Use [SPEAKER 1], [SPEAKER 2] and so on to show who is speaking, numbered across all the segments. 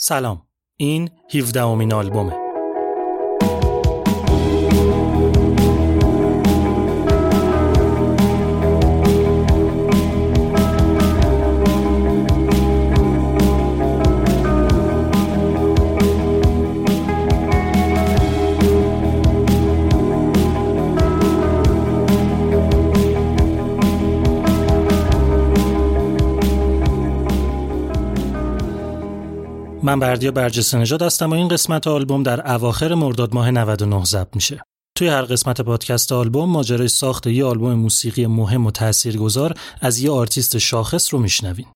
[SPEAKER 1] سلام. این 17 امین آلبومه. من بردیا برجسته نژاد هستم و این قسمت آلبوم در اواخر مرداد ماه 99 ضبط میشه. توی هر قسمت پادکست آلبوم ماجرای ساخت یه آلبوم موسیقی مهم و تاثیرگذار از یه آرتیست شاخص رو میشنوین.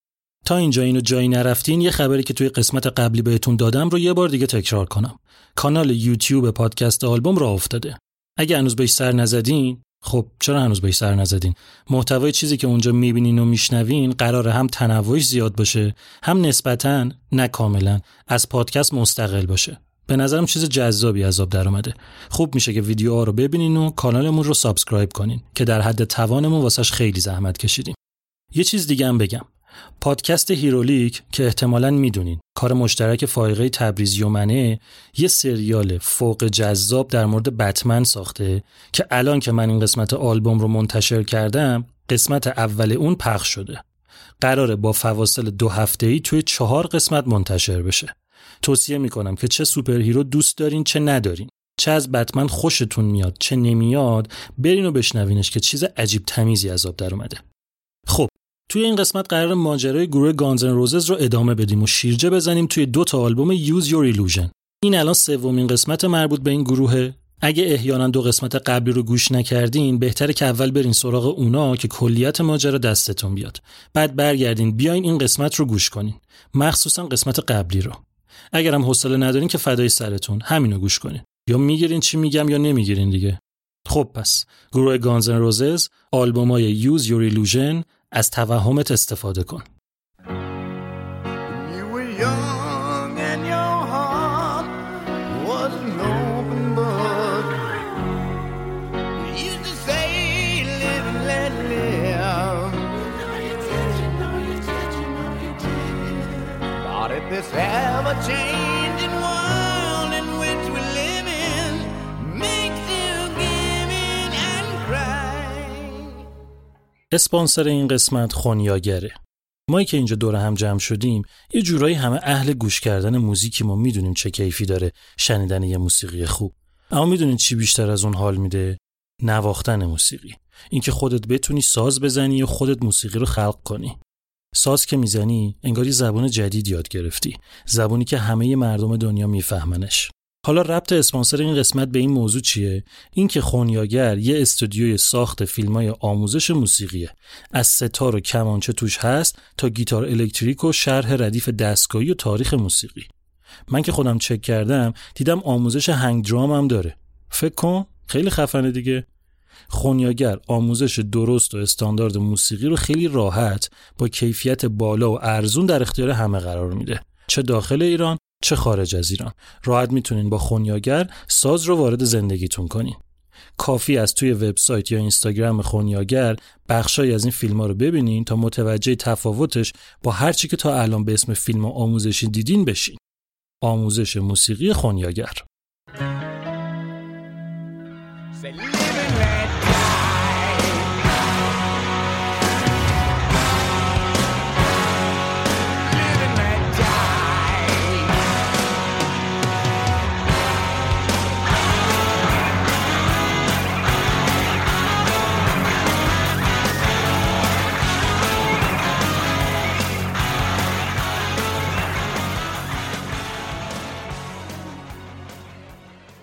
[SPEAKER 1] تا اینجا اینو جایی نرفتین یه خبری که توی قسمت قبلی بهتون دادم رو یه بار دیگه تکرار کنم. کانال یوتیوب پادکست آلبوم راه افتاده. اگه هنوز بهش سر نزدین خب چرا هنوز بهش سر نزدین؟ محتوای چیزی که اونجا می‌بینین و میشنوین قرار هم تنوعش زیاد باشه هم نسبتا نه کاملا از پادکست مستقل باشه. به نظرم چیز جذابی از آب در اومده. خوب میشه که ویدیوها رو ببینین و کانالمون رو subscribe کنین که در حد توانمون واسش خیلی زحمت کشیدیم. یه چیز دیگه هم بگم. پادکست هیرولیک که احتمالا می‌دونین. کار مشترک فایقه تبریزی و منه یه سریال فوق جذاب در مورد بتمن ساخته که الان که من این قسمت آلبوم رو منتشر کردم قسمت اول اون پخش شده. قراره با فواصل دو هفته ای توی چهار قسمت منتشر بشه. توصیه می‌کنم که چه superhero دوست دارین چه ندارین. چه از بتمن خوشتون میاد چه نمیاد برین و بشنوینش که چیز عجیب تمیزی از آب در اومده. توی این قسمت قراره ماجرای گروه گانزن روزز رو ادامه بدیم و شیرجه بزنیم توی دو تا آلبوم Use Your Illusion. این الان سومین قسمت مربوط به این گروهه. اگه احیانا دو قسمت قبلی رو گوش نکردین بهتره که اول برین سراغ اونا که کلیت ماجرا دستتون بیاد. بعد برگردین بیاین این قسمت رو گوش کنین. مخصوصا قسمت قبلی رو. اگرم حوصله ندارین که فدای سرتون همینو گوش کنین. یا می‌گیرین چی میگم یا نمی‌گیرین دیگه. خب پس گروه گانزن روزز آلبومای Use Your Illusion از توهمت استفاده کن. اسپانسر این قسمت خونیاگره. ما که اینجا دور هم جمع شدیم یه جورایی همه اهل گوش کردن موزیکی ما می‌دونیم چه کیفی داره شنیدن یه موسیقی خوب. اما می‌دونین چی بیشتر از اون حال میده؟ نواختن موسیقی. اینکه خودت بتونی ساز بزنی و خودت موسیقی رو خلق کنی. ساز که می‌زنی انگاری زبان جدید یاد گرفتی. زبانی که همه مردم دنیا میفهمنش. حالا ربط اسپانسر این قسمت به این موضوع چیه؟ اینکه خونیاگر یه استودیوی ساخت فیلمای آموزش موسیقیه. از ستار و کمانچه توش هست تا گیتار الکتریک و شرح ردیف دستگاهی و تاریخ موسیقی. من که خودم چک کردم دیدم آموزش هنگ درام هم داره. فکر کن خیلی خفنه دیگه. خونیاگر آموزش درست و استاندارد موسیقی رو خیلی راحت با کیفیت بالا و ارزون در اختیار همه قرار میده. چه داخل ایران چه خارج از ایران. راحت می‌تونین با خونیاگر ساز رو وارد زندگیتون کنین. کافی از توی وبسایت یا اینستاگرام خونیاگر بخشای از این فیلم ها رو ببینین تا متوجه تفاوتش با هر چی که تا الان به اسم فیلم آموزشی دیدین بشین. آموزش موسیقی خونیاگر.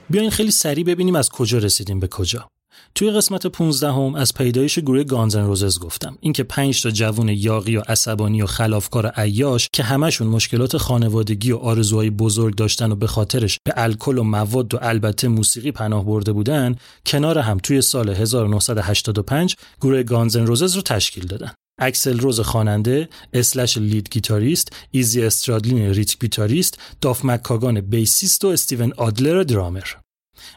[SPEAKER 1] بیاین خیلی سریع ببینیم از کجا رسیدیم به کجا. توی قسمت 15 هم از پیدایش گروه گانزن روزز گفتم اینکه 5 تا جوون یاقی و عصبانی و خلافکار عیاش که همشون مشکلات خانوادگی و آرزوهای بزرگ داشتن و به خاطرش به الکل و مواد و البته موسیقی پناه برده بودن کنار هم توی سال 1985 گروه گانزن روزز رو تشکیل دادن اکسل روز خواننده، اسلش lead guitarist، ایزی استرادلین rhythm guitarist، داف مکاگان bassist و استیون آدلر درامر.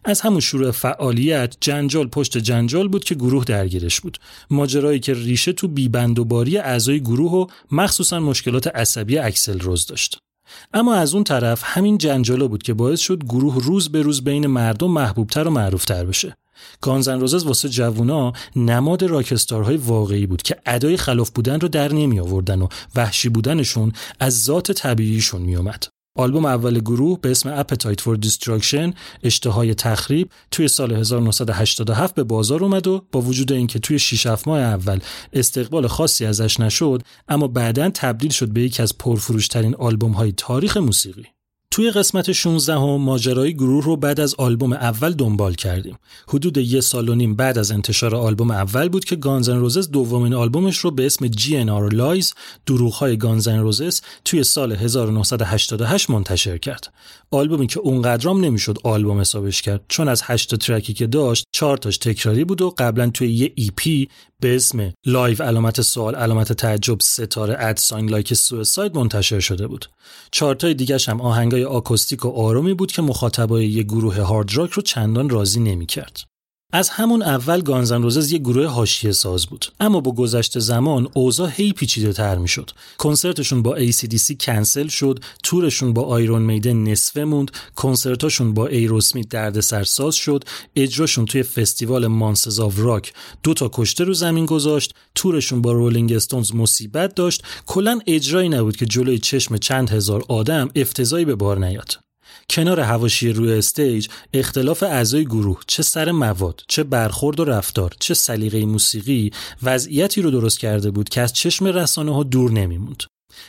[SPEAKER 1] از همون شروع فعالیت جنجال پشت جنجال بود که گروه درگیرش بود. ماجرایی که ریشه تو بیبندوباری اعضای گروه و مخصوصا مشکلات عصبی اکسل روز داشت. اما از اون طرف همین جنجالا بود که باعث شد گروه روز به روز بین مردم محبوبتر و معروفتر بشه. گانزن روزز واسه جوونا نماد راکستارهای واقعی بود که ادای خلاف بودن رو در نمی آوردن و وحشی بودنشون از ذات طبیعیشون می اومد. آلبوم اول گروه به اسم Appetite for Destruction اشتهای تخریب توی سال 1987 به بازار اومد و با وجود اینکه توی 6 ماه اول استقبال خاصی ازش نشد اما بعدا تبدیل شد به یکی از پرفروشترین آلبوم های تاریخ موسیقی. توی قسمت 16 هم ماجرای گروه رو بعد از آلبوم اول دنبال کردیم. حدود یه سال و نیم بعد از انتشار آلبوم اول بود که گانزن روزز دومین آلبومش رو به اسم GNR Lies دروغهای گانزن روزز توی سال 1988 منتشر کرد. آلبومی که اونقدرام نمی‌شد آلبوم حسابش کرد چون از 8 track ی که داشت 4 تاش تکراری بود و قبلا توی یه EP به اسم Live علامت سوال علامت تعجب ستاره at sign Like a Suicide منتشر شده بود. چارتای دیگرش هم آهنگای آکوستیک و آرومی بود که مخاطبای یه گروه هارد راک رو چندان راضی نمی‌کرد. از همون اول گانزن روزز یه گروه حاشیه ساز بود. اما با گذشت زمان اوضاع هی پیچیده تر می‌شد. کنسرتشون با ACDC کنسل شد تورشون با آیرون میدن نصفه موند کنسرتاشون با ایروسمیت دردسر ساز شد اجراشون توی فستیوال Monsters of Rock دو تا کشته رو زمین گذاشت تورشون با رولینگ استونز مصیبت داشت. کلا اجرایی نبود که جلوی چشم چند هزار آدم افتضایی به بار نیاد. کنار حواشی روی stage اختلاف اعضای گروه چه سر مواد چه برخورد و رفتار چه سلیقه موسیقی وضعیتی رو درست کرده بود که از چشم رسانه ها دور نمیموند.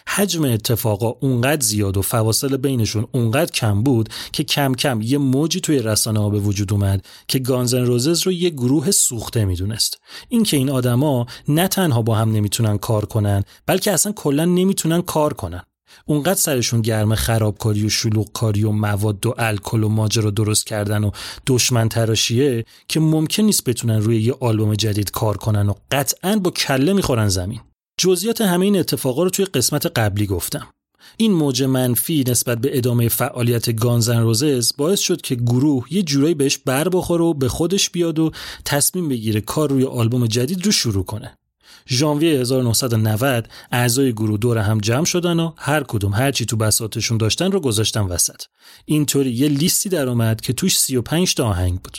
[SPEAKER 1] حجم اتفاقا اونقدر زیاد و فواصل بینشون اونقدر کم بود که کم کم یه موجی توی رسانه ها به وجود اومد که گانزن روزز رو یه گروه سوخته می‌دونست. اینکه این آدما نه تنها با هم نمی‌تونن کار کنن بلکه اصلا کلا نمی‌تونن کار کنن. اونقدر سرشون گرم خرابکاری و شلوغ کاری و مواد و الکل و ماجرا درست کردن و دشمن تراشیه که ممکن نیست بتونن روی یه آلبوم جدید کار کنن و قطعا با کله می‌خورن زمین. جزئیات همه این اتفاقا رو توی قسمت قبلی گفتم. این موج منفی نسبت به ادامه فعالیت گانزن روزز باعث شد که گروه یه جورایی بهش بر بخوره و به خودش بیاد و تصمیم بگیره کار روی آلبوم جدید رو شروع کنه. ژانویه 1990 اعضای گروه دور هم جمع شدن و هر کدوم هر چی تو بساتشون داشتن رو گذاشتن وسط. اینطوری یه لیستی در اومد که توش 35 تا آهنگ بود.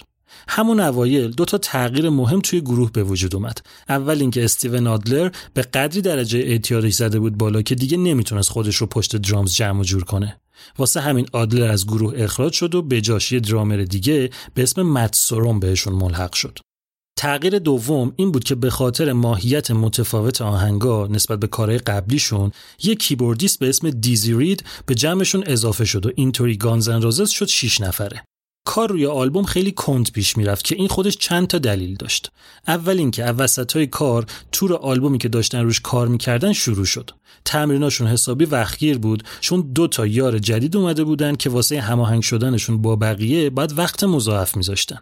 [SPEAKER 1] همون اوایل دو تا تغییر مهم توی گروه به وجود اومد. اول اینکه استیون آدلر به قدری درجه اعتیادش زده بود بالا که دیگه نمی‌تونست خودش رو پشت درامز جمع و جور کنه. واسه همین آدلر از گروه اخراج شد و به جاش یه درامر دیگه به اسم مت بهشون ملحق شد. تغییر دوم این بود که به خاطر ماهیت متفاوت آهنگا نسبت به کارهای قبلیشون یک keyboardist به اسم دیزی رید به جمعشون اضافه شد و اینطوری گانزن روزز شد 6 نفره. کار روی آلبوم خیلی کند پیش می‌رفت که این خودش چند تا دلیل داشت. اول اینکه وسط های کار تور آلبومی که داشتن روش کار می‌کردن شروع شد. تمریناشون حسابی وقتگیر بود چون دو تا یار جدید اومده بودن که واسه هماهنگ شدنشون با بقیه باید وقت مضاعف میذاشتن.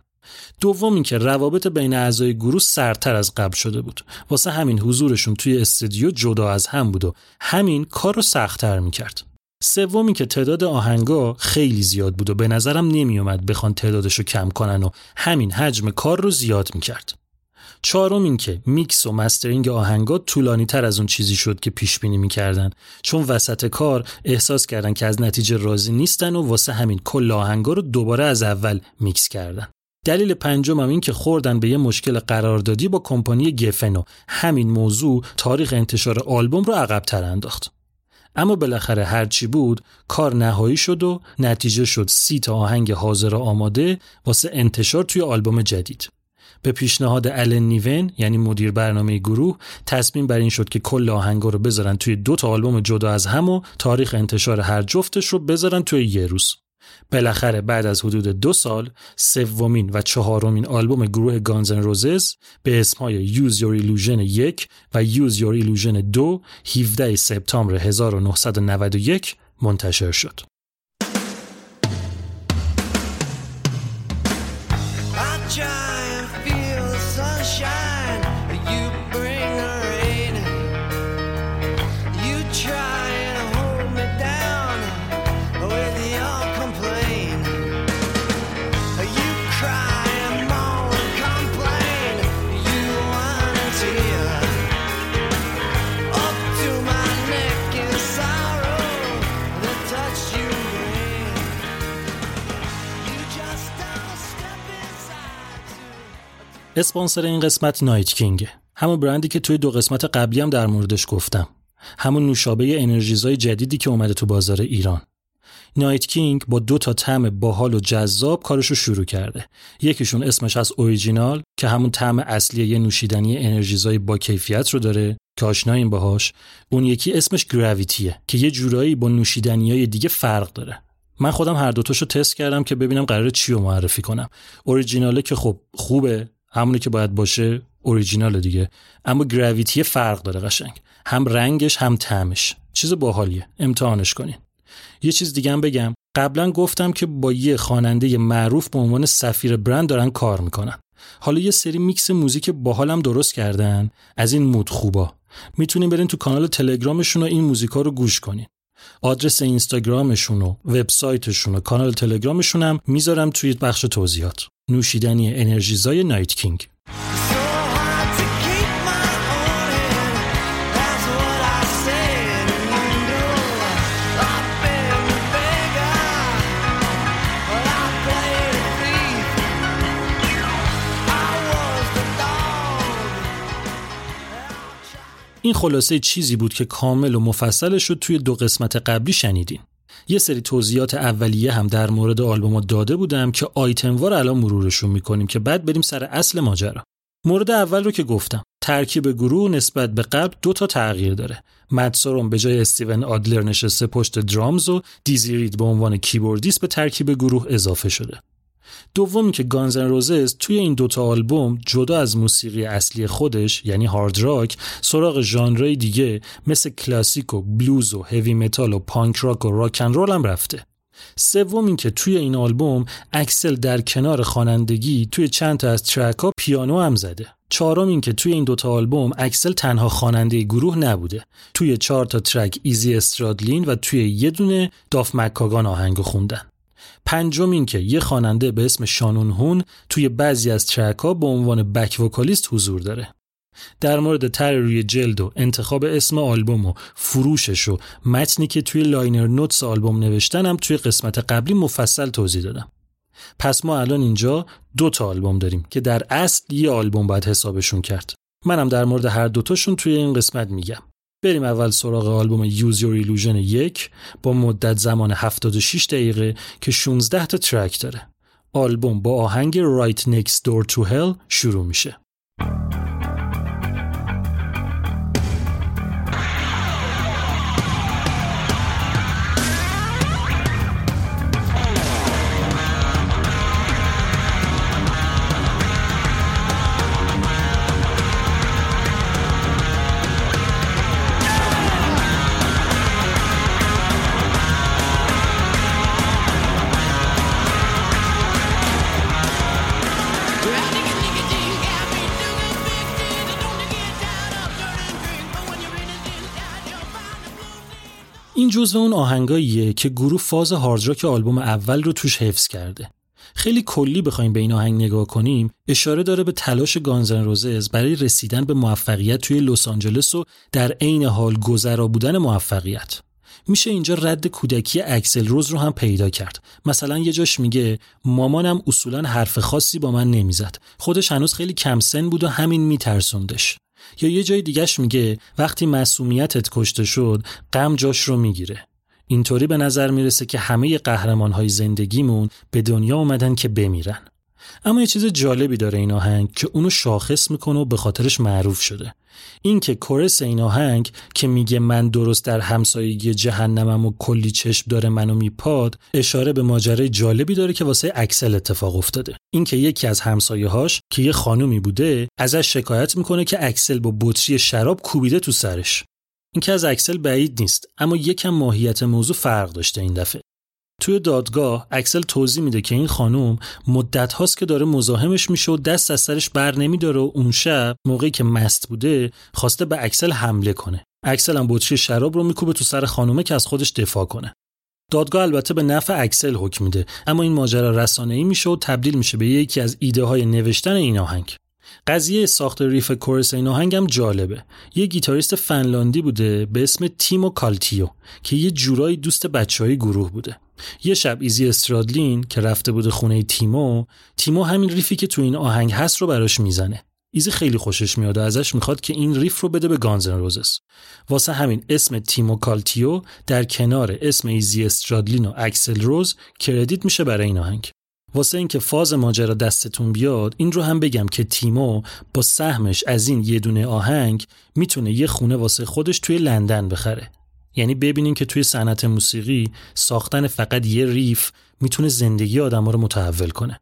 [SPEAKER 1] دوم اینکه روابط بین اعضای گروه سردتر از قبل شده بود. واسه همین حضورشون توی استودیو جدا از هم بود و همین کار رو سختتر می‌کرد. سوم این که تعداد آهنگا خیلی زیاد بود و به نظرم نمیومد بخوان تعدادش رو کم کنن و همین حجم کار رو زیاد می‌کرد. چهارم این که میکس و mastering آهنگا طولانی تر از اون چیزی شد که پیش بینی می‌کردن. چون وسط کار احساس کردن که از نتیجه راضی نیستن و واسه همین کل آهنگا رو دوباره از اول میکس کردن. دلیل پنجم هم این که خوردن به یه مشکل قراردادی با کمپانی گفن همین موضوع تاریخ انتشار آلبوم رو عقب انداخت. اما بالاخره هرچی بود کار نهایی شد و نتیجه شد سی تا آهنگ حاضر آماده واسه انتشار توی آلبوم جدید. به پیشنهاد الن نیون یعنی مدیر برنامه گروه تصمیم بر این شد که کل آهنگا رو بذارن توی دو تا آلبوم جدا از هم و تاریخ انتشار هر جفتش رو بذارن توی یه روز. بالاخره بعد از حدود دو سال سومین و چهارمین آلبوم گروه گانزن روزز به اسمهای Use Your Illusion یک و Use Your Illusion دو 17 سپتامبر 1991 منتشر شد. اسپانسر این قسمت نایت کینگه. همون برندی که توی دو قسمت قبلی هم در موردش گفتم. همون نوشابه انرژیزای جدیدی که اومده تو بازار ایران. نایت کینگ با دو تا طعم باحال و جذاب کارش رو شروع کرده. یکیشون اسمش از اوریجینال که همون طعم اصلی یه نوشیدنی انرژیزای با کیفیت رو داره که آشناییم باهاش. اون یکی اسمش گراویتیه که یه جورایی با نوشیدنی دیگه فرق داره. من خودم هر دوتاشو تست کردم که ببینم قراره چی رو معرفی کنم. اوریجیناله که خب خوبه همونی که باید باشه اوریجینال دیگه. اما Gravity فرق داره قشنگ. هم رنگش هم طعمش. چیز باحالیه. امتحانش کنین. یه چیز دیگه هم بگم. قبلا گفتم که با یه خواننده معروف به عنوان سفیر برند دارن کار می‌کنن. حالا یه سری mix music باحالم درست کردن. از این mood خوبا. می‌تونین برین تو کانال تلگرامشون و این موزیکا رو گوش کنین. آدرس اینستاگرامشون و وبسایتشون و کانال تلگرامشون هم می‌ذارم توی بخش توضیحات. نوشیدنی انرژیزای نایت کینگ. این خلاصه چیزی بود که کامل و مفصل شد توی دو قسمت قبلی شنیدین. یه سری توضیحات اولیه هم در مورد آلبوم داده بودم که آیتموار الان مرورشون می‌کنیم که بعد بریم سر اصل ماجرا. مورد اول رو که گفتم ترکیب گروه نسبت به قبل دو تا تغییر داره مت سورم به جای استیون آدلر نشسته پشت drums و دیزی رید به عنوان keyboardist به ترکیب گروه اضافه شده دوم این که گانزن روزز توی این دوتا آلبوم جدا از موسیقی اصلی خودش یعنی هارد راک سراغ ژانرهای دیگه مثل کلاسیک و بلوز و هوی متال و پانک راک و راک ان رول هم رفته. سوم این که توی این آلبوم اکسل در کنار خوانندگی توی چند تا از track ها پیانو هم زده. چهارم این که توی این دوتا آلبوم اکسل تنها خواننده گروه نبوده. توی چهار تا track ایزی استرادلین و توی یه دونه داف مکاگان آهنگ خوندن. پنجم این که یه خواننده به اسم شانون هون توی بعضی از track ها به عنوان back vocalist حضور داره. در مورد طرح روی جلد و انتخاب اسم آلبوم و فروشش و متنی که توی liner notes آلبوم نوشتنم توی قسمت قبلی مفصل توضیح دادم. پس ما الان اینجا دو تا آلبوم داریم که در اصل یه آلبوم باید حسابشون کرد. منم در مورد هر دوتاشون توی این قسمت میگم. بریم اول سراغ آلبوم Use Your Illusion یک با مدت زمان 76 دقیقه که 16 تا track داره. آلبوم با آهنگ Right Next Door to Hell شروع میشه. جزو اون آهنگاییه که گروه فاز هاردراک آلبوم اول رو توش حفظ کرده. خیلی کلی بخوایم به این آهنگ نگاه کنیم اشاره داره به تلاش گانزن روزز برای رسیدن به موفقیت توی لس آنجلس و در عین حال گذرا بودن موفقیت. میشه اینجا رد کودکی اکسل روز رو هم پیدا کرد. مثلا یه جاش میگه مامانم اصولا حرف خاصی با من نمی‌زد. خودش هنوز خیلی کم سن بود و همین میترسوندش. یا یه جای دیگهش میگه وقتی مسئولیتت کشته شد غم جاش رو می‌گیره. اینطوری به نظر می‌رسه که همه قهرمان های زندگیمون به دنیا اومدن که بمیرن. اما یه چیز جالبی داره این آهنگ که اونو شاخص می‌کنه و به خاطرش معروف شده. این که کورس این آهنگ که میگه من درست در همسایگی جهنمم و کلی چشم داره منو میپاد اشاره به ماجرای جالبی داره که واسه اکسل اتفاق افتاده. این که یکی از همسایه هاش که یه خانومی بوده ازش شکایت می‌کنه که اکسل با بطری شراب کوبیده تو سرش. این که از اکسل بعید نیست اما یکم ماهیت موضوع فرق داشته این دفعه. توی دادگاه اکسل توضیح میده که این خانم مدت هاست که داره مزاحمش میشه و دست از سرش بر نمیداره و اون شب موقعی که مست بوده خواسته به اکسل حمله کنه. اکسل هم بطری شراب رو میکوبه تو سر خانومه که از خودش دفاع کنه. دادگاه البته به نفع اکسل حکم میده اما این ماجرا رسانه ای میشه و تبدیل میشه به یکی از ایده های نوشتن این آهنگ. قضیه ساخت riff chorus این آهنگ هم جالبه. یه گیتاریست فنلاندی بوده به اسم تیمو کالتیو که یه جورایی دوست بچه های گروه بوده. یه شب ایزی استرادلین که رفته بوده خونه تیمو تیمو همین riff ی که تو این آهنگ هست رو براش می‌زنه. ایزی خیلی خوشش میاد و ازش می‌خواد که این riff رو بده به گانز ان روزس واسه همین اسم تیمو کالتیو در کنار اسم ایزی استرادلین و اکسل روز credit میشه برای این آهنگ. واسه اینکه فاز ماجرا دستتون بیاد این رو هم بگم که تیمو با سهمش از این یه دونه آهنگ می‌تونه یه خونه واسه خودش توی لندن بخره. یعنی ببینین که توی صنعت موسیقی ساختن فقط یه ریف می‌تونه زندگی آدم رو متحول کنه.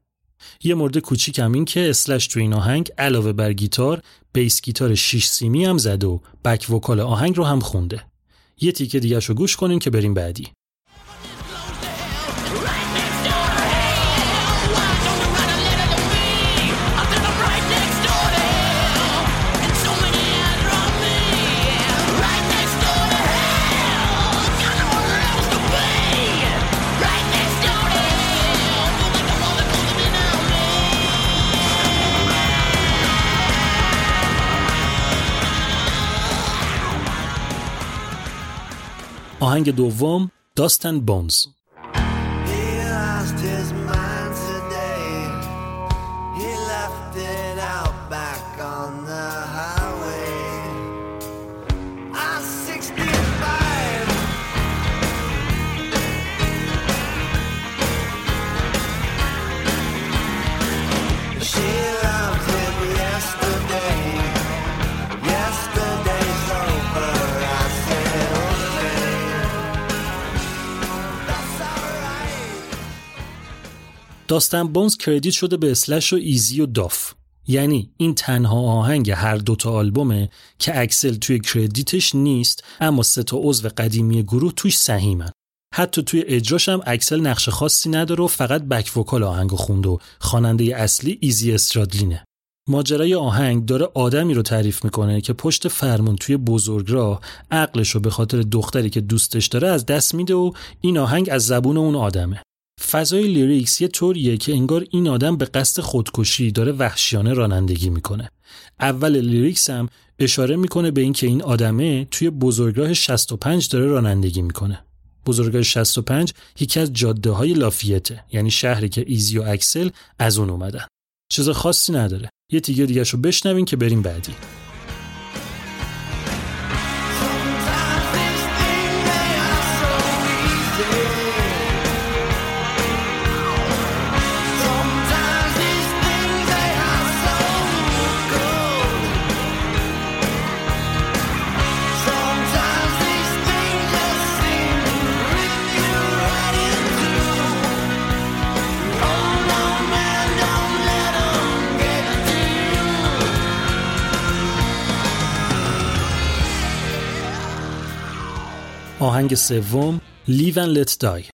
[SPEAKER 1] یه مورد کوچیکم این که اسلش توی این آهنگ علاوه بر گیتار بیس گیتار 6 سیمی هم زده و بک وکال آهنگ رو هم خونده. یه تیکه دیگه گوش کنین که بریم بعدی. آهنگ دوم داستن بونز. Dust N' Bones credit شده به اسلش و ایزی و داف. یعنی این تنها آهنگ هر دوتا آلبومه که اکسل توی credit ش نیست اما سه تا عضو قدیمی گروه توش سهیمن. حتی توی اجراش هم اکسل نقش خاصی نداره و فقط back vocal آهنگ خوند و خواننده اصلی ایزی استرادلینه. ماجرای آهنگ داره آدمی رو تعریف می‌کنه که پشت فرمون توی بزرگراه عقلش رو به خاطر دختری که دوستش داره از دست میده و این آهنگ از زبون اون آدمه. فضای lyrics یه طوریه که انگار این آدم به قصد خودکشی داره وحشیانه رانندگی می‌کنه. اول lyrics هم اشاره می‌کنه به اینکه این آدمه توی بزرگراه 65 داره رانندگی می‌کنه. بزرگراه 65 یکی از جاده های لافیته یعنی شهری که ایزی و اکسل از اون اومدن. چیز خاصی نداره. یه تیگه دیگه رو بشنوین که بریم بعدی. آهنگ سوم لیو ان لت دای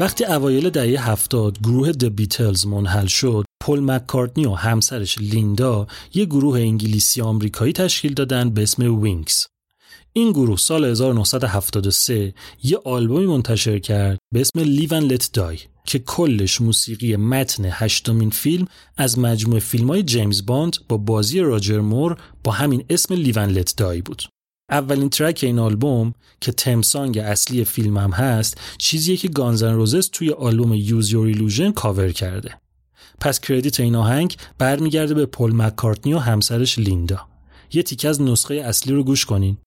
[SPEAKER 1] وقتی اوایل دهه هفتاد گروه The Beatles منحل شد پل مککارتنی و همسرش لیندا یه گروه انگلیسی آمریکایی تشکیل دادن به اسم Wings این گروه سال 1973 یه آلبومی منتشر کرد به اسم Live and Let Die که کلش موسیقی متن هشتمین فیلم از مجموع فیلم های جیمز باند با بازی راجر مور با همین اسم Live and Let Die بود. اولین track این آلبوم که theme song اصلی فیلم هم هست چیزیه که گانز ان روزس توی آلبوم Use Your Illusion cover کرده. پس credit این آهنگ برمیگرده به پل مکارتنی و همسرش لیندا. یه تیکه از نسخه اصلی رو گوش کنین.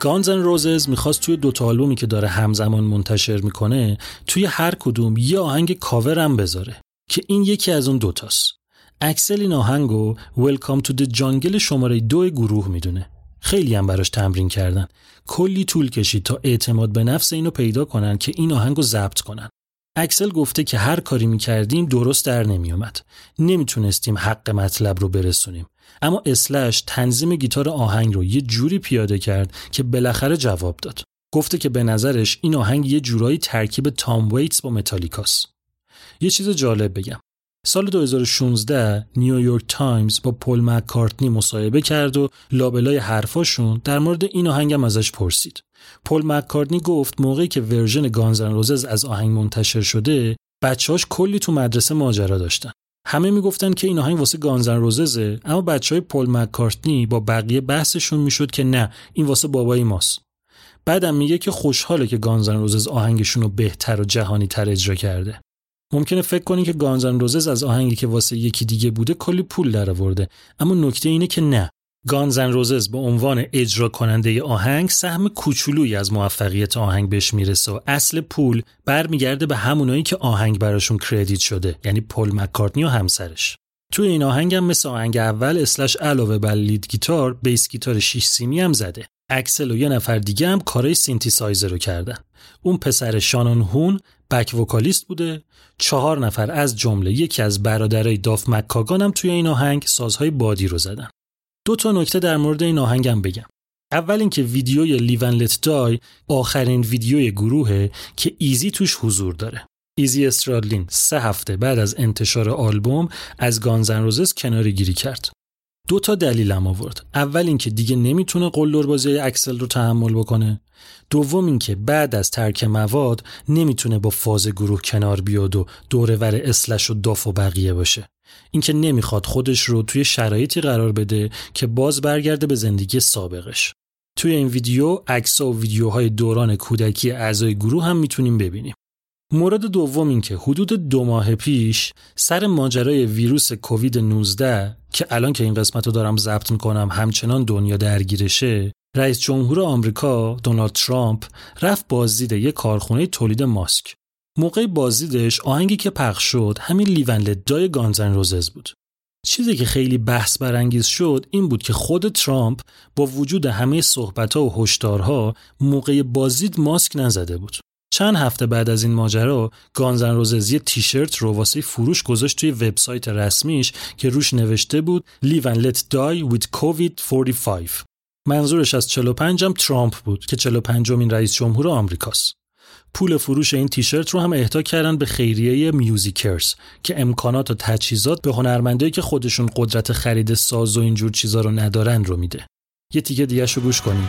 [SPEAKER 1] گانز ان روزز می‌خواست توی دوتا آلبومی که داره همزمان منتشر می‌کنه توی هر کدوم یه آهنگ کاور هم بذاره که این یکی از اون دوتاست اکسل این آهنگو Welcome to the Jungle شماره دو گروه می‌دونه. خیلی هم براش تمرین کردن. کلی طول کشید تا اعتماد به نفس اینو پیدا کنن که این آهنگو ضبط کنن. اکسل گفته که هر کاری می‌کردیم درست در نمیومد نمی‌تونستیم حق مطلب رو برسونیم. اما اسلش تنظیم گیتار آهنگ رو یه جوری پیاده کرد که بالاخره جواب داد. گفته که به نظرش این آهنگ یه جورایی ترکیب تام ویتس با متالیکاس. یه چیز جالب بگم. سال 2016 نیویورک تایمز با پل مکارتنی مصاحبه کرد و لابلای حرفاشون در مورد این آهنگ هم ازش پرسید. پل مکارتنی گفت موقعی که version گانز ان روزز از آهنگ منتشر شده بچهاش کلی تو مدرسه ماجرا داشتن. همه می‌گفتن که این آهنگ واسه گانزن روززه اما بچه های پل مکارتنی با بقیه بحثشون می‌شد که نه این واسه بابای ماست. بعدم میگه که خوشحاله که گانزن روزز آهنگشون رو بهتر و جهانی تر اجرا کرده. ممکنه فکر کنی که گانزن روزز از آهنگی که واسه یکی دیگه بوده کلی پول درآورده اما نکته اینه که نه. گانزن روزز به عنوان اجرا کننده آهنگ سهم کوچولویی از موفقیت آهنگ بهش می‌رسه و اصل پول برمیگرده به همونایی که آهنگ براشون کردیت شده یعنی پل مکارتنی و همسرش. توی این آهنگ هم مثل آهنگ اول اسلش علاوه بر lead guitar bass guitar 6 سیمی هم زده. اکسل و یه نفر دیگه هم کارای سینتیسایزر رو کردن. اون پسر شانون هون back vocalist بوده. چهار نفر از جمله یکی از برادرای داف مکاگان هم توی این آهنگ سازهای بادی رو زدن. دو تا نکته در مورد این آهنگم بگم. اول اینکه ویدیوی Live and Let Die آخرین ویدیوی گروهه که ایزی توش حضور داره. ایزی استرادلین سه هفته بعد از انتشار آلبوم از گانز ان روزس کناره گیری کرد. دو تا دلیلم آورد. اول اینکه دیگه نمی‌تونه قلدربازی اکسل رو تحمل بکنه. دوم اینکه بعد از ترک مواد نمی‌تونه با فاز گروه کنار بیاد و دور و ور اسلش و داف و بقیه باشه. اینکه نمی‌خواد خودش رو توی شرایطی قرار بده که باز برگرده به زندگی سابقش. توی این ویدیو عکس و ویدیوهای دوران کودکی اعضای گروه هم می‌تونیم ببینیم. مورد دوم این که حدود دو ماه پیش سر ماجرای ویروس کووید 19 که الان که این قسمت رو دارم ضبط می‌کنم همچنان دنیا درگیرشه رئیس جمهور آمریکا دونالد ترامپ رفت بازدید یک کارخونه تولید ماسک. موقع بازدیدش آهنگی که پخش شد همین لیون دای گانزن روزز بود. چیزی که خیلی بحث برانگیز شد این بود که خود ترامپ با وجود همه صحبتها و هشدارها موقع بازدید ماسک نزده بود. چند هفته بعد از این ماجرا گانزن روزز یه تیشرت رو واسه فروش گذاشت توی وبسایت رسمیش که روش نوشته بود and let die with COVID-45 منظورش از 45 هم ترامپ بود که 45 امین رئیس جمهور آمریکاست. پول فروش این تیشرت رو هم اهدا کردن به خیریه میوزیکرز که امکانات و تجهیزات به هنرمندایی که خودشون قدرت خرید ساز و اینجور چیزا رو ندارن رو میده. یه تیکه دیگه گوش کنیم.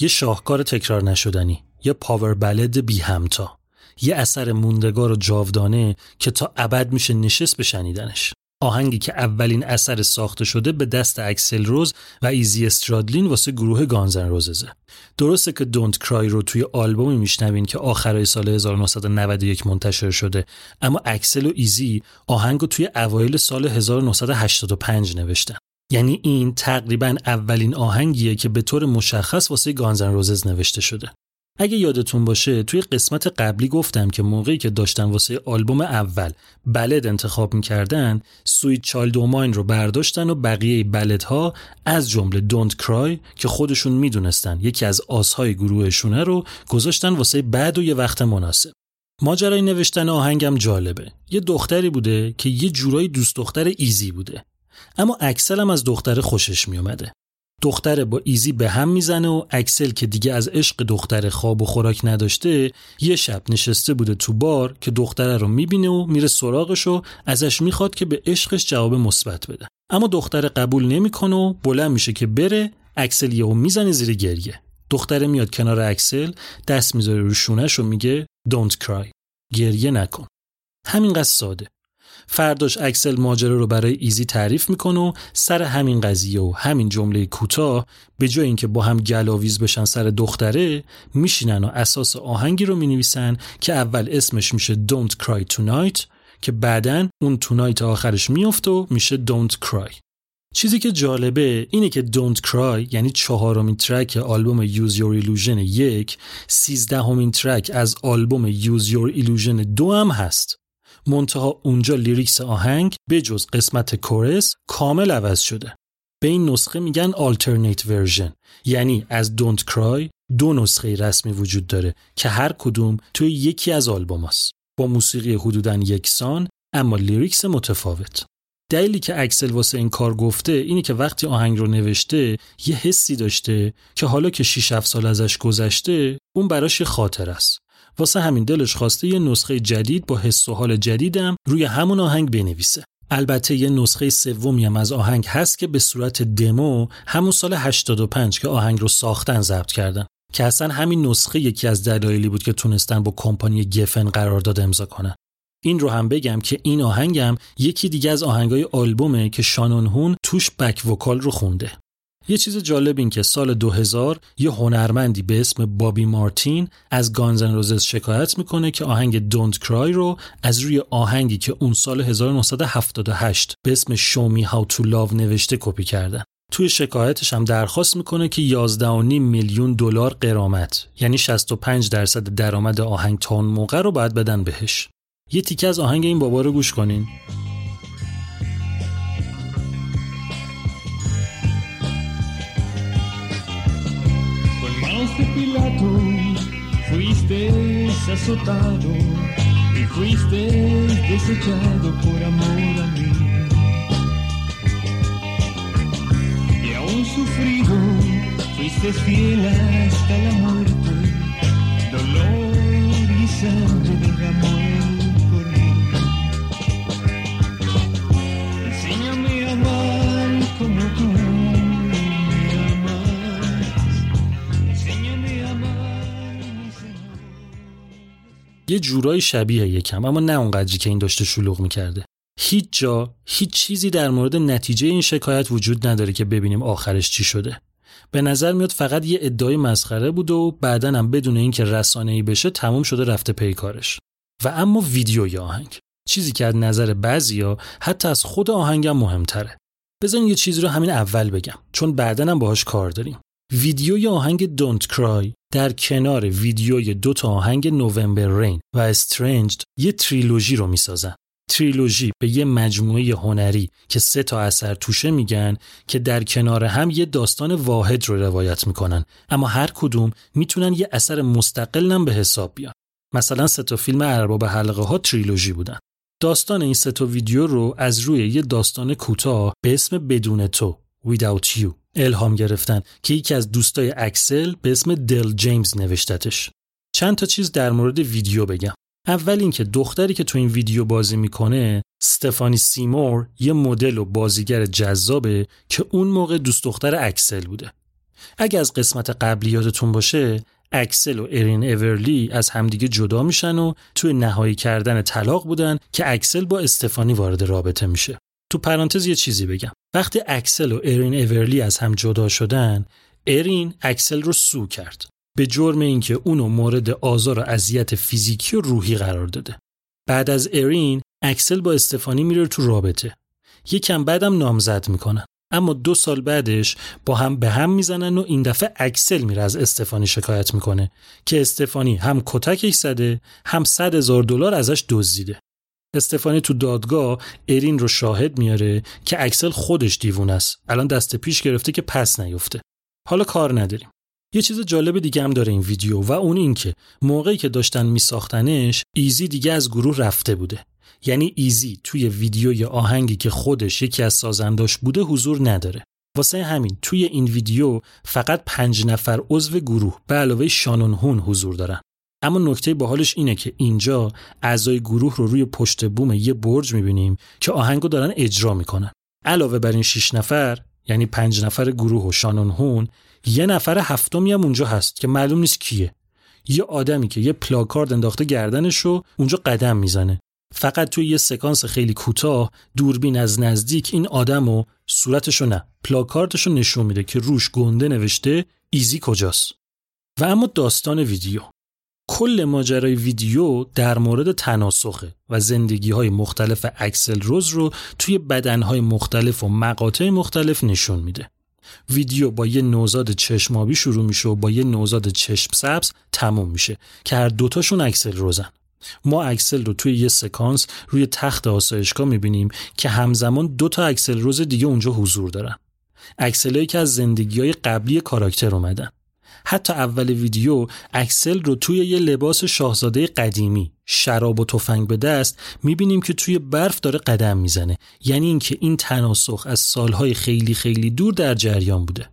[SPEAKER 1] یه شاهکار تکرار نشدنی یه power ballad بی همتا. یه اثر موندگار و جاودانه که تا ابد میشه نشست به شنیدنش. آهنگی که اولین اثر ساخته شده به دست اکسل روز و ایزی استرادلین واسه گروه گانز ان روززه درسته که Don't Cry رو توی آلبومی میشنوین که آخرای سال 1991 منتشر شده. اما اکسل و ایزی آهنگ رو توی اوایل سال 1985 نوشتن. یعنی این تقریبا اولین آهنگیه که به طور مشخص واسه گانزن روزز نوشته شده. اگه یادتون باشه توی قسمت قبلی گفتم که موقعی که داشتن واسه آلبوم اول بلد انتخاب می‌کردن سویت چالد ماین رو برداشتن و بقیه بلدها از جمله دونت کرای که خودشون می‌دونستن یکی از آسهای گروهشونه رو گذاشتن واسه بعد و یه وقت مناسب. ماجرای نوشتن آهنگم جالبه. یه دختری بوده که یه جورایی دوست دختر ایزی بوده. اما اکسل از دختر خوشش میومده دختر با ایزی به هم می‌زنه و اکسل که دیگه از عشق دختر خواب و خوراک نداشته یه شب نشسته بوده تو بار که دختره رو می‌بینه و میره سراغش و ازش می‌خواد که به عشقش جواب مثبت بده. اما دختر قبول نمی‌کنه و بلند میشه که بره اکسل یهو می‌زنه زیر گریه. دختره میاد کنار اکسل دست می‌ذاره رو شونش و میگه don't cry. گریه نکن. همینقدر ساده. فرداش اکسل ماجرا رو برای ایزی تعریف می‌کنه و سر همین قضیه و همین جمله کوتاه به جای اینکه با هم گلاویز بشن سر دختره میشینن و اساس آهنگی رو می‌نویسن که اول اسمش میشه Don't Cry Tonight که بعدا اون Tonight آخرش میفته و میشه Don't Cry. چیزی که جالبه اینه که Don't Cry یعنی چهارمین track آلبوم Use Your Illusion یک سیزدهمین track از آلبوم Use Your Illusion دو هم هست. منتها اونجا lyrics آهنگ به جز قسمت chorus کامل عوض شده. به این نسخه میگن alternate version. یعنی از Don't Cry دو نسخه رسمی وجود داره که هر کدوم توی یکی از آلبوم هست. با موسیقی حدوداً یکسان اما lyrics متفاوت. دلیلی که اکسل واسه این کار گفته اینه که وقتی آهنگ رو نوشته یه حسی داشته که حالا که 6 7 سال ازش گذشته اون براش خاطر است. واسه همین دلش خواسته یه نسخه جدید با حس و حال جدیدم روی همون آهنگ بنویسه. البته یه نسخه سومی هم از آهنگ هست که به صورت دمو همون سال 85 که آهنگ رو ساختن ضبط کردن که اصلا همین نسخه یکی از دلایلی بود که تونستن با کمپانی گفن قرارداد امضا کنن. این رو هم بگم که این آهنگم یکی دیگه از آهنگای آلبومه که شانون هون توش بک وکال رو خونده. یه چیز جالب این که سال 2000 یه هنرمندی به اسم بابی مارتین از گانزن روزز شکایت می‌کنه که آهنگ دونت کرای رو از روی آهنگی که اون سال 1978 به اسم شومی هاو تو لاو نوشته کپی کردن. توی شکایتش هم درخواست می‌کنه که 11.5 میلیون دلار قرامت یعنی 65 درصد درآمد آهنگ تا اون موقع رو باید بدن بهش. یه تیکه از آهنگ این بابا رو گوش کنین.
[SPEAKER 2] De Pilato, fuiste azotado y fuiste desechado por amor a mí. Y aún sufrido, fuiste fiel hasta la muerte, dolor y sangre derramó
[SPEAKER 1] یه جورایی شبیه یکم اما نه اونقدری که این داشته شلوغ می‌کرده. هیچ جا هیچ چیزی در مورد نتیجه این شکایت وجود نداره که ببینیم آخرش چی شده. به نظر میاد فقط یه ادعای مسخره بود و بعدا هم بدون اینکه رسانه ای بشه تموم شده رفته پی کارش. و اما ویدیوی آهنگ. چیزی که از نظر بعضیا حتی از خود آهنگم مهمتره. بزن یه چیزی رو همین اول بگم چون بعدا هم باهاش کار داریم. ویدیوی آهنگ Don't Cry در کنار ویدیوی دو تا آهنگ نوامبر رین و استرنجد یه تریلوژی رو می‌سازن. تریلوژی به یه مجموعه هنری که سه تا اثر توشه میگن که در کنار هم یه داستان واحد رو روایت می‌کنن اما هر کدوم می‌تونن یه اثر مستقل هم به حساب بیان. مثلا سه تا فیلم ارباب حلقه ها تریلوژی بودن. داستان این سه تا ویدیو رو از روی یه داستان کوتاه به اسم بدون تو Without You الهام گرفتن که یکی از دوستای اکسل به اسم دل جیمز نوشتتش. چند تا چیز در مورد ویدیو بگم. اول اینکه دختری که تو این ویدیو بازی می‌کنه استفانی سیمور یه مدل و بازیگر جذابه که اون موقع دوست دختر اکسل بوده. اگه از قسمت قبلی یادتون باشه اکسل و ارین اورلی از همدیگه جدا میشن و توی نهایی کردن طلاق بودن که اکسل با استفانی وارد رابطه میشه. تو پرانتز یه چیزی بگم. وقتی اکسل و ارین اورلی از هم جدا شدن ارین اکسل رو sue کرد. به جرم اینکه اونو مورد آزار و اذیت فیزیکی و روحی قرار داده. بعد از ارین اکسل با استفانی میره تو رابطه. یکم بعدم نامزد می‌کنن. اما دو سال بعدش با هم به هم می‌زنن و این دفعه اکسل میره از استفانی شکایت می‌کنه که استفانی هم کتکش زده هم صد هزار دلار ازش دزدیده. استفانی تو دادگاه ارین رو شاهد میاره که اکسل خودش دیوونه‌ست. الان دست پیش گرفته که پس نیفته. حالا کار نداریم. یه چیز جالب دیگه هم داره این ویدیو و اون این که موقعی که داشتن میساختنش ایزی دیگه از گروه رفته بوده. یعنی ایزی توی ویدیوی آهنگی که خودش یکی از سازنداش بوده حضور نداره. واسه همین توی این ویدیو فقط پنج نفر عضو گروه به علاوه شانون هون حضور دارن. اما نکته باحالش اینه که اینجا اعضای گروه رو روی پشت بوم یه برج می‌بینیم که آهنگو دارن اجرا می‌کنن. علاوه بر این 6 نفر یعنی پنج نفر گروه و شانون هون یه نفر هفتمی هم اونجا هست که معلوم نیست کیه. یه آدمی که یه پلاکارد انداخته گردنش رو اونجا قدم می‌زنه. فقط توی یه سکانس خیلی کوتاه دوربین از نزدیک این آدم و صورتشو نه پلاکاردشو نشون میده که روش گنده نوشته ایزی کجاست. و اما داستان ویدیو. کل ماجرای ویدیو در مورد تناسخه و زندگی های مختلف اکسل روز رو توی بدنهای مختلف و مقاطع مختلف نشون میده. ویدیو با یه نوزاد چشم آبی شروع میشه و با یه نوزاد چشم سبز تموم میشه که هر دوتاشون اکسل رزن. ما اکسل رو توی یه سکانس روی تخت آسایشگاه می‌بینیم که همزمان دو تا اکسل رز دیگه اونجا حضور دارن. اکسلایی که از زندگی های قبلی کاراکتر اومدن. حتی اول ویدیو اکسل رو توی یه لباس شاهزاده قدیمی شراب و تفنگ به دست می‌بینیم که توی برف داره قدم می‌زنه. یعنی اینکه این تناسخ از سالهای خیلی خیلی دور در جریان بوده.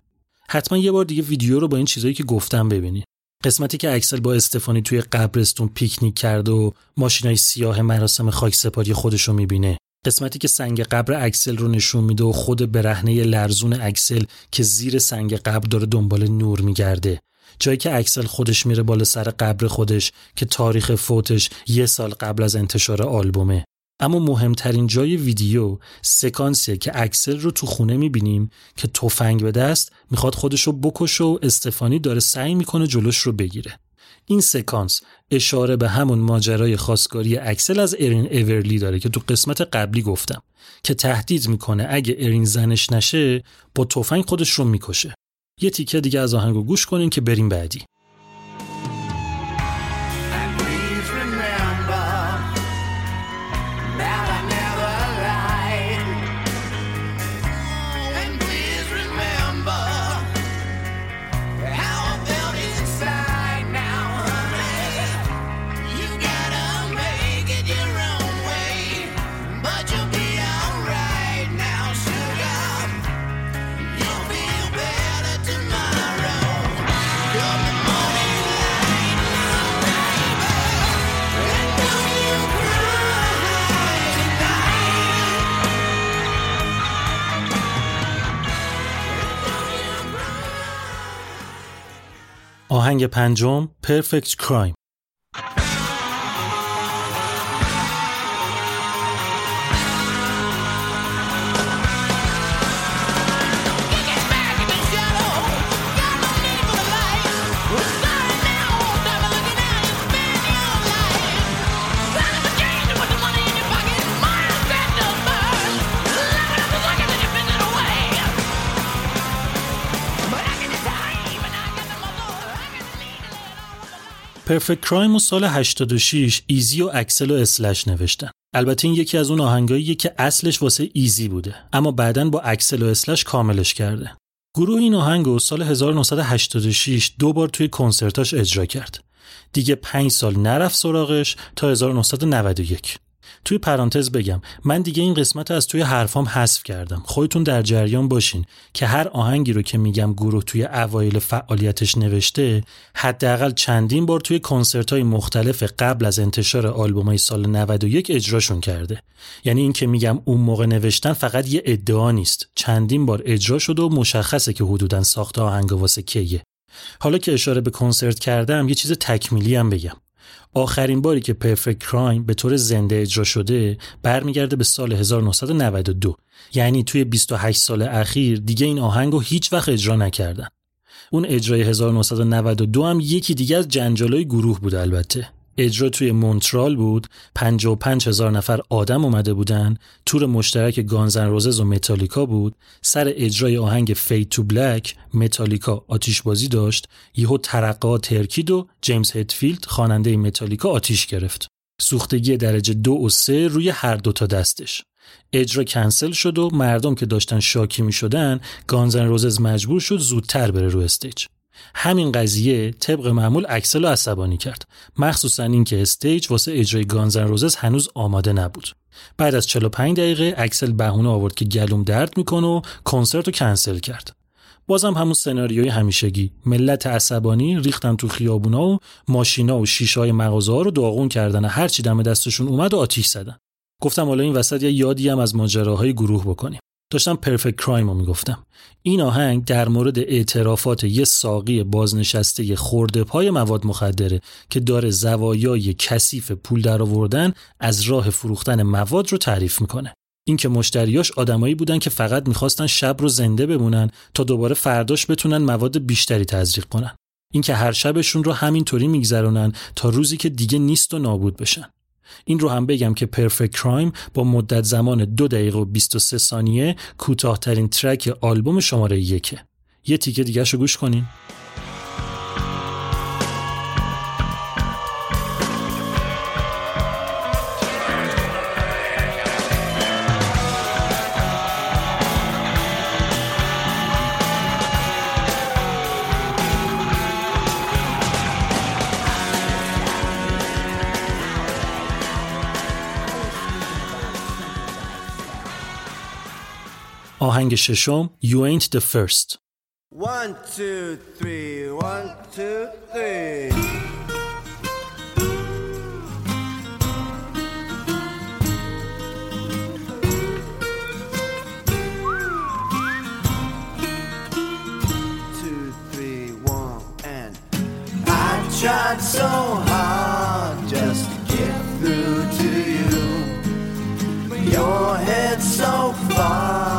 [SPEAKER 1] حتما یه بار دیگه ویدیو رو با این چیزایی که گفتم ببینید. قسمتی که اکسل با استفانی توی قبرستون پیکنیک کرده و ماشینای سیاه مراسم خاک سپاری خودش رو می‌بینه. قسمتی که سنگ قبر اکسل رو نشون میده و خود برهنه لرزون اکسل که زیر سنگ قبر داره دنبال نور میگرده. جایی که اکسل خودش میره بالا سر قبر خودش که تاریخ فوتش یه سال قبل از انتشار آلبومه. اما مهمترین جای ویدیو سکانسیه که اکسل رو تو خونه می‌بینیم که تفنگ به دست می‌خواد خودش رو بکشه و استفانی داره سعی می‌کنه جلوش رو بگیره. این سکانس اشاره به همون ماجرای خواستگاری اکسل از ارین اورلی داره که تو قسمت قبلی گفتم که تهدید می‌کنه اگه ارین زنش نشه با تفنگ خودش رو می‌کشه. یه تیکه دیگه از آهنگو گوش کنین که بریم بعدی. آهنگ پنجم Perfect Crime Perfect Crime و سال 86 ایزی و اکسل و اسلش نوشتن. البته این یکی از اون آهنگاییه که اصلش واسه ایزی بوده اما بعدا با اکسل و اسلش کاملش کرده. گروه این آهنگ رو سال 1986 دو بار توی کنسرتاش اجرا کرد. دیگه پنج سال نرفت سراغش تا 1991 توی پرانتز بگم من دیگه این قسمت از توی حرفام حذف کردم. خودتون در جریان باشین که هر آهنگی رو که میگم گروه توی اوایل فعالیتش نوشته حداقل چندین بار توی کنسرت های مختلف قبل از انتشار آلبوم های سال 91 اجراشون کرده. یعنی این که میگم اون موقع نوشتن فقط یه ادعا نیست. چندین بار اجرا شده و مشخصه که حدودا ساخته آهنگ واسه کیه. حالا که اشاره به کنسرت کردم یه چیز تکمیلی هم بگم. آخرین باری که پرفکت کرایم به طور زنده اجرا شده برمیگرده به سال 1992 یعنی توی 28 سال اخیر دیگه این آهنگ رو هیچ وقت اجرا نکردن. اون اجرای 1992 هم یکی دیگه از جنجالای گروه بود البته. اجرا توی مونترال بود. 55 هزار نفر آدم اومده بودن. تور مشترک گانزن روزز و متالیکا بود. سر اجرای آهنگ Fade to Black متالیکا آتیش بازی داشت. یهو ترقه ترکید و جیمز هتفیلد خواننده متالیکا آتیش گرفت. سوختگی درجه دو و سه روی هر دوتا دستش. اجرا کنسل شد و مردم که داشتن شاکی می شدن گانزن روزز مجبور شد زودتر بره رو stage. همین قضیه طبق معمول اکسل رو عصبانی کرد. مخصوصا اینکه stage واسه اجرای گانزن روزز هنوز آماده نبود. بعد از 45 دقیقه اکسل بهونه آورد که گلوم درد می‌کنه و کنسرت رو کنسل کرد. بازم همون سناریوی همیشگی. ملت عصبانی ریختن تو خیابونا و ماشینا و شیشای مغازه ها رو داغون کردن و هر چی دم دستشون اومد و آتیش زدن. گفتم حالا این وسط یه یادی هم از ماجراهای گروه بکنیم. داشتم پرفکت کرایم رو می‌گفتم. این آهنگ در مورد اعترافات یه ساقی بازنشسته خورده پای مواد مخدره که داره زوایای کثیف پول در آوردن از راه فروختن مواد رو تعریف می‌کنه. اینکه مشتریاش آدمایی بودن که فقط می‌خواستن شب رو زنده بمونن تا دوباره فرداش بتونن مواد بیشتری تزریق کنن. اینکه هر شبشون رو همینطوری میگذرونن تا روزی که دیگه نیست و نابود بشن. این رو هم بگم که پرفکت کرایم با مدت زمان دو دقیقه و 23 ثانیه کوتاهترین ترک آلبوم شماره یکه. یه تیکه دیگه گوش کنین. آهنگ ششم You Ain't the First
[SPEAKER 3] One, two, three, one, two, three. Two, three, one, and I tried so hard just to get through to you. But your head's so far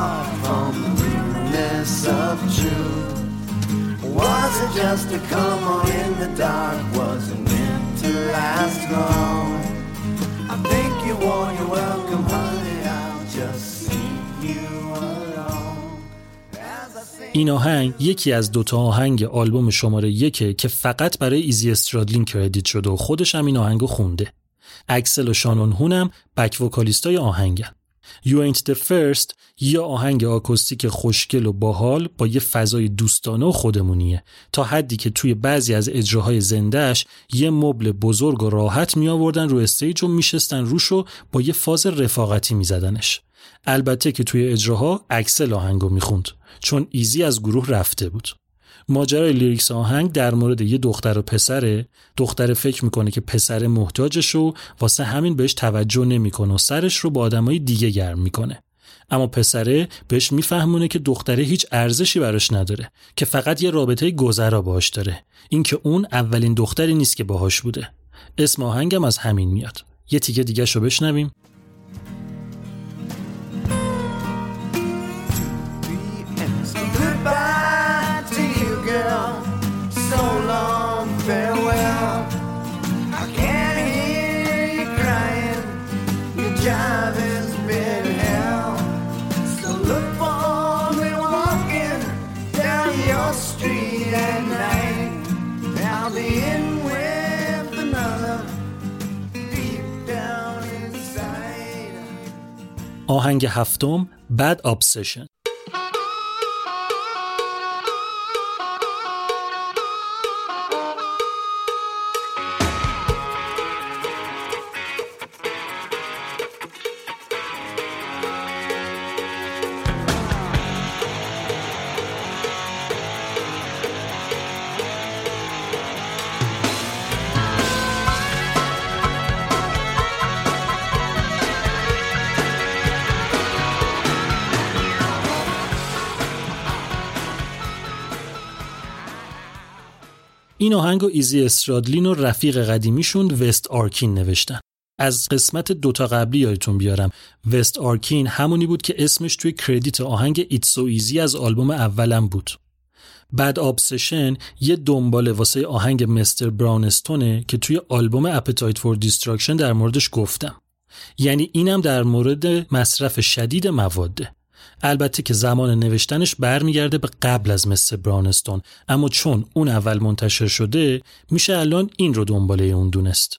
[SPEAKER 3] Was it just a come on in the dark? Wasn't meant to last long. I think you wore your welcome, honey. I'll just see you.
[SPEAKER 1] این آهنگ یکی از دوتا آهنگ آلبوم شماره یکه که فقط برای ایزی استرادلین کردیت شده و خودش هم این آهنگو خونده اکسل و شانون هون back vocalist ای آهنگن You Ain't The First. یه آهنگ آکوستیک خوشگل و باحال با یه فضای دوستانه و خودمونیه. تا حدی که توی بعضی از اجراهای زندهش یه مبل بزرگ و راحت می آوردن رو stage و میشستن روش و با یه فاز رفاقتی میزدنش. البته که توی اجراها اکسل آهنگو می‌خوند چون ایزی از گروه رفته بود. ماجرای lyrics آهنگ در مورد یه دختر و پسره دختر فکر می‌کنه که پسر محتاجش و واسه همین بهش توجه نمی‌کنه و سرش رو با آدمای دیگه گرم می‌کنه. اما پسره بهش میفهمونه که دختره هیچ ارزشی براش نداره که فقط یه رابطه گذرا باهاش داره. اینکه اون اولین دختری نیست که باهاش بوده. اسم آهنگم از همین میاد. یه تیکه دیگه شو بشنویم. آهنگ هفتم Bad Obsession این آهنگ و ایزی استرادلین و رفیق قدیمیشون وست آرکین نوشتن. از قسمت دوتا قبلی یادتون بیارم. وست آرکین همونی بود که اسمش توی credit آهنگ It's So Easy از آلبوم اولم بود. بعد obsession یه دنباله واسه آهنگ Mr. Brownstone ه که توی آلبوم Appetite for Destruction در موردش گفتم. یعنی اینم در مورد مصرف شدید مواده البته که زمان نوشتنش برمیگرده به قبل از Mr. Brownstone اما چون اون اول منتشر شده میشه الان این رو دنباله اون دونست.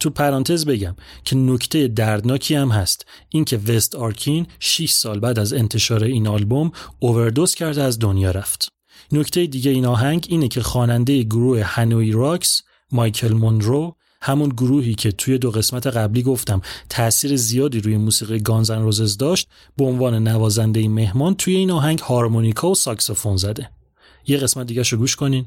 [SPEAKER 1] تو پرانتز بگم که نکته دردناکی هم هست. اینکه وست آرکین 6 سال بعد از انتشار این آلبوم اووردوز کرده از دنیا رفت. نکته دیگه این آهنگ اینه که خواننده گروه هانوی راکس مایکل مونرو همون گروهی که توی دو قسمت قبلی گفتم تاثیر زیادی روی موسیقی گانزن روزز داشت به عنوان نوازنده مهمان توی این آهنگ هارمونیکا و ساکسوفون زده. یه قسمت دیگه شو گوش کنین.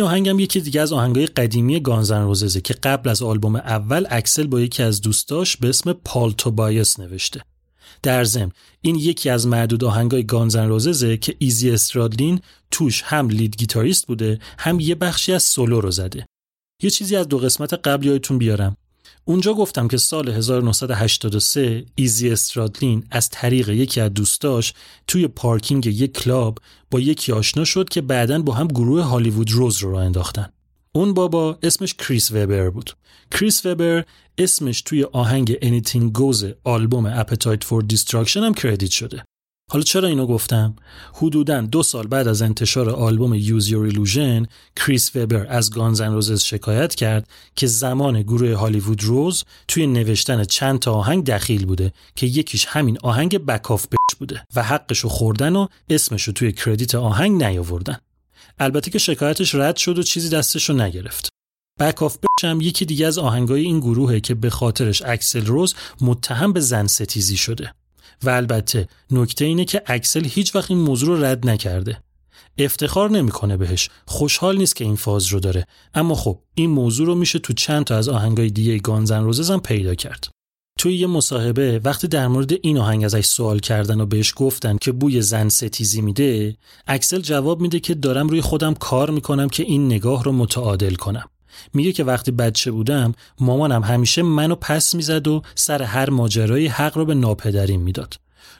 [SPEAKER 1] این آهنگم یکی دیگه از آهنگای قدیمی گانزن روززه که قبل از آلبوم اول اکسل با یکی از دوستاش به اسم پال توبایس نوشته. در ضمن این یکی از معدود آهنگای گانزن روززه که ایزی استرادلین توش هم lead guitarist بوده هم یه بخشی از سولو رو زده. یه چیزی از دو قسمت قبل یادتون بیارم. اونجا گفتم که سال 1983 ایزی استرادلین از طریق یکی از دوستاش توی پارکینگ یک کلاب با یکی آشنا شد که بعدا با هم گروه Hollywood Rose رو راه انداختن. اون بابا اسمش کریس وبر بود. کریس وبر اسمش توی آهنگ Anything Goes آلبوم Appetite for Destruction هم credit شده. حالا چرا اینو گفتم؟ حدوداً دو سال بعد از انتشار آلبوم Use Your Illusion کریس وبر از Guns N' Roses شکایت کرد که زمان گروه Hollywood Rose توی نوشتن چند تا آهنگ دخیل بوده که یکیش همین آهنگ Back Off Bitch بوده و حقشو خوردن و اسمشو توی credit آهنگ نیاوردن. البته که شکایتش رد شد و چیزی دستشو نگرفت. Back Off هم یکی دیگه از آهنگای این گروهه که به خاطرش اکسل روز متهم به زن ستیزی شده. و البته نکته اینه که اکسل هیچ وقت این موضوع رو رد نکرده. افتخار نمی‌کنه بهش. خوشحال نیست که این فاز رو داره. اما خب این موضوع رو میشه تو چند تا از آهنگای دیگه Guns N' Roses هم پیدا کرد. توی یه مصاحبه وقتی در مورد این آهنگ ازش سوال کردن و بهش گفتن که بوی زن ستیزی میده اکسل جواب میده که دارم روی خودم کار می‌کنم که این نگاه رو متعادل کنم. میگه که وقتی بچه بودم مامانم همیشه منو پس می‌زد و سر هر ماجرایی حق رو به ناپدریم می‌داد.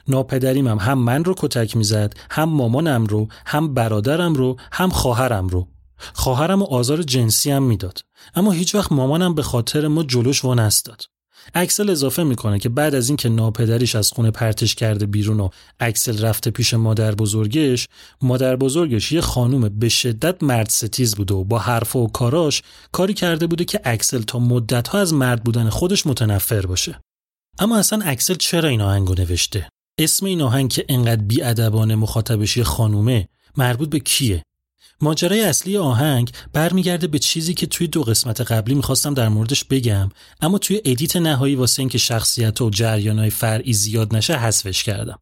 [SPEAKER 1] ناپدریم هم, هم من رو کتک می‌زد هم مامانم رو هم برادرم رو هم خواهرم رو. خواهرم و آزار جنسی هم می‌داد. اما هیچ وقت مامانم به خاطر ما جلوش و نستاد اکسل اضافه می‌کنه که بعد از اینکه ناپدریش از خونه پرتش کرده بیرون و اکسل رفته پیش مادر بزرگش مادر بزرگش یه خانوم به شدت مرد ستیز بوده و با حرف و کاراش کاری کرده بوده که اکسل تا مدت ها از مرد بودن خودش متنفر باشه. اما اصلا اکسل چرا این آهنگو نوشته؟ اسم این آهنگ که انقدر بی‌ادبانه مخاطبش یه خانومه مربوط به کیه؟ ماجرای اصلی آهنگ برمیگرده به چیزی که توی دو قسمت قبلی می‌خواستم در موردش بگم اما توی edit نهایی واسه اینکه شخصیت و جریانهای فرعی زیاد نشه حذفش کردم.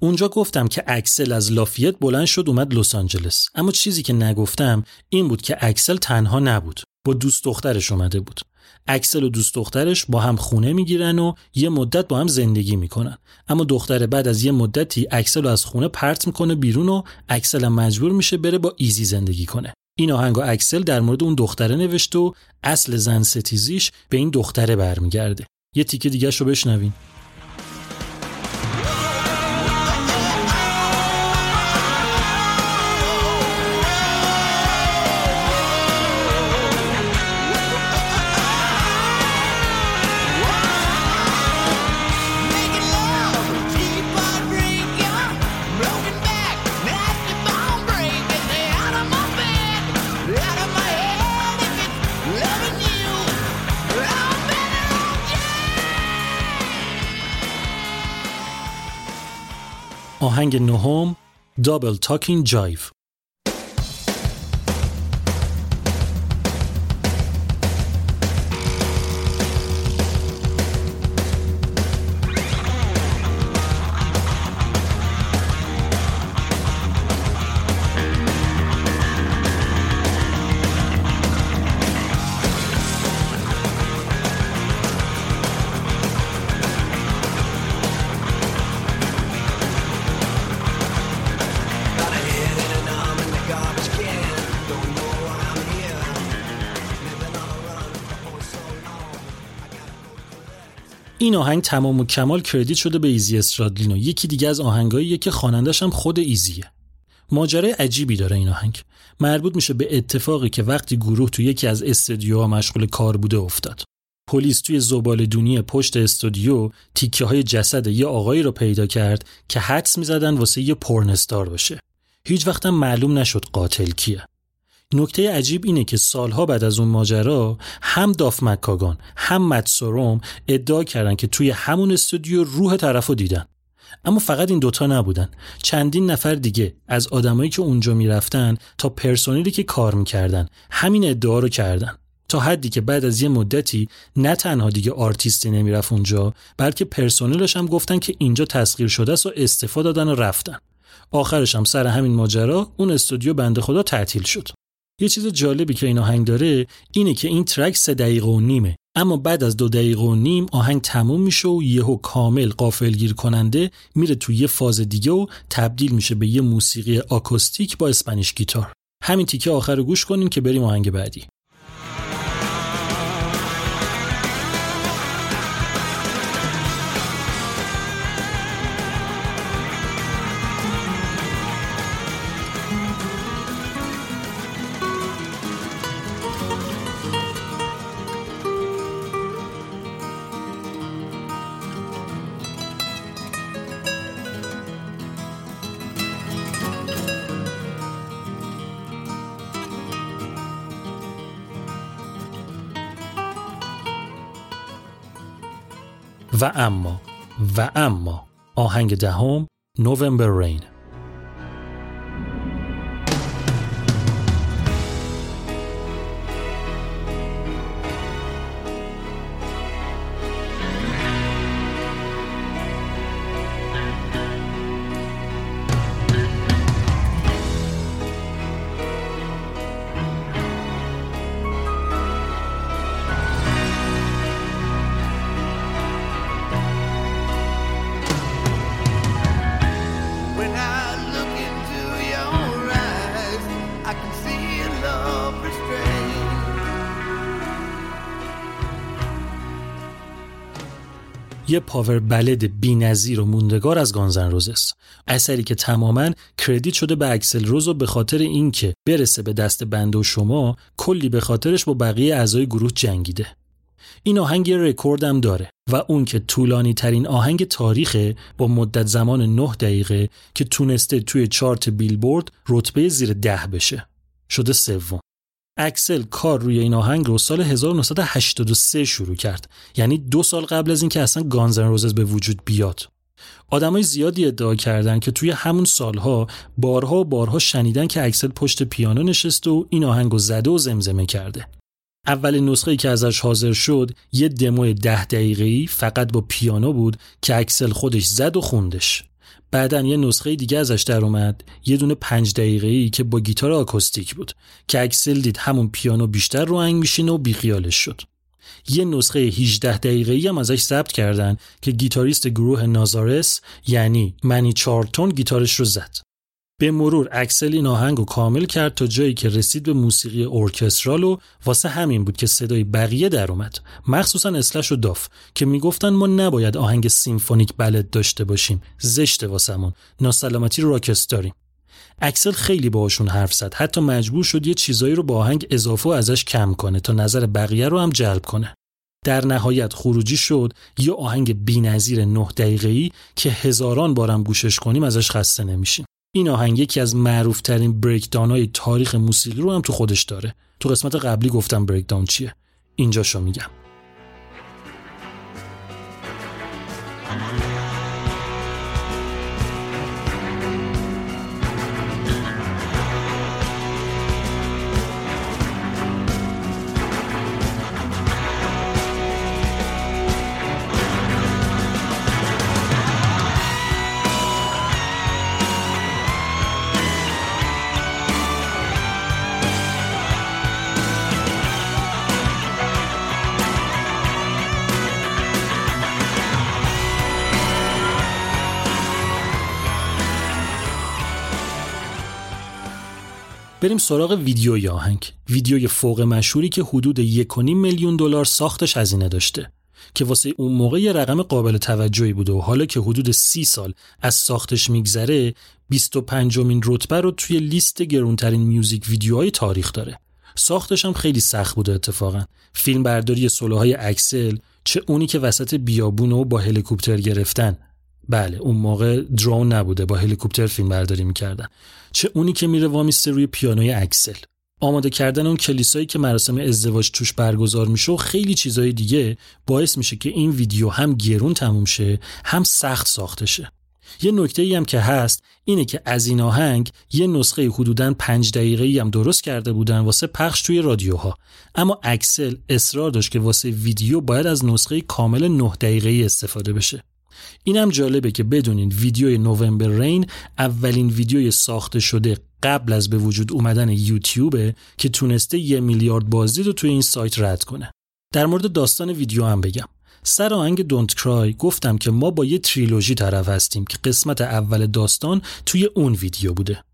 [SPEAKER 1] اونجا گفتم که اکسل از لافیت بلند شد اومد لس آنجلس. اما چیزی که نگفتم این بود که اکسل تنها نبود با دوست دخترش اومده بود. اکسل و دوست دخترش با هم خونه می‌گیرن و یه مدت با هم زندگی می‌کنن. اما دختر بعد از یه مدتی اکسل رو از خونه پرت می‌کنه بیرون و اکسل هم مجبور میشه بره با ایزی زندگی کنه. این آهنگ اکسل در مورد اون دختره نوشته و اصل زن ستیزیش به این دختره برمیگرده. یه تیکه دیگه رو بشنوین. آهنگ نهم دابل تاکین جایف این آهنگ تمام و کمال کردیت شده به ایزی استرادلینو یکی دیگه از آهنگاییه که خوانندش هم خود ایزیه. ماجرای عجیبی داره این آهنگ. مربوط میشه به اتفاقی که وقتی گروه تو یکی از استودیوها مشغول کار بوده افتاد. پلیس توی زبال دونی پشت استودیو تیکه های جسد یه آقایی رو پیدا کرد که حدس می‌زدن واسه یه پرنستار باشه. هیچ وقتم معلوم نشد قاتل کیه. نکته عجیب اینه که سالها بعد از اون ماجرا هم داف مکاگان هم متسوروم ادعا کردن که توی همون استودیو روح طرف رو دیدن. اما فقط این دوتا نبودن. چندین نفر دیگه از آدمایی که اونجا می‌رفتن تا پرسونیلی که کار می‌کردن همین ادعا رو کردن. تا حدی که بعد از یه مدتی نه تنها دیگه آرتیستی نمی‌رفت اونجا بلکه پرسونلش هم گفتن که اینجا تسخیر شده است و استفاده دادن و رفتن. آخرش هم سر همین ماجرا اون استودیو بنده خدا تعطیل شد. یه چیز جالبی که این آهنگ داره اینه که این ترک سه دقیقه و نیمه. اما بعد از دو دقیقه و نیم آهنگ تموم میشه و یهو کامل قافلگیر کننده میره توی یه فاز دیگه و تبدیل میشه به یه موسیقی آکوستیک با اسپانیش گیتار. همین تیکه آخر رو گوش کنیم که بریم آهنگ بعدی. و اما و اما آهنگ دهم نوامبر رین. یه power ballad بی‌نظیر و موندگار از Guns N' Roses اثری که تماما credit شده به اکسل روز و به خاطر اینکه برسه به دست بنده و شما کلی به خاطرش با بقیه اعضای گروه جنگیده. این آهنگ رکورد هم داره و اونم اینکه طولانی ترین آهنگ تاریخه با مدت زمان 9 دقیقه که تونسته توی chart Billboard رتبه زیر ده بشه. شده سوم. اکسل کار روی این آهنگ رو سال 1983 شروع کرد. یعنی دو سال قبل از اینکه اصلا Guns N' Roses به وجود بیاد. آدمای زیادی ادعا کردن که توی همون سالها بارها و بارها شنیدن که اکسل پشت پیانو نشسته و این آهنگ رو زده و زمزمه کرده. اولین نسخه که ازش حاضر شد یه دمو ده دقیقه‌ای فقط با پیانو بود که اکسل خودش زد و خوندش. بعدا یه نسخه دیگه ازش در اومد. یه دونه پنج دقیقه‌ای که با گیتار آکوستیک بود. که اکسل دید همون پیانو بیشتر رو میشینه و بیخیالش شد. یه نسخه 18 دقیقه‌ای هم ازش ضبط کردن که گیتاریست گروه Nazareth یعنی منی چارلتون گیتارش رو زد. به مرور اکسل این آهنگ رو کامل کرد تا جایی که رسید به موسیقی orchestral و واسه همین بود که صدای بقیه در اومد. مخصوصا اسلش و داف که می‌گفتن ما نباید آهنگ symphonic ballad داشته باشیم. زشته واسمون. ناسلامتی rock star یم. اکسل خیلی باهاشون حرف زد. حتی مجبور شد یه چیزایی رو به آهنگ اضافه و ازش کم کنه تا نظر بقیه رو هم جلب کنه. در نهایت خروجی شد. یه آهنگ بی‌نظیر 9 دقیقه‌ای که هزاران بارم گوشش کنیم ازش خسته نمیشیم. این آهنگ یکی از معروفترین بریکدان های تاریخ موسیقی رو هم تو خودش داره. تو قسمت قبلی گفتم بریکدان چیه. اینجاشو میگم. بریم سراغ ویدیوی آهنگ. ویدیوی فوق مشهوری که حدود 1.5 میلیون دلار ساختش هزینه داشته که واسه اون موقع یه رقم قابل توجهی بوده و حالا که حدود 30 سال از ساختش میگذره 25 مین رتبه رو توی لیست گرونترین میوزیک ویدیوهای تاریخ داره. ساختش هم خیلی سخت بوده اتفاقا. فیلم برداری سولوهای اکسل چه اونی که وسط بیابون و با هلیکوپتر گرفتن. بله اون موقع درون نبوده با هلیکوپتر فیلم برداری می‌کردن. چه اونی که میره وامیسته روی پیانوی اکسل. آماده کردن اون کلیسایی که مراسم ازدواج توش برگزار میشه و خیلی چیزای دیگه باعث میشه که این ویدیو هم گرون تموم شه هم سخت ساخته شه. یه نکته ای هم که هست اینه که از این آهنگ یه نسخه حدوداً پنج دقیقه ای هم درست کرده بودن واسه پخش توی رادیوها. اما اکسل اصرار داشت که واسه ویدیو باید از نسخه کامل 9 دقیقه ای استفاده بشه. اینم جالبه که بدونین ویدیوی November Rain اولین ویدیوی ساخته شده قبل از به وجود اومدن یوتیوبه که تونسته یه میلیارد بازدید رو توی این سایت رد کنه. در مورد داستان ویدیو هم بگم. سر آهنگ Don't Cry گفتم که ما با یه تریلوژی طرف هستیم که قسمت اول داستان توی اون ویدیو بوده.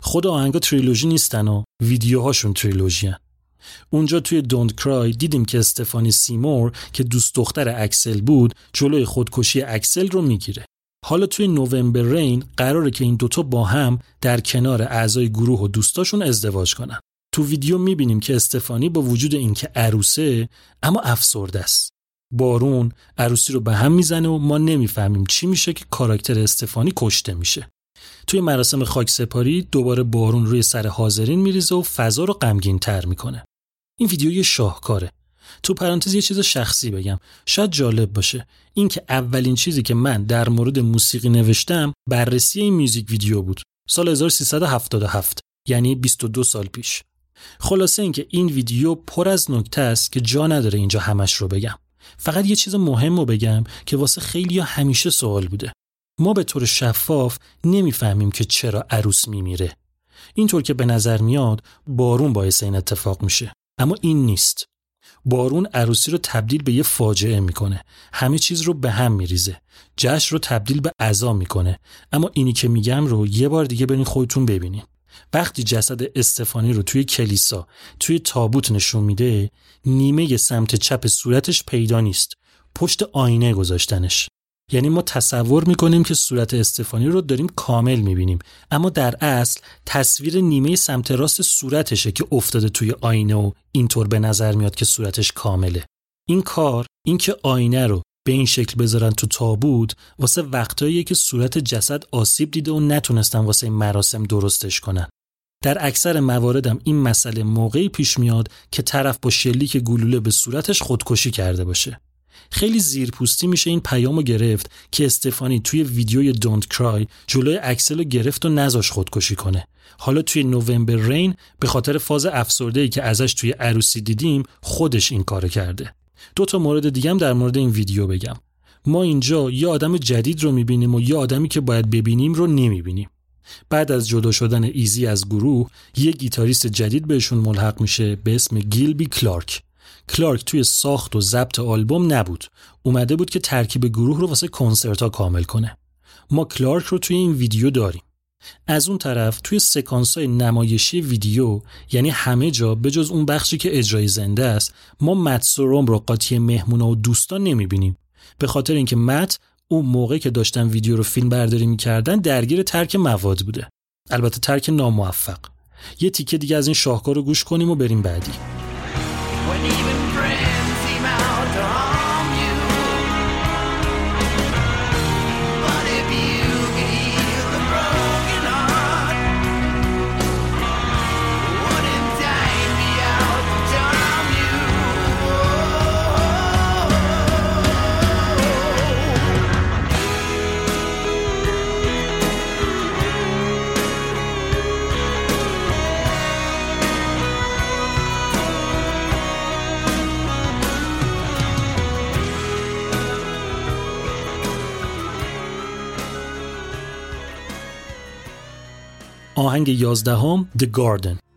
[SPEAKER 1] خود آهنگا تریلوژی نیستن و ویدیوهاشون تریلوژی هن. اونجا توی Don't Cry دیدیم که استفانی سیمور که دوست دختر اکسل بود جلوی خودکشی اکسل رو می‌گیره. حالا توی نوامبر رین قراره که این دوتا با هم در کنار اعضای گروه و دوستاشون ازدواج کنن. تو ویدیو می‌بینیم که استفانی با وجود اینکه عروسه اما افسرده است. بارون عروسی رو به هم می‌زنه و ما نمی‌فهمیم چی میشه که کاراکتر استفانی کشته میشه. توی مراسم خاک سپاری دوباره بارون روی سر حاضرین میریزه و فضا رو غمگین تر می‌کنه. این ویدیو یه شاهکاره. تو پرانتز یه چیز شخصی بگم. شاید جالب باشه. این که اولین چیزی که من در مورد موسیقی نوشتم بررسی این میوزیک ویدیو بود. سال 1377 یعنی 22 سال پیش. خلاصه اینکه این ویدیو پر از نکته است که جا نداره اینجا همش رو بگم. فقط یه چیز مهم رو بگم که واسه خیلی همیشه سوال بوده. ما به طور شفاف نمی‌فهمیم که چرا عروس میمیره. اینطور که به نظر میاد بارون باعث این اتفاق میشه. اما این نیست. بارون عروسی رو تبدیل به یه فاجعه می‌کنه. همه چیز رو به هم میریزه. جشن رو تبدیل به عذا می‌کنه. اما اینی که میگم رو یه بار دیگه برین خودتون ببینین. وقتی جسد استفانی رو توی کلیسا توی تابوت نشون میده نیمه سمت چپ صورتش پیدا نیست. پشت آینه گذاشتنش. یعنی ما تصور می‌کنیم که صورت استفانی رو داریم کامل می‌بینیم. اما در اصل تصویر نیمه سمت راست صورتشه که افتاده توی آینه و اینطور به نظر میاد که صورتش کامله. این کار اینکه آینه رو به این شکل بذارن تو تابوت واسه وقتایی که صورت جسد آسیب دیده و نتونستن واسه این مراسم درستش کنن. در اکثر مواردم این مسئله موقعی پیش میاد که طرف با شلیک گلوله به صورتش خودکشی کرده باشه. خیلی زیرپوستی میشه این پیامو گرفت که استفانی توی ویدیوی دونت کرای جلوی اکسل گرفت و نزاش خودکشی کنه. حالا توی November Rain به خاطر فاز افسرده که ازش توی عروسی دیدیم خودش این کارو کرده. دو تا مورد دیگه هم در مورد این ویدیو بگم. ما اینجا یه آدم جدید رو می‌بینیم و یه آدمی که باید ببینیم رو نمی‌بینیم. بعد از جدا شدن ایزی از گروه یه گیتاریست جدید بهشون ملحق میشه به اسم گیلبی کلارک. کلارک توی ساخت و ضبط آلبوم نبود. اومده بود که ترکیب گروه رو واسه کنسرت ها کامل کنه. ما کلارک رو توی این ویدیو داریم. از اون طرف توی سکانس های نمایشی ویدیو یعنی همه جا به جز اون بخشی که اجرای زنده است ما مت سروم رو قاطی مهمونا و دوستان نمی‌بینیم. به خاطر اینکه مت اون موقع که داشتن ویدیو رو فیلم برداری می‌کردن درگیر ترک مواد بوده. البته ترک ناموفق. یه تیکه دیگه از این شاهکار رو گوش کنیم و بریم بعدی.
[SPEAKER 3] When even friends
[SPEAKER 1] آهنگ یازدهم The Garden.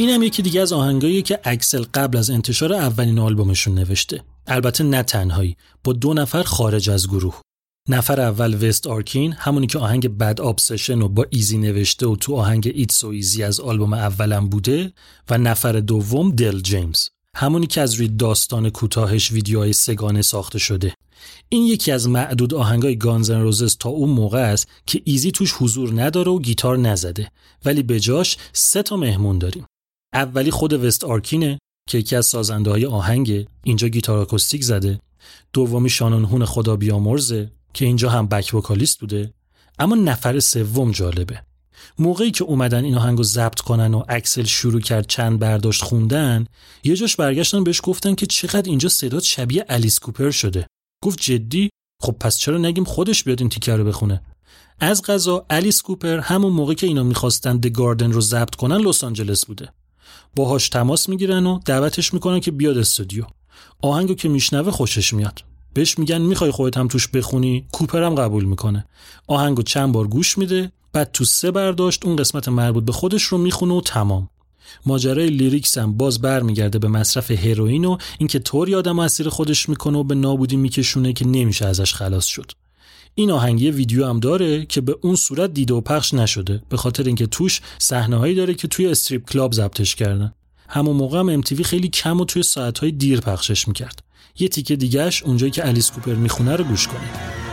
[SPEAKER 1] این هم یکی دیگه از آهنگایی که اکسل قبل از انتشار اولین آلبومشون نوشته. البته نه تنهایی با دو نفر خارج از گروه. نفر اول وست آرکین همونی که آهنگ Bad Obsession و با ایزی نوشته و تو آهنگ It's So Easy از آلبوم اولم بوده و نفر دوم دل جیمز همونی که از روی داستان کوتاهش ویدیوهای سه‌گانه ساخته شده. این یکی از معدود آهنگای Guns N' Roses تا اون موقع است که ایزی توش حضور نداره و گیتار نزده ولی به جاش سه تا مهمون داریم. اولی خود وست آرکینه که یکی از سازنده های آهنگه اینجا گیتار آکوستیک زده. دومی شانون هون خدا بیامرزه که اینجا هم بک وکالیست بوده. اما نفر سوم جالبه. موقعی که اومدن این آهنگو ضبط کنن و اکسل شروع کرد چند برداشت خوندن یه جاش برگشتن بهش گفتن که چقدر اینجا صدات شبیه الیس کوپر شده. گفت جدی؟ خب پس چرا نگیم خودش بیاد این تیکر رو بخونه؟ از قضا الیس کوپر همون موقع که اینا می‌خواستن The Garden رو ضبط کنن لس آنجلس بوده. باهاش تماس می‌گیرن و دعوتش می‌کنن که بیاد استودیو. آهنگو که میشنوه خوشش میاد. بهش میگن می‌خوای خودت هم توش بخونی؟ کوپر هم قبول می‌کنه. آهنگو چند بار گوش میده بعد تو سه برداشت اون قسمت مربوط به خودش رو می‌خونه و تمام. ماجرای lyrics هم باز برمیگرده به مصرف هروئین و اینکه طوری آدم اسیر خودش می‌کنه و به نابودی میکشونه که نمیشه ازش خلاص شد. این آهنگی ویدیو هم داره که به اون صورت دیده و پخش نشده به خاطر اینکه توش صحنه‌هایی داره که توی استریپ کلاب ضبطش کردن. همون موقع هم MTV خیلی کم و توی ساعتهای دیر پخشش می‌کرد. یه تیکه دیگهش اونجایی که الیس کوپر می‌خونه رو گوش کنید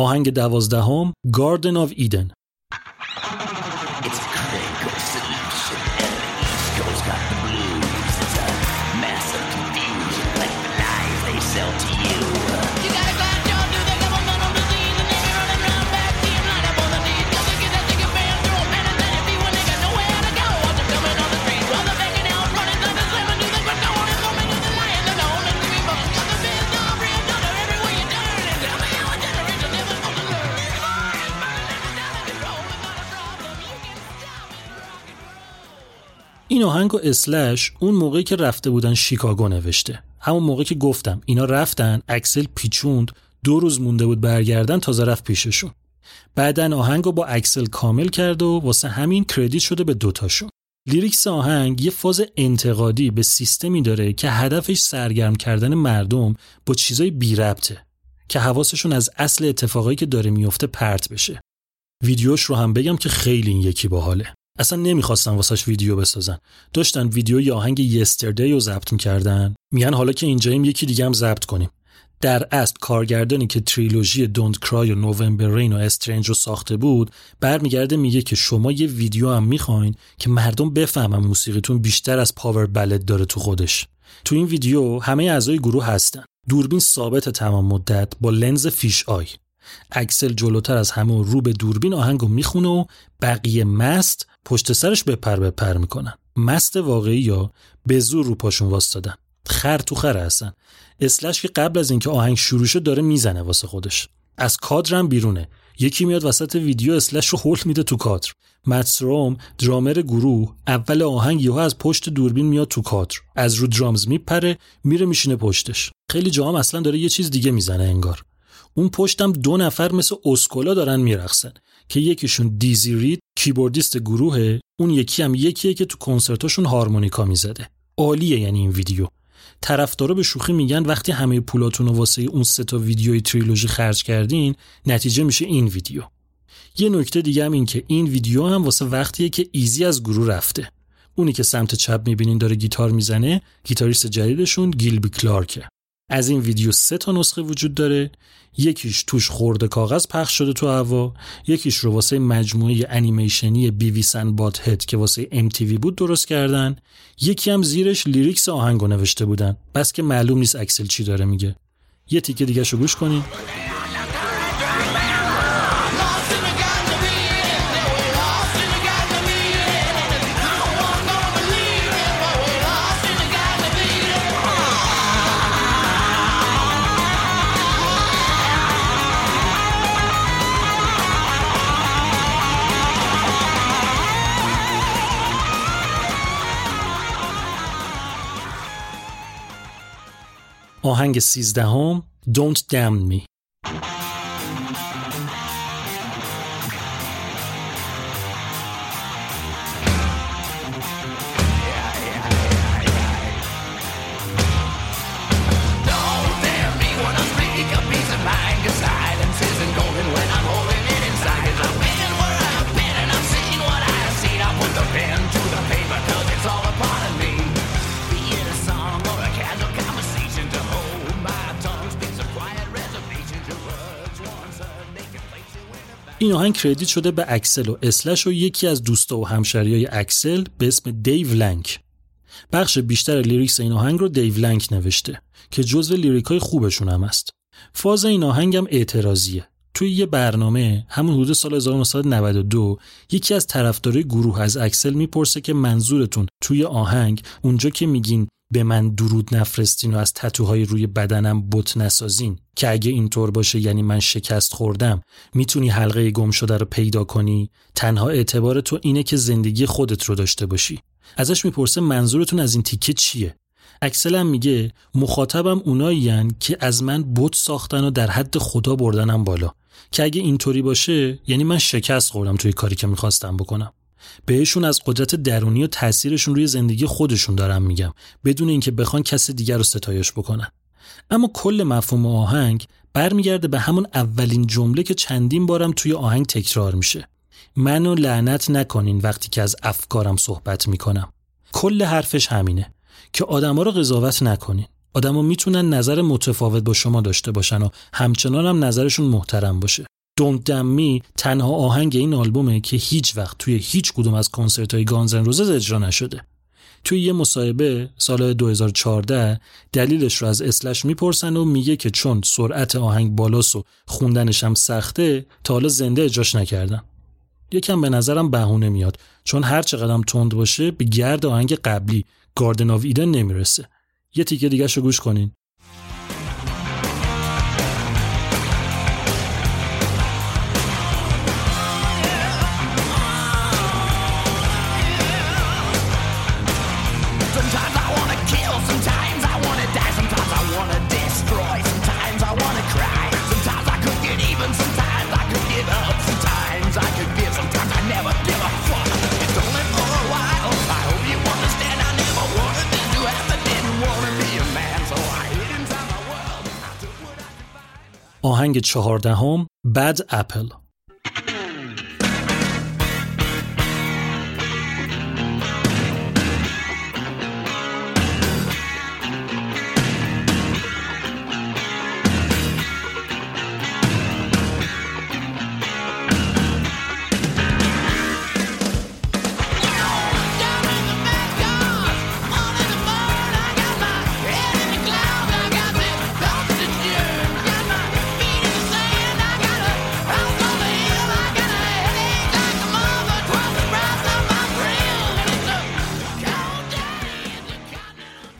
[SPEAKER 1] آهنگ دوازدهم
[SPEAKER 4] گاردن آف ایدن.
[SPEAKER 1] این آهنگ و اسلش اون موقعی که رفته بودن شیکاگو نوشته. همون موقع که گفتم اینا رفتن اکسل پیچوند دو روز مونده بود برگردن تازه رفت پیششون. بعدن آهنگ رو با اکسل کامل کرد و واسه همین credit شده به دوتاشون lyrics آهنگ یه فاز انتقادی به سیستمی داره که هدفش سرگرم کردن مردم با چیزای بی ربطه که حواسشون از اصل اتفاقایی که داره میفته پرت بشه. ویدیوش رو هم بگم که خیلی این یکی باحاله. اصلا نمی‌خواستن واسش ویدیو بسازن. داشتن ویدیوی آهنگ Yesterdays رو ضبط می‌کردن. میگن حالا که اینجاییم یکی دیگه هم ضبط کنیم. در اصل کارگردانی که trilogy Don't Cry و November Rain و Estranged رو ساخته بود برمیگرده میگه که شما یه ویدیو هم می‌خواین که مردم بفهمن موسیقیتون بیشتر از power ballad داره تو خودش. تو این ویدیو همه اعضای گروه هستن. دوربین ثابت تمام مدت با لنز fisheye اکسل جلوتر از همه رو به دوربین آهنگو می‌خونه و بقیه مست پشت سرش بپر بپر می‌کنن. مست واقعی یا به زور رو پاشون واستادن خر تو خر هستن. اسلش که قبل از اینکه آهنگ شروع شد داره می‌زنه واسه خودش. از کادرم بیرونه. یکی میاد وسط ویدیو اسلش رو هول میده تو کادر. متسروم درامر گروه اول آهنگ یهو از پشت دوربین میاد تو کادر. از رو درامز میپره میره میشینه پشتش. خیلی جاهم اصلا داره یه چیز دیگه می‌زنه انگار. اون پشتم دو نفر مثل اسکلا دارن میرقصن. که یکیشون دیزی رید کیبوردیست گروهه اون یکی هم یکیه که تو کنسرتاشون هارمونیکا می‌زده. عالیه یعنی این ویدیو. طرفدارا به شوخی میگن وقتی همه پولاتون رو واسه اون سه تا ویدیوی تریلوژی خرج کردین نتیجه میشه این ویدیو. یه نکته دیگه هم این که این ویدیو هم واسه وقتیه که ایزی از گروه رفته. اونی که سمت چپ می‌بینین داره گیتار می‌زنه گیتاریست جدیدشون گیلبی کلارکه. از این ویدیو سه تا نسخه وجود داره. یکیش توش خرده کاغذ پخش شده تو هوا. یکیش رو واسه مجموعه انیمیشنی Beavis and Butt-Head که واسه MTV بود درست کردن. یکی هم زیرش lyrics آهنگو نوشته بودن. بس که معلوم نیست اکسل چی داره میگه. یه تیکه دیگه شو گوش کنین. آهنگ سیزدهم Don't Damn Me. این آهنگ credit شده به اکسل و اسلش و یکی از دوستا و همشهریای اکسل به اسم دیو لنک. بخش بیشتر lyrics این آهنگ رو دیو لنک نوشته که جزو lyric ای خوبشون هم است. فاز این آهنگ هم اعتراضیه. توی یه برنامه همون حدود سال 1992 یکی از طرفدارای گروه از اکسل می‌پرسه که منظورتون توی آهنگ اونجا که میگین به من درود نفرستین و از تتوهای روی بدنم بت نسازین. که اگه اینطور باشه یعنی من شکست خوردم. می‌تونی حلقه گم شده رو پیدا کنی؟ تنها اعتبار تو اینه که زندگی خودت رو داشته باشی. ازش می‌پرسه منظورتون از این تیکه چیه؟ اکسلم میگه مخاطبم اونایی که از من بت ساختن و در حد خدا بردنم بالا. که اگه اینطوری باشه یعنی من شکست خوردم توی کاری که می‌خواستم بکنم. بهشون از قدرت درونی و تاثیرشون روی زندگی خودشون دارم میگم بدون اینکه بخوان کس دیگر رو ستایش بکنن. اما کل مفهوم آهنگ برمیگرده به همون اولین جمله که چندین بارم توی آهنگ تکرار میشه. منو لعنت نکنین وقتی که از افکارم صحبت می‌کنم. کل حرفش همینه که آدما رو قضاوت نکنین. آدما می‌تونن نظر متفاوت با شما داشته باشن و همچنان هم نظرشون محترم باشه. Don't Damn تنها آهنگ این آلبومه که هیچ وقت توی هیچ کدوم از کنسرت های گانزن روزز اجرا نشده. توی یه مصاحبه سال 2014 دلیلش رو از اسلش می‌پرسن و میگه که چون سرعت آهنگ بالاست و خوندنش هم سخته تا حالا زنده اجراش نکردن یکم به نظرم بهونه میاد چون هر چقدرم تند باشه به گرد آهنگ قبلی گاردن آف ایدن نمی‌رسه. یه تیکه دیگه رو گوش کنین. آهنگ چهاردهم بد اپل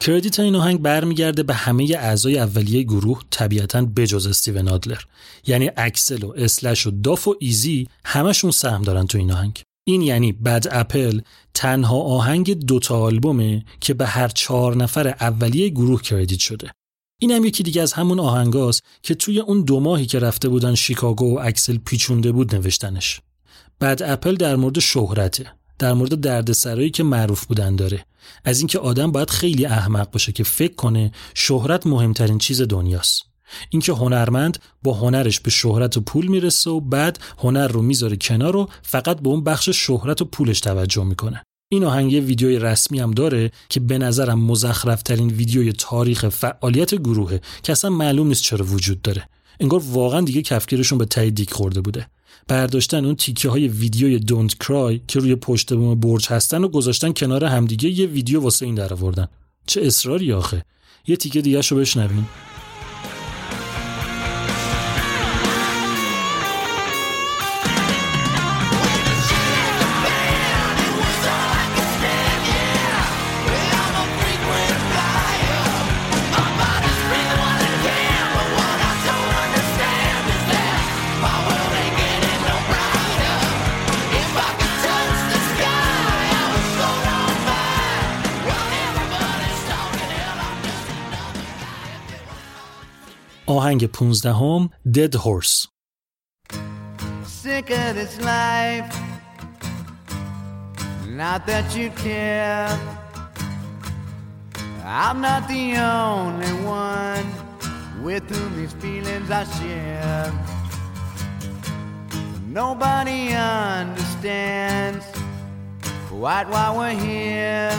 [SPEAKER 1] credit این آهنگ برمیگرده به همه اعضای اولیه گروه طبیعتا بجز استیون آدلر. یعنی اکسل و اسلش و داف و ایزی همشون سهم دارن تو این آهنگ. این یعنی Bad Apples تنها آهنگ دوتا آلبومه که به هر چهار نفر اولیه گروه credit شده. این هم یکی دیگه از همون آهنگاست که توی اون دو ماهی که رفته بودن شیکاگو و اکسل پیچونده بود نوشتنش. Bad Apples در مورد شهرته. در مورد دردسرایی که معروف بودن داره. از اینکه آدم باید خیلی احمق باشه که فکر کنه شهرت مهمترین چیز دنیاست. اینکه هنرمند با هنرش به شهرت و پول می‌رسه و بعد هنر رو می‌ذاره کنار و فقط به اون بخش شهرت و پولش توجه می‌کنه. این آهنگ ویدیوی رسمی هم داره که به نظرم مزخرفترین ویدیوی تاریخ فعالیت گروهه که اصلا معلوم نیست چرا وجود داره. انگار واقعا دیگه کفگیرشون به تای دیک خورده بوده. برداشتن اون تیکه های ویدیوی دونت کرای که روی پشت بوم برج هستن و گذاشتن کنار همدیگه یه ویدیو واسه این در آوردن. چه اصراری آخه. یه تیکه دیگه شو بشنوین آهنگ 15 هم Dead Horse
[SPEAKER 3] sick of this life. Not that you care. I'm not the only one with whom these feelings I share. Nobody understands quite why we're here.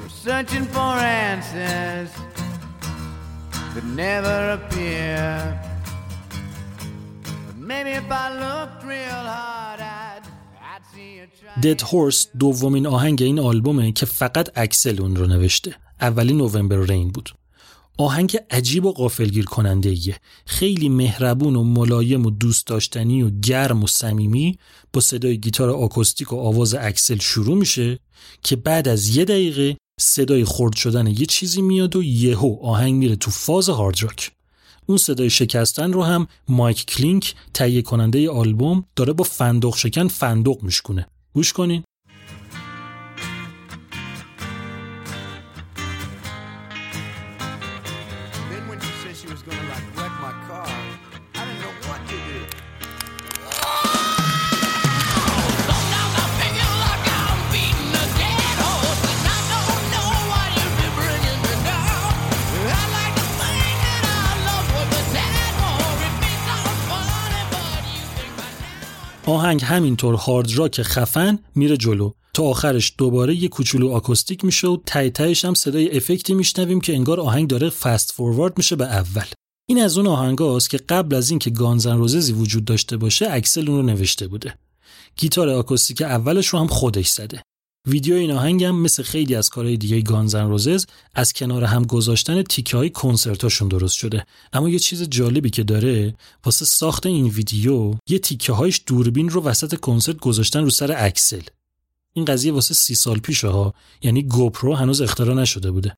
[SPEAKER 3] We're searching for answers That never appear. Maybe if I looked real hard, I'd, I'd see a.
[SPEAKER 1] Dead Horse دومین آهنگ این آلبومه که فقط اکسل اون رو نوشته اولی نوامبر رین بود آهنگ عجیب و غافلگیر کننده ایه. خیلی مهربون و ملایم و دوست داشتنی و گرم و صمیمی با صدای گیتار آکوستیک و آواز اکسل شروع میشه که بعد از یه دقیقه صدای خرد شدن یه چیزی میاد و یهو آهنگ میره تو فاز هارد راک اون صدای شکستن رو هم مایک کلینک تهیه کننده آلبوم داره با فندق شکن فندق میشکونه. گوش کنین. آهنگ همینطور هارد راک خفن میره جلو. تا آخرش دوباره یه کوچولو آکوستیک میشه و ته تهش هم صدای افکتی میشنویم که انگار آهنگ داره فست فوروارد میشه به اول. این از اون آهنگاست که قبل از اینکه گانزن روززی وجود داشته باشه اکسل اون رو نوشته بوده. گیتار آکوستیک اولش رو هم خودش زده. ویدیو این آهنگ هم مثل خیلی از کارهای دیگه گانزن روزز از کنار هم گذاشتن تیکه های کنسرتاشون درست شده. اما یه چیز جالبی که داره واسه ساخت این ویدیو یه تیکه هایش دوربین رو وسط کنسرت گذاشتن رو سر اکسل. این قضیه واسه سی سال پیشه ها یعنی GoPro هنوز اختراع نشده بوده.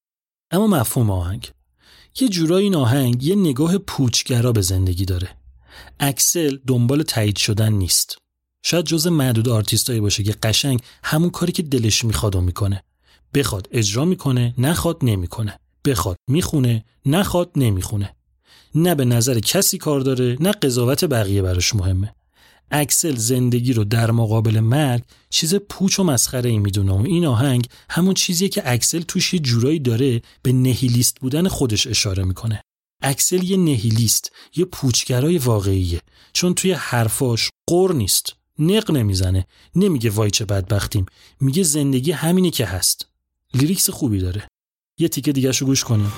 [SPEAKER 1] اما مفهوم آهنگ. یه جورایی این آهنگ یه نگاه پوچگرا به زندگی داره. اکسل دنبال تایید شدن نیست. شاید جز معدود آرتیستایی باشه که قشنگ همون کاری که دلش می‌خواد و می‌کنه. بخواد اجرا می‌کنه نخواد نمی‌کنه. بخواد می‌خونه نخواد نمی‌خونه. نه به نظر کسی کار داره نه قضاوت بقیه براش مهمه. اکسل زندگی رو در مقابل مرگ چیز پوچ و مسخره ای می‌دونه و این آهنگ همون چیزیه که اکسل توش یه جورایی داره به نهیلیست بودن خودش اشاره می‌کنه. اکسل یه نهیلیست یه پوچگرای واقعیه. چون توی حرفاش غر نیست. نق نمی‌زنه. نمیگه وای چه بدبختیم. میگه زندگی همینه که هست. لیریکس خوبی داره. یه تیکه دیگه گوش کنیم.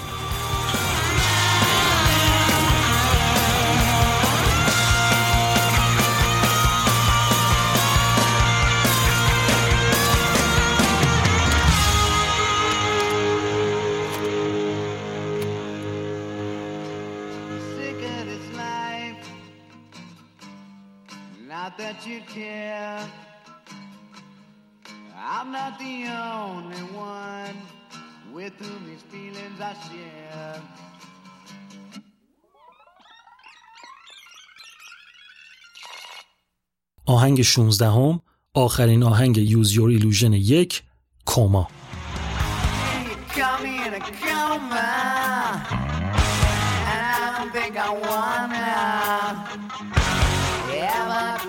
[SPEAKER 2] Care. I'm not the only one with whom these feelings I share.
[SPEAKER 1] آهنگ 16 هم آخرین آهنگ یوز یور ایلوژن یک کما
[SPEAKER 2] You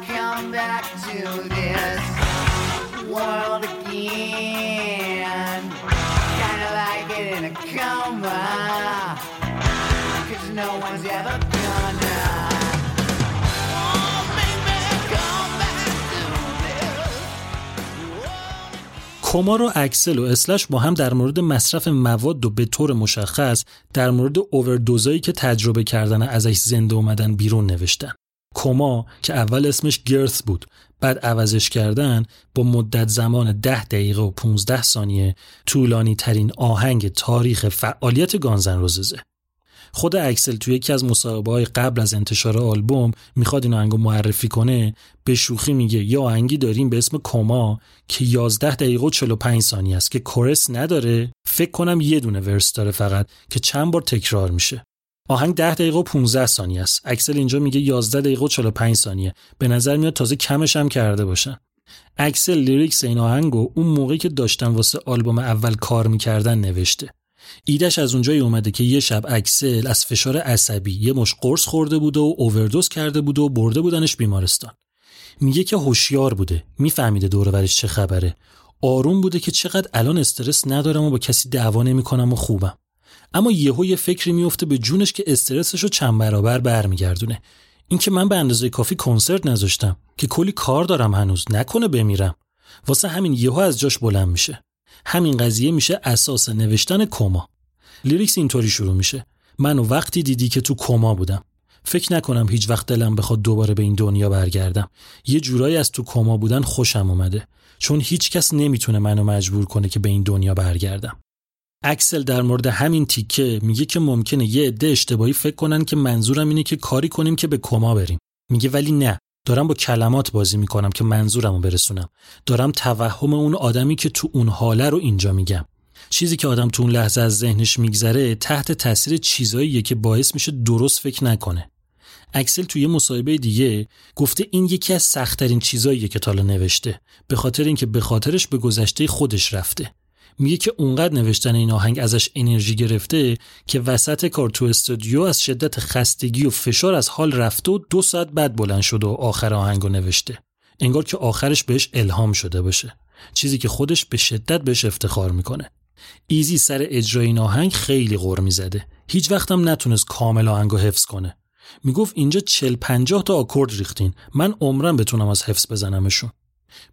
[SPEAKER 2] come back to this world again. Kinda like it in a coma, cause no one's ever gonna.
[SPEAKER 1] کما رو اکسل و اسلش با هم در مورد مصرف مواد و به طور مشخص در مورد اووردوزایی که تجربه کردن ازش زنده اومدن بیرون نوشتن. کما که اول اسمش گرث بود بعد عوضش کردن با مدت زمان 10 دقیقه و 15 ثانیه طولانی ترین آهنگ تاریخ فعالیت گانزن روززه. خود اکسل توی یکی از مصاحبه های قبل از انتشار آلبوم می‌خواد این آهنگو معرفی کنه به شوخی میگه یه آهنگی داریم به اسم کما که 11 دقیقه و 45 ثانیه است که کورس نداره فکر کنم یه دونه ورس داره فقط که چند بار تکرار میشه آهنگ 10 دقیقه و 15 ثانیه است. اکسل اینجا میگه 11 دقیقه و 45 ثانیه. به نظر میاد تازه کمش هم کرده باشن اکسل lyrics این آهنگو اون موقعی که داشتن واسه آلبوم اول کار می‌کردن نوشته. ایدش از اونجایی اومده که یه شب اکسل از فشار عصبی یه مشت قرص خورده بوده و اووردوز کرده بوده و برده بودنش بیمارستان. میگه که هوشیار بوده. میفهمیده دور و برش چه خبره. آروم بوده که چقدر الان استرس ندارم و با کسی دعوا نمی‌کنم و خوبم. اما یهو یه فکری میفته به جونش که استرسش رو چند برابر برمیگردونه. اینکه من به اندازه کافی کنسرت نذاشتم که کلی کار دارم هنوز نکنه بمیرم. واسه همین یهو از جاش بلند میشه. همین قضیه میشه اساس نوشتن Coma. lyrics اینطوری شروع میشه. منو وقتی دیدی که تو کما بودم. فکر نکنم هیچ وقت دلم بخواد دوباره به این دنیا برگردم. یه جورایی از تو کما بودن خوشم اومده. چون هیچ کس نمی‌تونه منو مجبور کنه که به این دنیا برگردم. اکسل در مورد همین تیکه میگه که ممکنه یه عده اشتباهی فکر کنن که منظورم اینه که کاری کنیم که به کما بریم. میگه ولی نه. دارم با کلمات بازی می‌کنم که منظورمو برسونم. دارم توهم اون آدمی که تو اون حاله رو اینجا میگم. چیزی که آدم تو اون لحظه از ذهنش میگذره تحت تاثیر چیزاییه که باعث میشه درست فکر نکنه. اکسل توی مصاحبه دیگه گفته این یکی از سختترین چیزاییه که تالا نوشته به خاطر اینکه به خاطرش به گذشته خودش رفته. میگه که اونقدر نوشتن این آهنگ ازش انرژی گرفته که وسط کار تو استودیو از شدت خستگی و فشار از حال رفته و دو ساعت بعد بلند شده و آخر آهنگو نوشته. انگار که آخرش بهش الهام شده باشه. چیزی که خودش به شدت بهش افتخار می‌کنه. ایزی سر اجرای این آهنگ خیلی غور می‌زده. هیچ وقتم نتونست کامل آهنگو حفظ کنه. می‌گفت اینجا 40 50 تا آکورد ریختین. من عمرم بتونم از حفظ بزنمشون.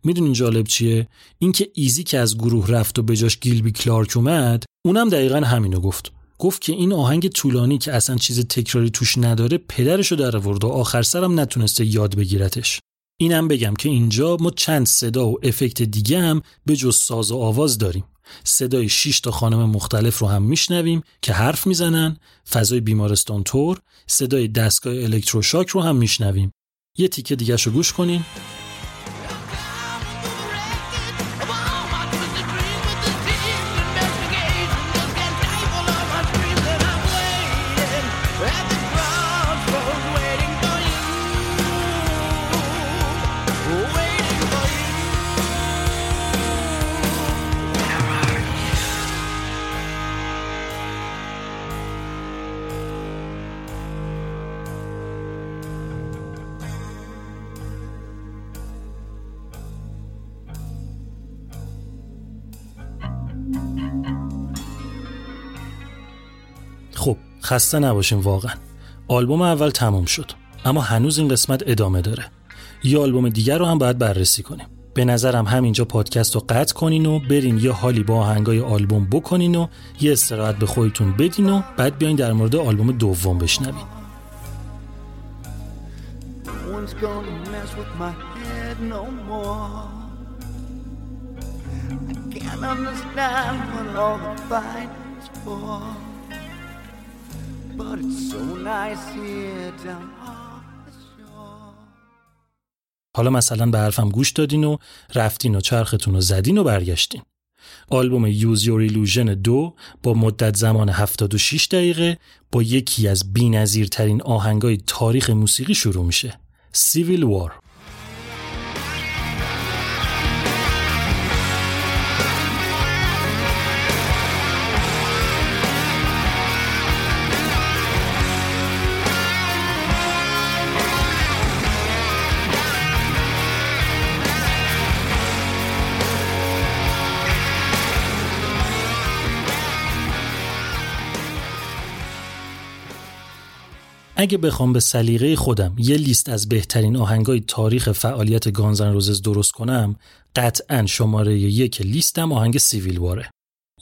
[SPEAKER 1] می‌دونین جالب چیه؟ اینکه ایزی که از گروه رفت و به جاش گیلبی کلارک اومد اونم دقیقا همینو گفت. گفت که این آهنگ طولانی که اصلا چیز تکراری توش نداره پدرشو در آورد و آخر سرم نتونسته یاد بگیرتش. اینم بگم که اینجا ما چند صدا و افکت دیگه هم به جز ساز و آواز داریم. صدای 6 تا خانم مختلف رو هم میشنویم که حرف می‌زنن فضای بیمارستان تور صدای دستگاه الکتروشاک رو هم میشنویم. یه تیکه دیگه شو گوش کنین خسته نباشیم واقعا. آلبوم اول تموم شد. اما هنوز این قسمت ادامه داره. یه آلبوم دیگر رو هم باید بررسی کنیم. به نظرم همینجا پادکست رو قطع کنین و برین یه حالی با آهنگای آلبوم بکنین و یه استراحت به خودتون بدین و بعد بیاین در مورد آلبوم دوم بشنوین.
[SPEAKER 3] No But it's so nice here down.
[SPEAKER 1] حالا مثلا به حرفم گوش دادین و رفتین و چرختون رو زدین و برگشتین آلبوم Use Your Illusion دو با مدت زمان 76 دقیقه با یکی از بی‌نظیرترین آهنگای تاریخ موسیقی شروع میشه Civil War اگه بخوام به سلیقه خودم یه لیست از بهترین آهنگای تاریخ فعالیت Guns N' Roses درست کنم قطعا شماره یک لیستم آهنگ Civil War ه.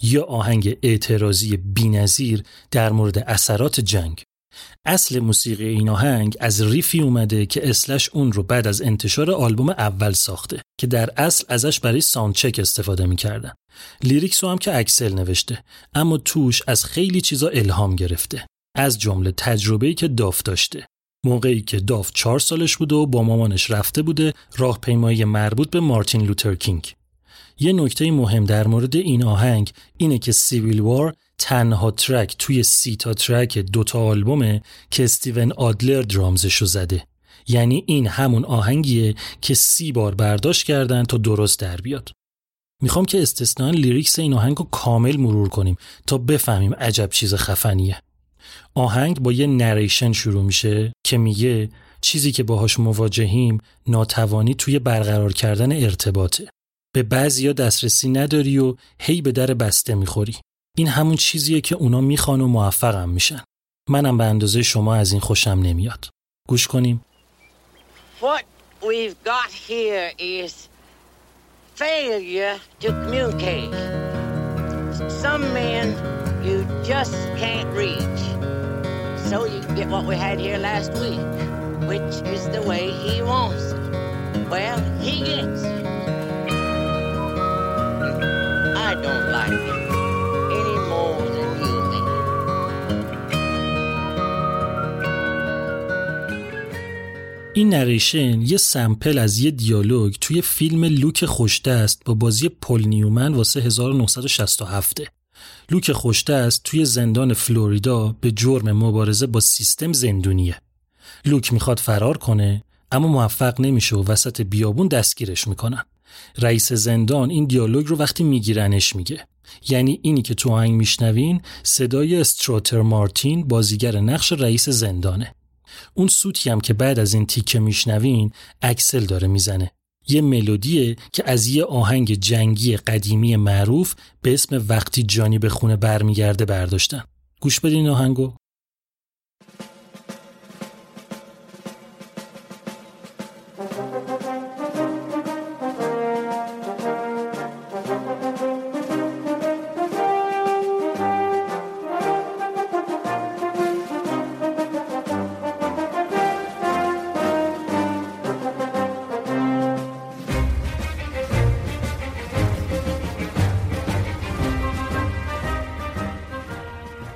[SPEAKER 1] یه آهنگ اعتراضی بینظیر در مورد اثرات جنگ. اصل موسیقی این آهنگ از riff ی اومده که اسلش اون رو بعد از انتشار آلبوم اول ساخته که در اصل ازش برای soundcheck استفاده می‌کردن. lyrics هم که اکسل نوشته اما توش از خیلی چیزا الهام گرفته. از جمله تجربه‌ای که داف داشته. موقعی که داف چهار سالش بوده و با مامانش رفته بوده راهپیمایی مربوط به مارتین لوتر کینگ. یه نکته مهم در مورد این آهنگ اینه که Civil War تنها track توی سی تا track دوتا آلبومه که استیون آدلر drums شو زده. یعنی این همون آهنگیه که سی بار برداشت کردن تا درست در بیاد. می‌خوام که استثنان لیریکس این آهنگ رو کامل مرور کنیم تا بفهمیم عجب چیز خفنیه. آهنگ با یه نریشن شروع میشه که میگه چیزی که باهاش مواجهیم ناتوانی توی برقرار کردن ارتباطه. به بعضیا دسترسی نداری و هی به در بسته می‌خوری. این همون چیزیه که اونا می‌خوان و موفقم میشن. منم به اندازه شما از این خوشم نمیاد. گوش کنیم.
[SPEAKER 5] What we've got here is failure to communicate. Some men you just can't reach. So you get what we had here last week, which is the way he wants it. Well, he gets. I don't like it.
[SPEAKER 1] این narration یه sample از یه دیالوگ توی فیلم لوک خوشدست با بازی پل نیومن واسه 1967 لوک خوشدست توی زندان فلوریدا به جرم مبارزه با سیستم زندونیه. لوک می‌خواد فرار کنه اما موفق نمیشه و وسط بیابون دستگیرش می‌کنن. رئیس زندان این دیالوگ رو وقتی میگیرنش میگه. یعنی اینی که تو آهنگ میشنوین صدای استروتر مارتین بازیگر نقش رئیس زندانه. اون سوتی هم که بعد از این تیکه میشنوین اکسل داره می‌زنه. یه ملودیه که از یه آهنگ جنگی قدیمی معروف به اسم وقتی جانی به خونه برمیگرده برداشتن. گوش بدین آهنگو.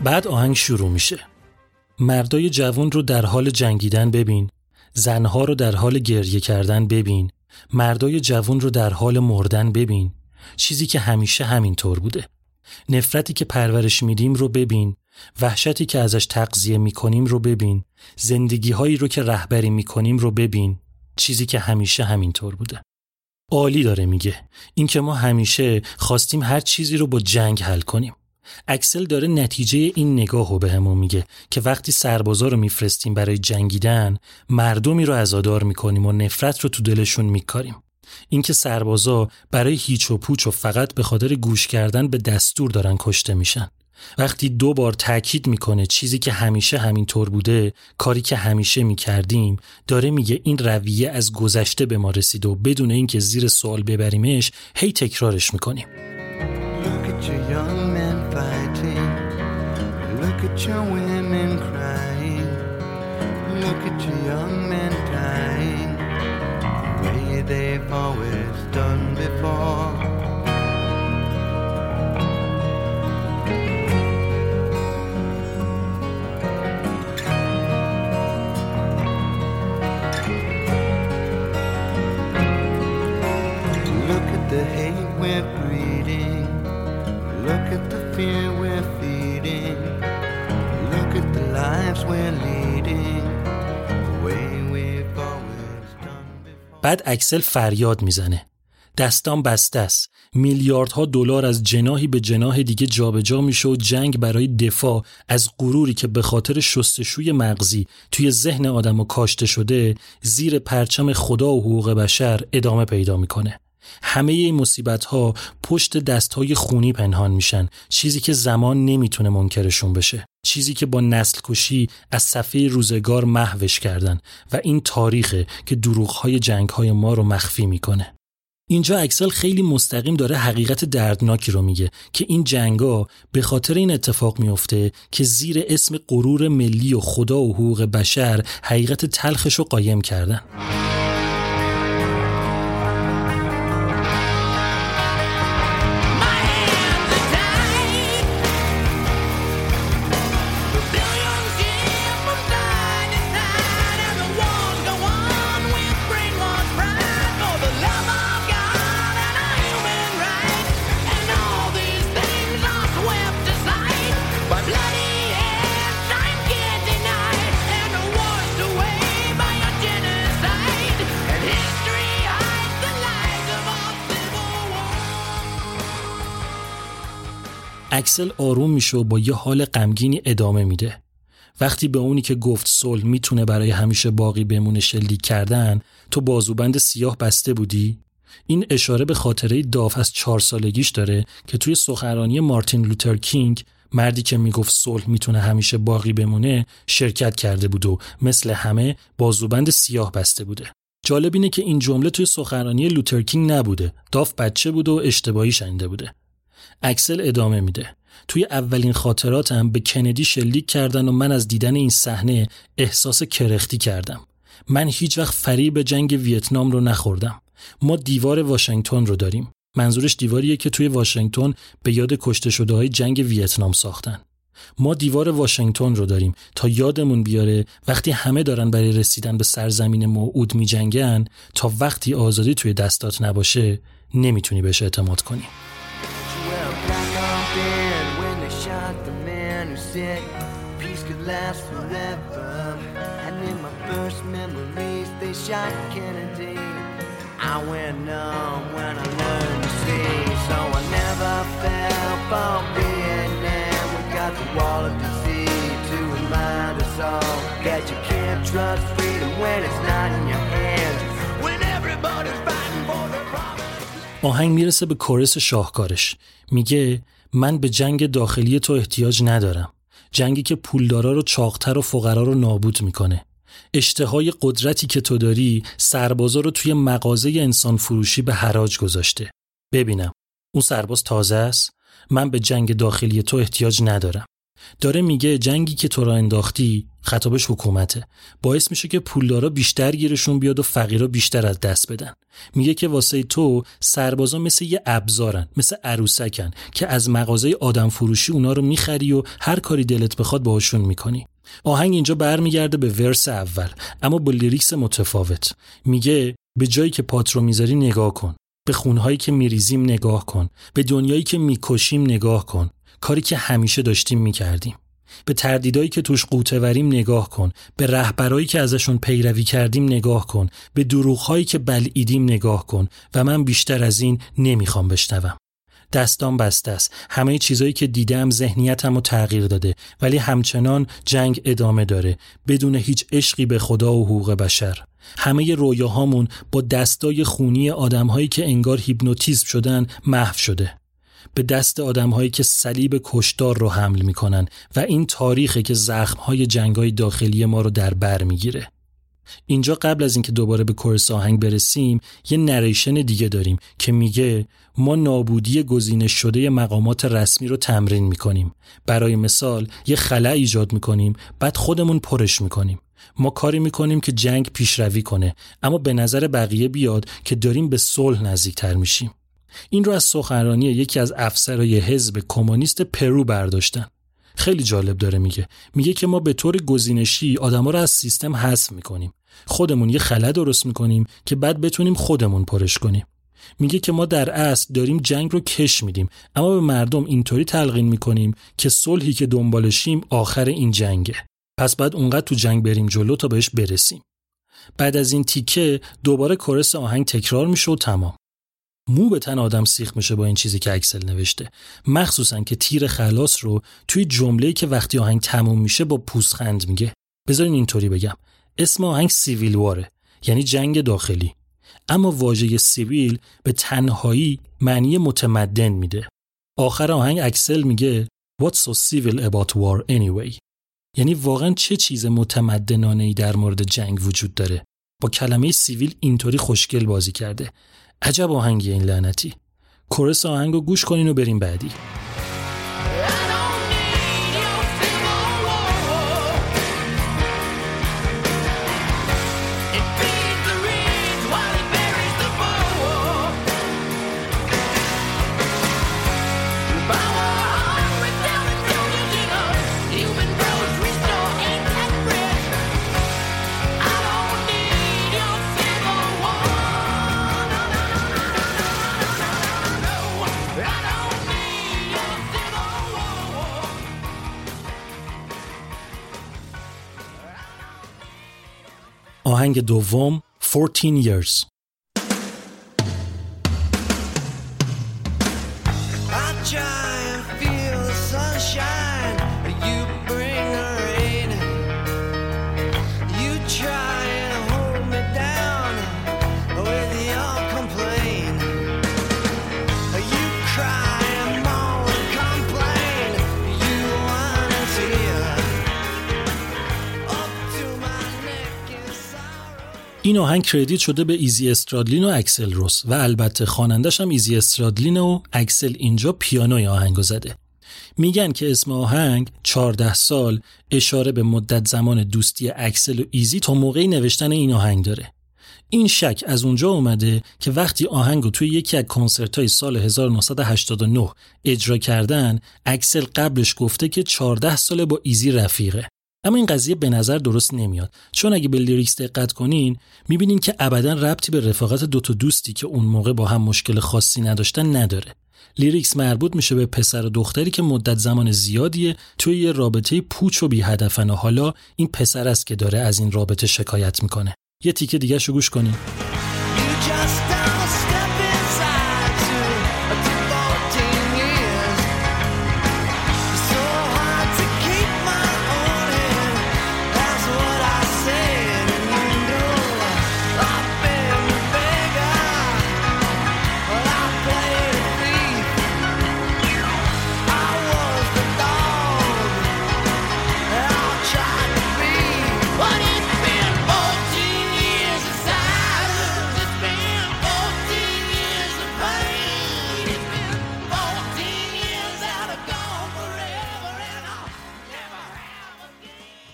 [SPEAKER 1] بعد آهنگ شروع میشه. مردای جوان رو در حال جنگیدن ببین زنها رو در حال گریه کردن ببین مردای جوان رو در حال مردن ببین. چیزی که همیشه همینطور بوده. نفرتی که پرورش میدیم رو ببین وحشتی که ازش تقضیه می‌کنیم رو ببین زندگی هایی رو که رهبری می‌کنیم رو ببین. چیزی که همیشه همینطور بوده. عالی داره میگه. اینکه ما همیشه خواستیم هر چیزی رو با جنگ حل کنیم. اکسل داره نتیجه این نگاه رو به همون میگه که وقتی سربازا رو میفرستیم برای جنگیدن مردمی رو ازادار می‌کنیم و نفرت رو تو دلشون میکاریم. اینکه سربازا برای هیچ و پوچ و فقط به خاطر گوش کردن به دستور دارن کشته میشن. وقتی دو بار تاکید می‌کنه چیزی که همیشه همینطور بوده کاری که همیشه می‌کردیم داره میگه این رویه از گذشته به ما رسید و بدون اینکه زیر سوال ببریمش هی تکرارش می‌کنیم.
[SPEAKER 3] At your women crying. Look at your young men dying. The way they've always done before. Look at the hate we're
[SPEAKER 1] بعد اکسل فریاد می‌زنه. دستان بسته است. میلیاردها دلار از جناهی به جناه دیگه جابجا میشه و جنگ برای دفاع از غروری که به خاطر شستشوی مغزی توی ذهن آدم کاشته شده زیر پرچم خدا و حقوق بشر ادامه پیدا می‌کنه. همه این مصیبت ها پشت دست های خونی پنهان میشن. چیزی که زمان نمی‌تونه منکرشون بشه. چیزی که با نسل کشی از صفحه روزگار محوش کردن و این تاریخه که دروغ های جنگ های ما رو مخفی می‌کنه. اینجا اکسل خیلی مستقیم داره حقیقت دردناکی رو میگه که این جنگا به خاطر این اتفاق میفته که زیر اسم غرور ملی و خدا و حقوق بشر حقیقت تلخش رو قایم کردن. اکسل آروم میشه و با یه حال غمگینی ادامه میده. وقتی به اونی که گفت صلح می‌تونه برای همیشه باقی بمونه شلیک کردن تو بازوبند سیاه بسته بودی؟ این اشاره به خاطره داف از چهار سالگیش داره که توی سخنرانی مارتین لوتر کینگ مردی که می‌گفت صلح می‌تونه همیشه باقی بمونه شرکت کرده بود و مثل همه بازوبند سیاه بسته بوده. جالب اینه که این جمله توی سخنرانی لوتر کینگ نبوده. داف بچه بوده و اشتباهی شنیده بوده. اکسل ادامه میده. توی اولین خاطراتم به کندی شلیک کردن و من از دیدن این صحنه احساس کرختی کردم. من هیچ وقت فریب جنگ ویتنام رو نخوردم. ما دیوار واشنگتن رو داریم. منظورش دیواریه که توی واشنگتن به یاد کشته شده های جنگ ویتنام ساختن. ما دیوار واشنگتن رو داریم تا یادمون بیاره وقتی همه دارن برای رسیدن به سرزمین موعود میجنگن تا وقتی آزادی توی دستات نباشه نمی‌تونی بهش اعتماد کنی.
[SPEAKER 3] Said peace could last forever. And in my first memories, they shot Kennedy. I went numb when I learned to see, so I never fell for Vietnam. We got the wall of disease to remind us all that you can't trust freedom when it's not in your hands. When everybody's fighting for promise.
[SPEAKER 1] آهنگ می‌رسه به کورس شاهکارش میگه من به جنگ داخلی تو احتیاج ندارم جنگی که پولدارا رو چاقتر و فقرا رو نابود می‌کنه. اشتهای قدرتی که تو داری سربازا رو توی مغازه انسان فروشی به حراج گذاشته. ببینم. اون سرباز تازه است؟ من به جنگ داخلی تو احتیاج ندارم. داره میگه جنگی که تو را انداختی خطابش حکومته. باعث میشه که پولدارا بیشتر گیرشون بیاد و فقیرا بیشتر از دست بدن. میگه که واسه تو سربازا مثل یه ابزارن مثل عروسکن که از مغازه آدم فروشی اونا رو می‌خری و هر کاری دلت بخواد باهاشون می‌کنی. آهنگ اینجا برمیگرده به ورس اول اما با لیریکس متفاوت. میگه به جایی که پات رو می‌ذاری نگاه کن به خونهایی که میریزیم نگاه کن به دنیایی که می‌کشیم نگاه کن. کاری که همیشه داشتیم می‌کردیم. به تردیدایی که توش قوتوریم نگاه کن. به رهبرایی که ازشون پیروی کردیم نگاه کن. به دروغهایی که بلعیدیم نگاه کن. و من بیشتر از این نمی‌خوام بشنوم. دستام بسته است. همه چیزایی که دیدم ذهنیتم رو تغییر داده. ولی همچنان جنگ ادامه داره. بدون هیچ عشقی به خدا و حقوق بشر. همه رویاهامون با دستای خونی آدمهایی که انگار هیپنوتیزم شدن محو شده. به دست آدمهایی که صلیب کشدار رو حمل می‌کنن و این تاریخه که زخمهای جنگای داخلی ما رو در بر می‌گیره. اینجا قبل از اینکه دوباره به کورس آهنگ برسیم یه نریشن دیگه داریم که میگه ما نابودی گزینش شده مقامات رسمی رو تمرین می‌کنیم. برای مثال یه خلع ایجاد می‌کنیم بعد خودمون پرش می‌کنیم. ما کاری می‌کنیم که جنگ پیشروی کنه اما به نظر بقیه بیاد که داریم به صلح نزدیکتر میشیم. این رو از سخنرانی یکی از افسرهای حزب کمونیست پرو برداشتن. خیلی جالب داره میگه. میگه که ما به طور گزینشی آدما رو از سیستم حذف می‌کنیم. خودمون یه خلا درست می‌کنیم که بعد بتونیم خودمون پرش کنیم. میگه که ما در اصل داریم جنگ رو کش میدیم اما به مردم اینطوری تلقین می‌کنیم که صلحی که دنبالشیم آخر این جنگه. پس بعد اونقدر تو جنگ بریم جلو تا بهش برسیم. بعد از این تیکه دوباره chorus آهنگ تکرار میشه و تمام. مو به تن آدم سیخ میشه با این چیزی که اکسل نوشته. مخصوصا که تیر خلاص رو توی جمله‌ای که وقتی آهنگ تموم میشه با پوزخند میگه. بذارین اینطوری بگم. اسم آهنگ Civil War ه یعنی جنگ داخلی. اما واژه civil به تنهایی معنی متمدن میده. آخر آهنگ اکسل میگه What's so civil about war anyway? یعنی واقعا چه چیز متمدنانه ای در مورد جنگ وجود داره؟ با کلمه سیویل اینطوری خوشگل بازی کرده. عجب آهنگی این لعنتی. کورس آهنگ رو گوش کنین و بریم بعدی. آهنگ دوم 14 years.
[SPEAKER 3] I
[SPEAKER 1] این آهنگ credit شده به ایزی استرادلین و اکسل رز و البته خوانندش هم ایزی استرادلین و اکسل اینجا پیانوی آهنگو زده. میگن که اسم آهنگ 14 سال اشاره به مدت زمان دوستی اکسل و ایزی تا موقعی نوشتن این آهنگ داره. این شک از اونجا اومده که وقتی آهنگ رو توی یکی از کنسرت های سال 1989 اجرا کردن اکسل قبلش گفته که 14 ساله با ایزی رفیقه. اما این قضیه به نظر درست نمیاد. چون اگه به lyrics دقت کنین می‌بینین که ابدا ربطی به رفاقت دوتا دوستی که اون موقع با هم مشکل خاصی نداشتن نداره. lyrics مربوط میشه به پسر و دختری که مدت زمان زیادیه توی یه رابطه پوچ و بی هدفن و حالا این پسر است که داره از این رابطه شکایت می‌کنه. یه تیکه دیگه شو گوش کنین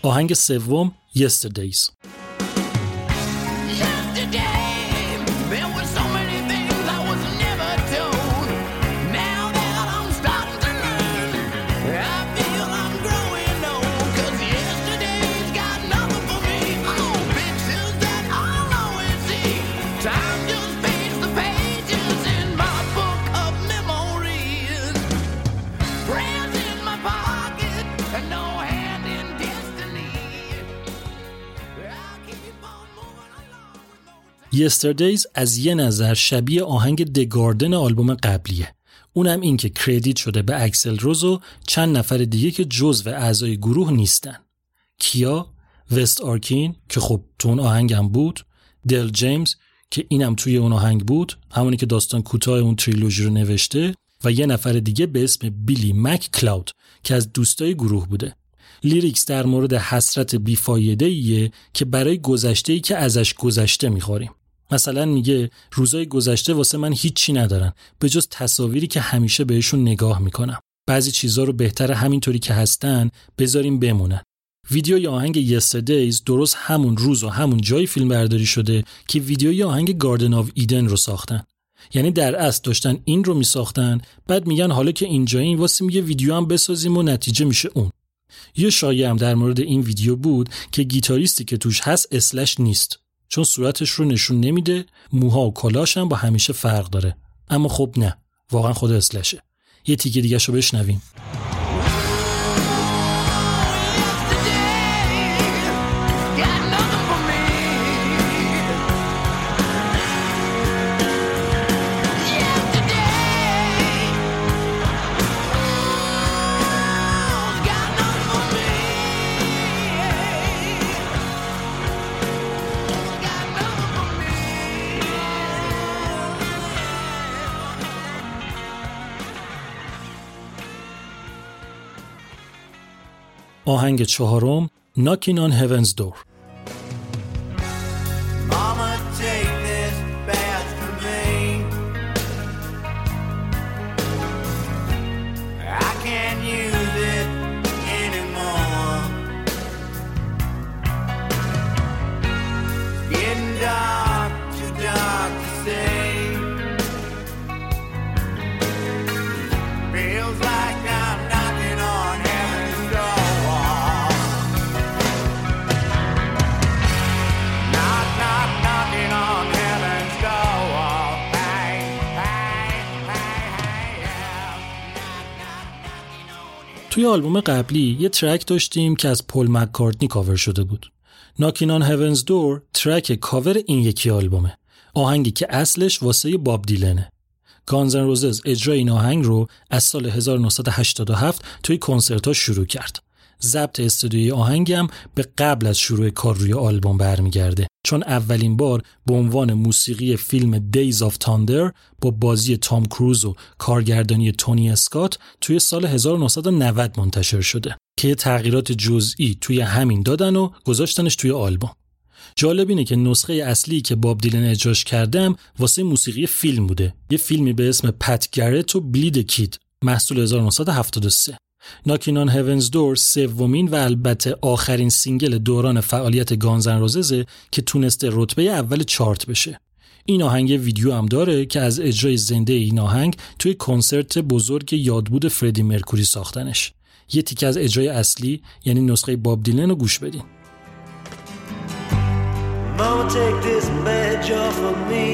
[SPEAKER 1] آهنگ سوم Yesterdays
[SPEAKER 3] Yesterdays
[SPEAKER 1] از یه نظر شبیه آهنگ The Garden آلبوم قبلیه. اونم این که credit شده به اکسل رز و چند نفر دیگه که جزو اعضای گروه نیستن. کیا؟ وست آرکین که خب تو اون آهنگم بود. دل جیمز که اینم توی اون آهنگ بود. همونی که داستان کوتاه اون تریلوژی رو نوشته. و یه نفر دیگه به اسم بیلی مک کلاود که از دوستای گروه بوده. lyrics در مورد حسرت بیفایده ایه که برای گذشته ای که ازش گذشته می‌خوریم. مثلا میگه روزای گذشته واسه من هیچی ندارن به جز تصاویری که همیشه بهشون نگاه می‌کنم. بعضی چیزا رو بهتر همینطوری که هستن بذاریم بمونن. ویدیوی آهنگ Yesterdays درست همون روز و همون جای فیلم برداری شده که ویدیوی آهنگ گاردن آف ایدن رو ساختن. یعنی در اصل داشتن این رو میساختن بعد میگن حالا که اینجاییم واسه میگه ویدیو هم بسازیم و نتیجه میشه اون. یه شایعه هم در مورد این ویدیو بود که گیتاریستی که توش هست اسلش نیست. چون صورتش رو نشون نمیده موها و کلاش هم با همیشه فرق داره. اما خب نه واقعا خود اسلشه یه تیکه دیگه رو بشنویم. آهنگ چهارم
[SPEAKER 3] ناکینان هیونز
[SPEAKER 1] دور آلبوم قبلی یه track داشتیم که از پل مککارتنی کاور شده بود. On Heaven's Door track cover این یکی آلبومه. آهنگی که اصلش واسه باب دیلنه. Guns N' Roses اجرای این آهنگ رو از سال 1987 توی کنسرت‌ها شروع کرد. ضبط استودیوی آهنگم به قبل از شروع کار روی آلبوم برمیگرده. چون اولین بار به عنوان موسیقی فیلم Days of Thunder با بازی تام کروز و کارگردانی تونی اسکات توی سال 1990 منتشر شده که یه تغییرات جزئی توی همین دادن و گذاشتنش توی آلبوم. جالب اینه که نسخه اصلی که باب دیلن اجراش کرده هم واسه موسیقی فیلم بوده. یه فیلمی به اسم Pat Garrett و Billy the Kid محصول 1973 Knockin' on Heaven's Door سومین و البته آخرین single دوران فعالیت Guns N' Roses ه که تونسته رتبه اول چارت بشه. این آهنگ ویدیو هم داره که از اجرای زنده این آهنگ توی کنسرت بزرگ یادبود فردی مرکوری ساختنش. یه تیکه از اجرای اصلی یعنی نسخه باب دیلن رو گوش بدین.
[SPEAKER 3] Mama, take this badge off of me.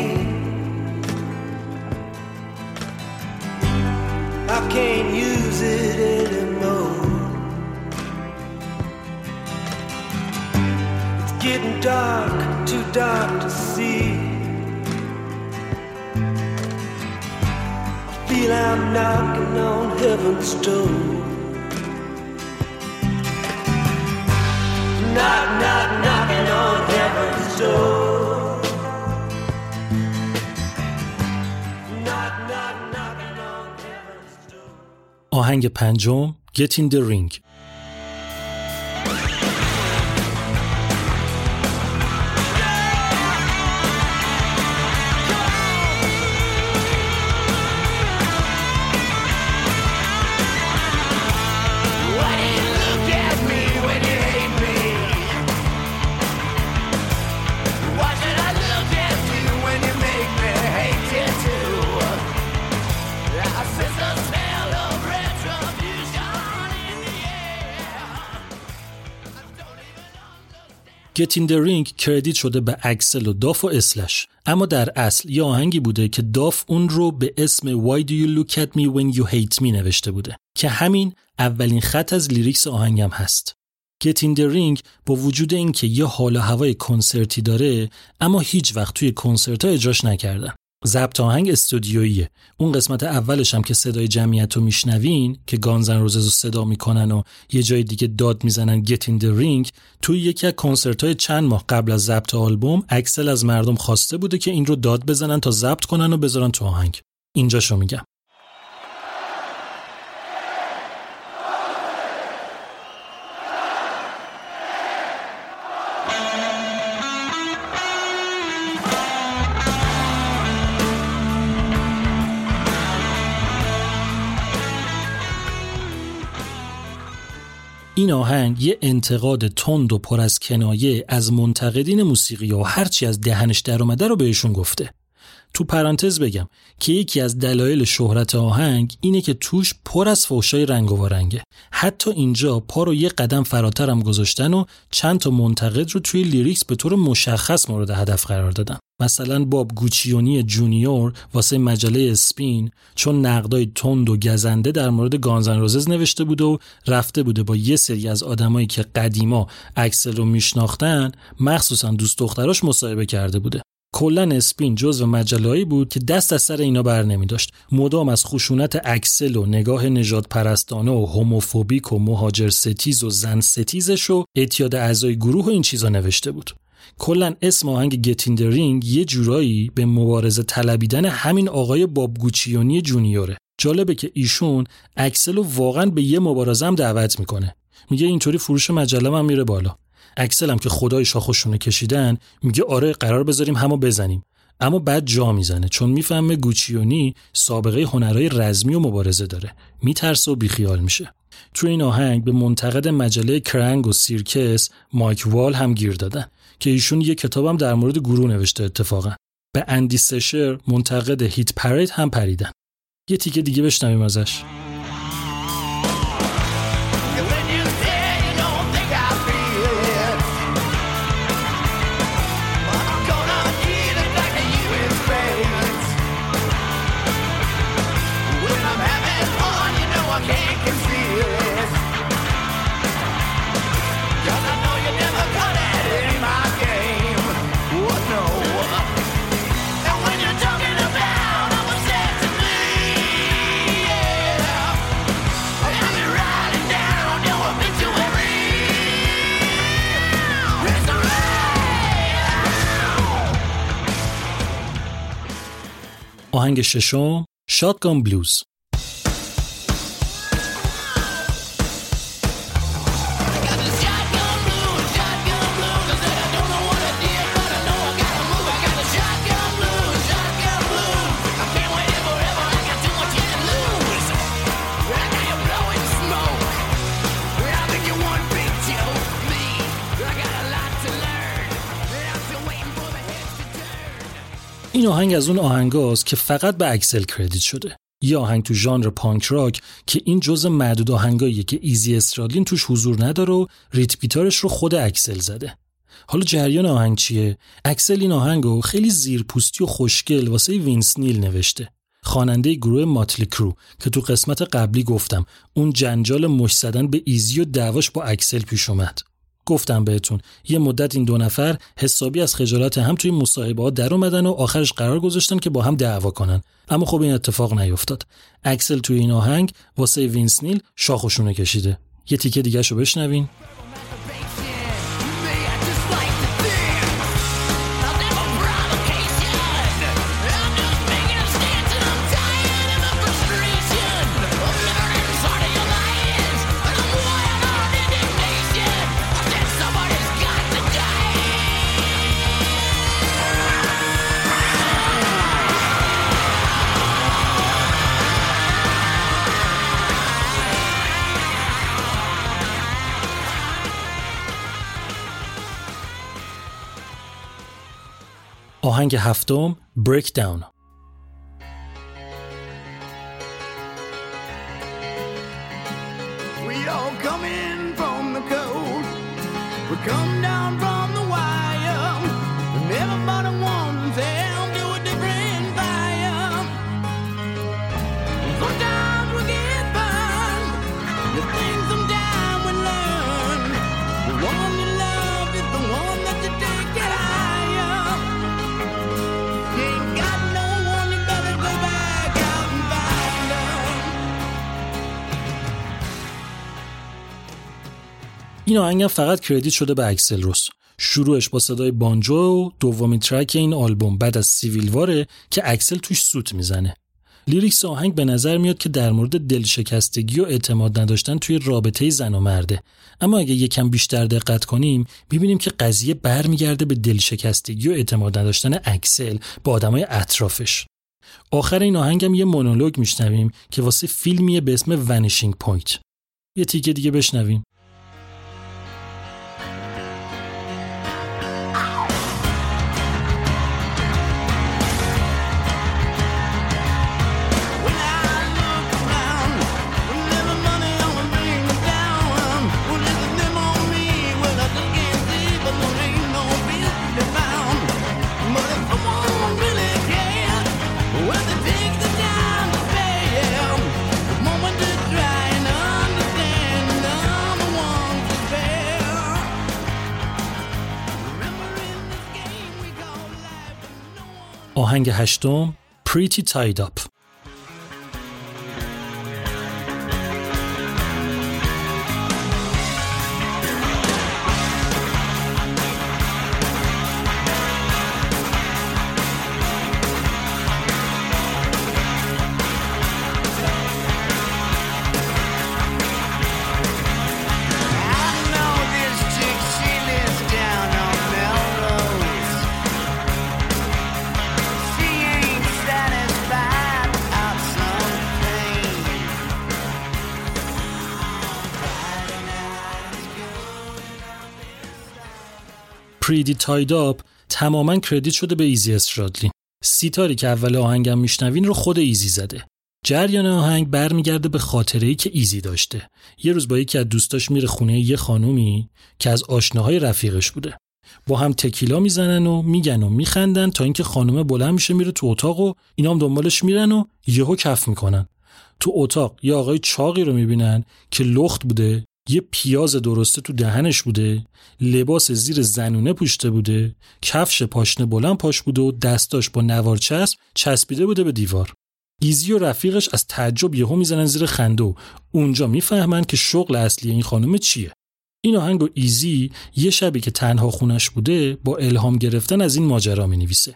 [SPEAKER 3] I can't use it getting dark, too dark to see. I feel I'm knocking on heaven's door. Knock, knock, knocking on heaven's door. Knock, knock, knocking on heaven's door.
[SPEAKER 1] آهنگ پنجم Get in the Ring Ring credit شده به اکسل و داف و اسلش. اما در اصل یه آهنگی بوده که داف اون رو به اسم Why do you look at me when you hate me نوشته بوده. که همین اولین خط از lyrics آهنگم هست. Ring با وجود اینکه یه حال و هوای کنسرتی داره اما هیچ وقت توی کنسرت ها اجراش نکردن ضبط آهنگ استودیوییه اون قسمت اولش هم که صدای جمعیت رو میشنوین که Guns N' Roses رو صدا می‌کنن و یه جای دیگه داد می‌زنن Get in the Ring توی یکی از کنسرت های چند ماه قبل از ضبط آلبوم اکسل از مردم خواسته بوده که این رو داد بزنن تا ضبط کنن و بذارن تو آهنگ. اینجاشو میگم. این آهنگ یه انتقاد تند و پر از کنایه از منتقدین موسیقی و هرچی از دهنش در اومده رو بهشون گفته. تو پرانتز بگم که یکی از دلایل شهرت آهنگ اینه که توش پر از فوشای رنگ و وارنگه. حتی اینجا پا رو یه قدم فراتر هم گذاشتن و چند تا منتقد رو توی lyrics به طور مشخص مورد هدف قرار دادن. مثلا باب گوچیونی جونیور واسه مجله Spin چون نقدای تند و گزنده در مورد Guns N' Roses نوشته بوده و رفته بوده با یه سری از آدمایی که قدیما اکسل رو میشناختن مخصوصا دوست دختراش مصاحبه کرده بوده کلا Spin جزو مجلهایی بود که دست از سر اینا بر نمی داشت. مدام از خشونت اکسل و نگاه نژاد پرستانه و homophobic و مهاجر ستیز و زن ستیزش و اعتیاد اعضای گروه و این چیزا نوشته بود. کلا اسم آهنگ Get in the Ring یه جورایی به مبارزه طلبیدن همین آقای باب گوچیونی جونیوره. جالبه که ایشون اکسل رو واقعا به یه مبارزه هم دعوت می‌کنه. میگه اینطوری فروش مجله هم میره بالا. اکسل هم که خدای شاخشونه کشیدن میگه آره قرار بذاریم همو بزنیم. اما بعد جا می‌زنه چون می‌فهمه گوچیونی سابقه هنرهای رزمی و مبارزه داره. میترسه و بیخیال میشه. تو این آهنگ به منتقد مجله Kerrang و Circus مایک وال هم گیر دادن که ایشون یه کتابم در مورد گروه نوشته اتفاقا. به اندی سشر منتقد Hit Parader هم پریدن. یه تیکه دیگه بشنویم ازش. آهنگ ششم شاتگان بلوز. این آهنگ از اون آهنگاست که فقط به اکسل credit شده. یه آهنگ تو ژانر پانک راک که این جزء معدود آهنگاییه که ایزی استرادلین توش حضور نداره و rhythm گیتارش رو خود اکسل زده. حالا جریان آهنگ چیه؟ اکسل این آهنگو خیلی زیرپوستی و خوشگل واسه وینس نیل نوشته. خواننده گروه Mötley Crüe که تو قسمت قبلی گفتم اون جنجال مشت زدن به ایزی و دعواش با اکسل پیش اومد. گفتم بهتون. یه مدت این دو نفر حسابی از خجالت هم توی مصاحبه ها در اومدن و آخرش قرار گذاشتن که با هم دعوا کنن. اما خب این اتفاق نیفتاد. اکسل توی این آهنگ واسه وینس نیل شاخشونه کشیده. یه تیکه دیگه شو بشنوین. آهنگ هفتم Break Down این آهنگ فقط credit شده به اکسل روس شروعش با صدای بانجو و دومین track این آلبوم بعد از Civil War ه که اکسل توش سوت می‌زنه. lyrics آهنگ به نظر میاد که در مورد دلشکستگی و اعتماد نداشتن توی رابطه زن و مرده. اما اگه یکم بیشتر دقت کنیم می‌بینیم که قضیه برمیگرده به دلشکستگی و اعتماد نداشتن اکسل با آدمای اطرافش. آخر این آهنگم یه مونولوگ میشنویم که واسه فیلمیه به اسم Vanishing Point یه تیکه دیگه بشنویم. آهنگ هشتم Pretty Tied Up Pretty Tied Up تماما credit شده به ایزی استرادلین سیتاری که اول آهنگم میشنوین رو خود ایزی زده. جریان آهنگ برمیگرده به خاطره ای که ایزی داشته. یه روز با یکی از دوستاش میره خونه یه خانومی که از آشناهای رفیقش بوده. با هم تکیلا می‌زنن و میگن و میخندن تا اینکه خانومه بلند میشه میره تو اتاق و اینا هم دنبالش میرن و یهو کف می‌کنن. تو اتاق یه آقای چاقی رو می‌بینن که لخت بوده یه پیاز درسته تو دهنش بوده لباس زیر زنونه پوشته بوده کفش پاشنه بلند پاش بوده و دستاش با نوار چسب چسبیده بوده به دیوار ایزی و رفیقش از تعجب یهو می‌زنن زیر خنده و اونجا می‌فهمن که شغل اصلی این خانم چیه این آهنگ و ایزی یه شبی که تنها خونش بوده با الهام گرفتن از این ماجرا می نویسه.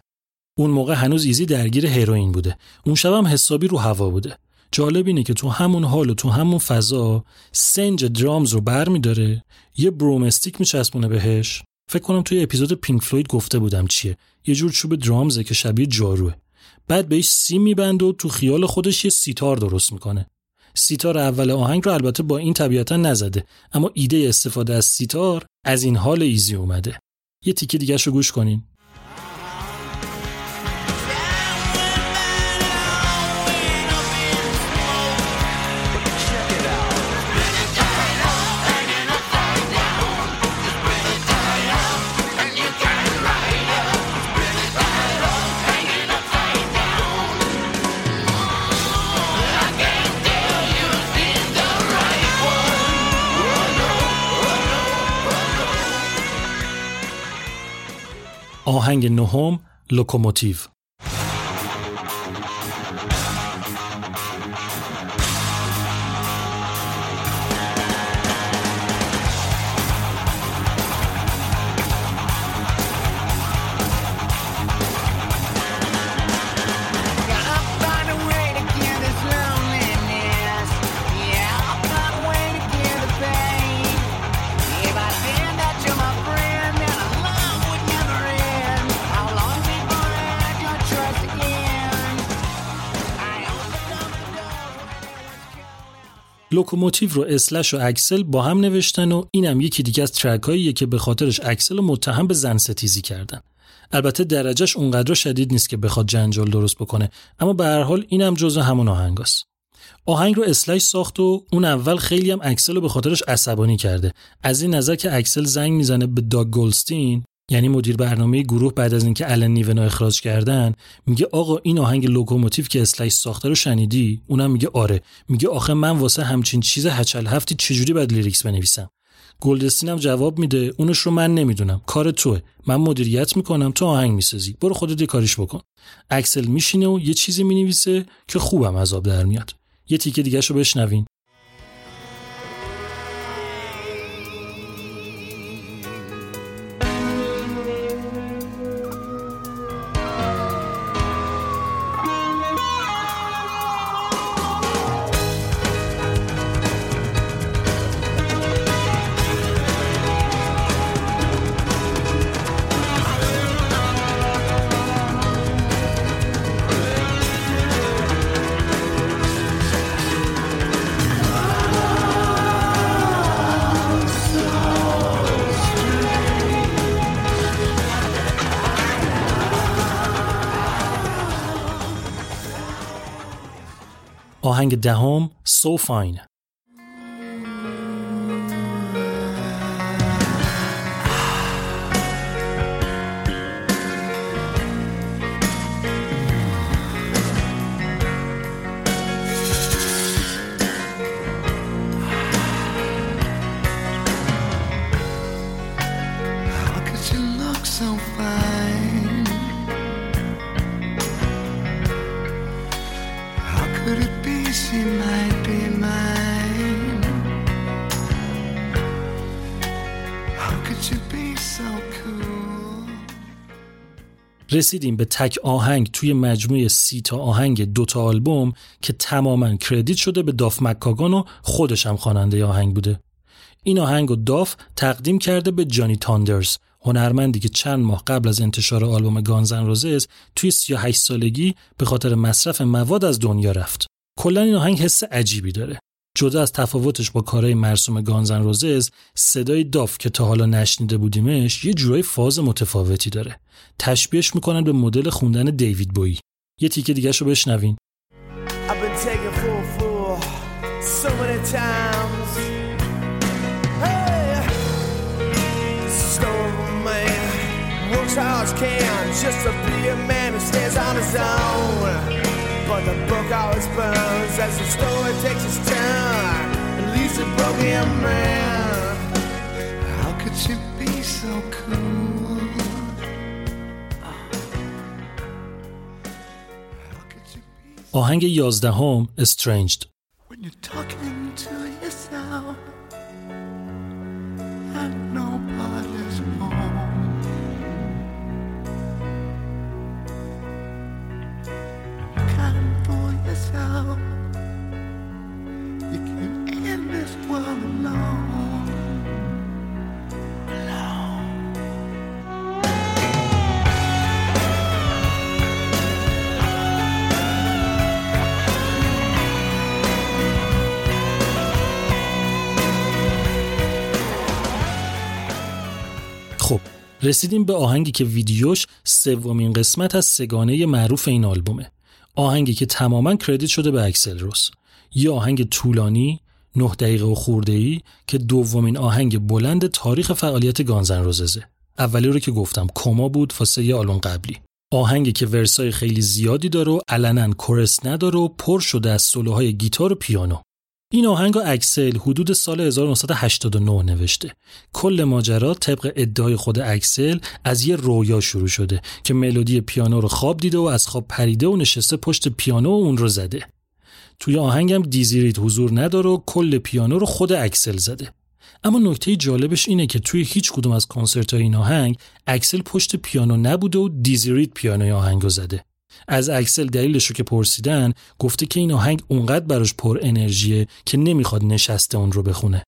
[SPEAKER 1] اون موقع هنوز ایزی درگیر هروئین بوده. اون شب حسابی رو هوا بوده. جالب اینه که تو همون حال و تو همون فضا سنج drums رو بر می داره یه broomstick میچسبونه بهش. فکر کنم توی اپیزود پینک فلوید گفته بودم چیه. یه جور چوب drums ه که شبیه جاروه. بعد بهش سیم میبنده و تو خیال خودش یه سیتار درست می‌کنه. سیتار اول آهنگ رو البته با این طبیعتا نزده اما ایده استفاده از سیتار از این حال ایزی اومده. یه تیکه دیگه رو گوش کنین. آهنگ نهم لوکوموتیو. Locomotive رو اسلش و اکسل با هم نوشتن و اینم یکی دیگه از track که به خاطرش اکسل رو متهم به زن ستیزی کردن. البته درجهش اونقدر شدید نیست که بخواد جنجال درست بکنه اما به هر حال اینم جزو همون آهنگاست. آهنگ رو اسلش ساخت و اون اول خیلی هم اکسل رو به خاطرش عصبانی کرده. از این نظر که اکسل زنگ می‌زنه به داگ گلدستین یعنی مدیر برنامه گروه بعد از اینکه الن نیونو اخراج کردن میگه آقا این آهنگ Locomotive که اسلش ساخته رو شنیدی؟ اونم میگه آره. میگه آخه من واسه همچین چیز هچل هفتی چجوری باید lyrics بنویسم؟ گلدستین هم جواب میده اونش رو من نمی‌دونم. کار توه. من مدیریت می‌کنم تو آهنگ می‌سازی. برو خودت یه کاریش بکن. اکسل میشینه و یه چیزی می‌نویسه که خوبم آب در میاد. یه تیکه دیگه رو بشنوین. آهنگ دهم So Fine رسیدیم به تک آهنگ توی مجموعه سی تا آهنگ دوتا آلبوم که تماما کردیت شده به داف مکاگان و خودش هم خواننده آهنگ بوده. این آهنگ و داف تقدیم کرده به جانی تاندرز هنرمندی که چند ماه قبل از انتشار آلبوم گانزن روزز توی 38 سالگی به خاطر مصرف مواد از دنیا رفت. کلا این آهنگ حس عجیبی داره. جدا از تفاوتش با کارهای مرسوم گانزن روزز صدای داف که تا حالا نشنیده بودیمش یه جورای فاز متفاوتی داره. تشبیهش می‌کنن به مدل خوندن دیوید بویی. یه تیکه دیگه رو بشنوین.
[SPEAKER 3] Hey, But the book always burns as the story takes its turn and leaves a broken man. How could she be so cool? How could she be
[SPEAKER 1] آهنگ یازدهم Estranged
[SPEAKER 3] When you're talking to yourself and nobody's
[SPEAKER 1] رسیدیم به آهنگی که ویدیوش سومین قسمت از سه‌گانه معروف این آلبومه. آهنگی که تماما credit شده به اکسل روس یه آهنگ طولانی نه دقیقه و خورده ای که دومین آهنگ بلند تاریخ فعالیت گانزن روززه اولی رو که گفتم Coma بود واسه یه آلبوم قبلی. آهنگی که verse های خیلی زیادی داره و علنا chorus نداره و پر شده از سولوهای گیتار و پیانو. این آهنگ اکسل حدود سال 1989 نوشته. کل ماجرا طبق ادعای خود اکسل از یه رویا شروع شده که ملودی پیانو رو خواب دیده و از خواب پریده و نشسته پشت پیانو و اون رو زده. توی آهنگم دیزی رید حضور نداره و کل پیانو رو خود اکسل زده. اما نکته جالبش اینه که توی هیچ کدوم از کنسرت این آهنگ اکسل پشت پیانو نبوده و دیزی رید پیانوی آهنگو زده. از اکسل دلیلش رو که پرسیدن گفته که این آهنگ اونقدر براش پر انرژیه که نمی‌خواد نشسته اون رو بخونه.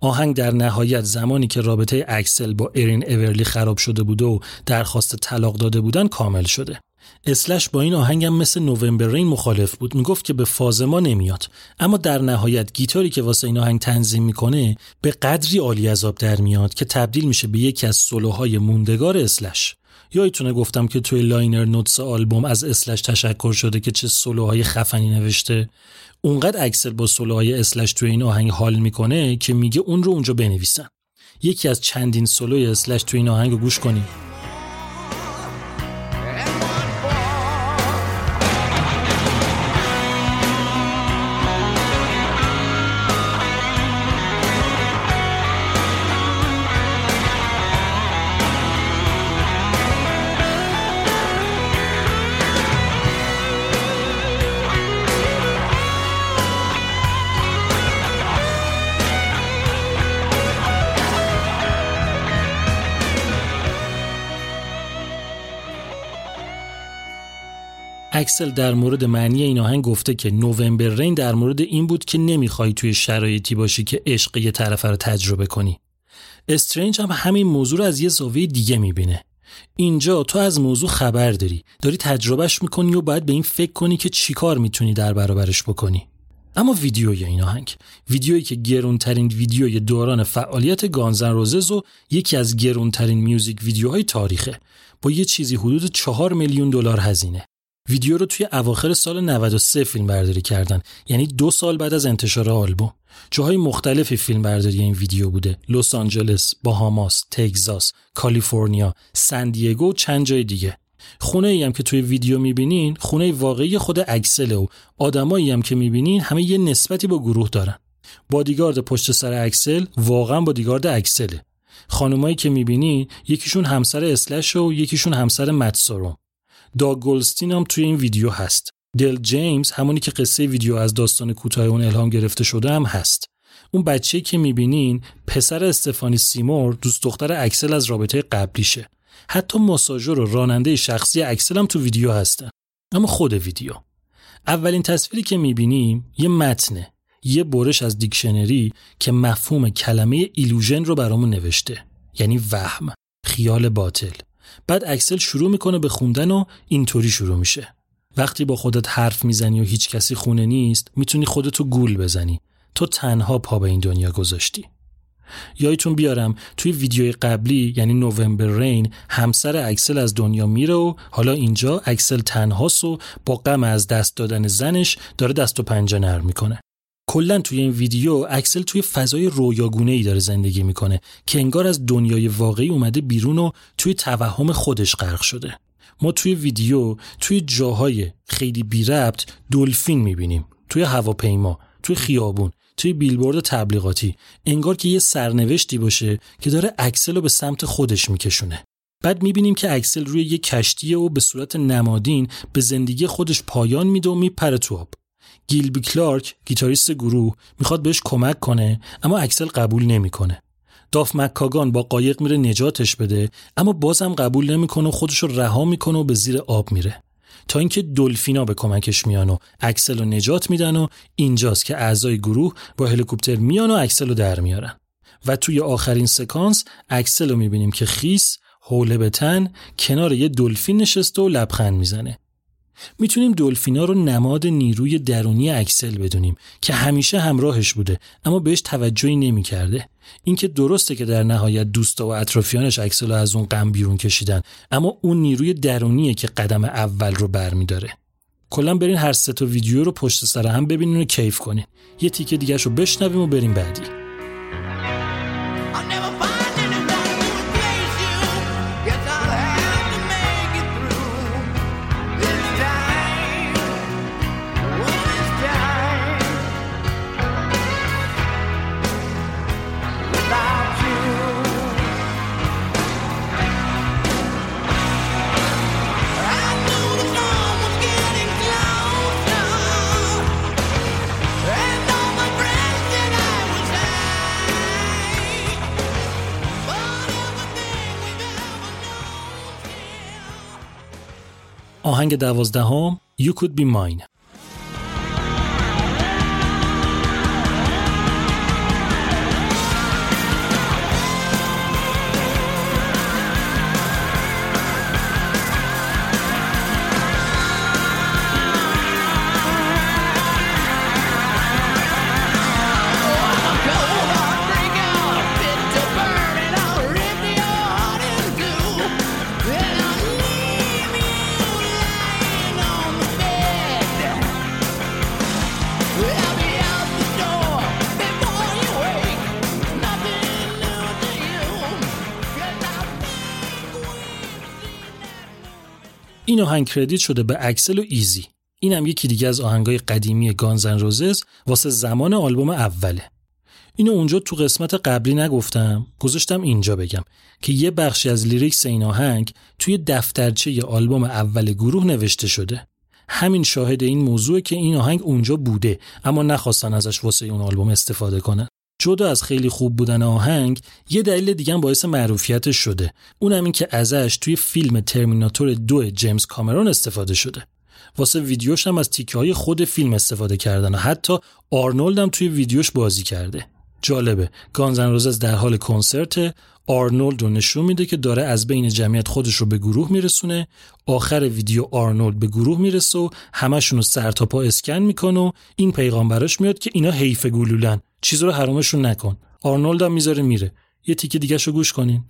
[SPEAKER 1] آهنگ در نهایت زمانی که رابطه اکسل با ارین اورلی خراب شده بوده و درخواست طلاق داده بودن کامل شده. اسلش با این آهنگم مثل November Rain مخالف بود می‌گفت که به فاز ما نمیاد اما در نهایت گیتاری که واسه این آهنگ تنظیم می‌کنه به قدری عالی آب در میاد که تبدیل میشه به یکی از سولوهای موندگار اسلش یادتونه گفتم که توی liner notes آلبوم از اسلش تشکر شده که چه سولوهای خفنی نوشته. اونقدر اکسل با سولوهای اسلش توی این آهنگ حال می‌کنه که میگه اون رو اونجا بنویسن یکی از چندین سولوی اسلش توی این آهنگ رو گوش کنیم. اکسل در مورد معنی این آهنگ گفته که نوامبر رین در مورد این بود که نمی‌خوای توی شرایطی باشی که عشق یه طرف رو تجربه کنی. استرنج هم همین موضوع رو از یه زاویه دیگه می‌بینه. اینجا تو از موضوع خبر داری داری تجربهش می‌کنی و باید به این فکر کنی که چیکار می‌تونی در برابرش بکنی اما ویدیوی این آهنگ ویدیویی که گرونترین ویدیوی دوران فعالیت گانزن روزز و یکی از گرونترین میوزیک ویدیوهای تاریخه با یه چیزی حدود چهار میلیون دلار هزینه ویدیو رو توی اواخر سال 93 فیلم برداری کردن. یعنی دو سال بعد از انتشار آلبوم. جاهای مختلفی فیلم برداری این ویدیو بوده. لس آنجلس، باهاماس، تگزاس، کالیفرنیا، سندیگو و چند جای دیگه. خونه ای هم که توی ویدیو می‌بینین خونه واقعی خود اکسله و آدمایی هم که می‌بینین همه یه نسبتی با گروه دارن. بادیگارد پشت سر اکسل واقعا بادیگارد اکسله. خانمایی که می‌بینین یکیشون همسر اسلش و یکیشون همسر متسوروم دا گلستین هم توی این ویدیو هست. دل جیمز همونی که قصه ویدیو از داستان کوتاه اون الهام گرفته شده هم هست. اون بچه که می‌بینین پسر استفانی سیمور دوست دختر اکسل از رابطه قبلیشه. حتی ماساژور و راننده شخصی اکسل هم تو ویدیو هستن. اما خود ویدیو. اولین تصویری که می‌بینیم یه متنه یه برش از دیکشنری که مفهوم کلمه illusion رو برامون نوشته. یعنی وهم خیال باطل. بعد اکسل شروع می‌کنه به خوندن و اینطوری شروع میشه. وقتی با خودت حرف می‌زنی و هیچ کسی خونه نیست می‌تونی خودتو گول بزنی. تو تنها پا به این دنیا گذاشتی. یادتون بیارم توی ویدیوی قبلی یعنی November Rain همسر اکسل از دنیا میره و حالا اینجا اکسل تنهاست و با غم از دست دادن زنش داره دست و پنجه نرم می‌کنه. کلا توی این ویدیو اکسل توی فضای رویاگونه ای داره زندگی می‌کنه که انگار از دنیای واقعی اومده بیرون و توی توهم خودش غرق شده. ما توی ویدیو توی جاهای خیلی بی ربط دلفین می‌بینیم. توی هواپیما توی خیابون توی بیلبورد تبلیغاتی. انگار که یه سرنوشتی باشه که داره اکسل رو به سمت خودش میکشونه. بعد می‌بینیم که اکسل روی یه کشتیه و به صورت نمادین به زندگی خودش پایان میده و میپره تو آب. گیلبی کلارک گیتاریست گروه می‌خواد بهش کمک کنه اما اکسل قبول نمی‌کنه. داف مکاگان با قایق میره نجاتش بده اما بازم قبول نمی‌کنه و خودش رها می‌کنه و به زیر آب میره. تا اینکه دلفینا به کمکش میان و اکسل رو نجات میدن و اینجاست که اعضای گروه با هلیکوپتر میان و اکسل رو در میارن. و توی آخرین سکانس اکسل رو می‌بینیم که خیس حوله به تن کنار یه دلفین نشسته و لبخند می‌زنه. می‌تونیم دلفینا رو نماد نیروی درونی اکسل بدونیم که همیشه همراهش بوده اما بهش توجهی نمی‌کرده. اینکه درسته که در نهایت دوستا و اطرافیانش اکسل رو از اون غم بیرون کشیدن اما اون نیروی درونیه که قدم اول رو برمیداره. کلا برین هر سه تا ویدیو رو پشت سر هم ببینین و کیف کنین. یه تیکه دیگه رو بشنویم و بریم بعدی. آهنگ دوازدهم You Could Be Mine این آهنگ credit شده به اکسل و ایزی. این هم یکی دیگه از آهنگای قدیمی گانزن روزز واسه زمان آلبوم اوله. اینو اونجا تو قسمت قبلی نگفتم گذاشتم اینجا بگم که یه بخشی از lyrics این آهنگ توی دفترچه ی آلبوم اول گروه نوشته شده. همین شاهد این موضوع که این آهنگ اونجا بوده اما نخواستن ازش واسه اون آلبوم استفاده کنن. جدا از خیلی خوب بودن آهنگ یه دلیل دیگه باعث معروفیتش شده. اونم این که ازش توی فیلم Terminator دو جیمز کامرون استفاده شده. واسه ویدیوش هم از تیکه های خود فیلم استفاده کردن و حتی آرنولد هم توی ویدیوش بازی کرده. جالبه. Guns N' Roses در حال کنسرت. آرنولد رو نشون میده که داره از بین جمعیت خودش رو به گروه میرسونه. آخر ویدیو آرنولد به گروه می‌رسه و همشون رو سر تا پا اسکن می‌کنه و این پیغام براش میاد که اینا حیف گلوله‌ن. چیز رو حرامشون نکن. آرنولد هم می‌ذاره میره. یه تیکه دیگه رو گوش کنین.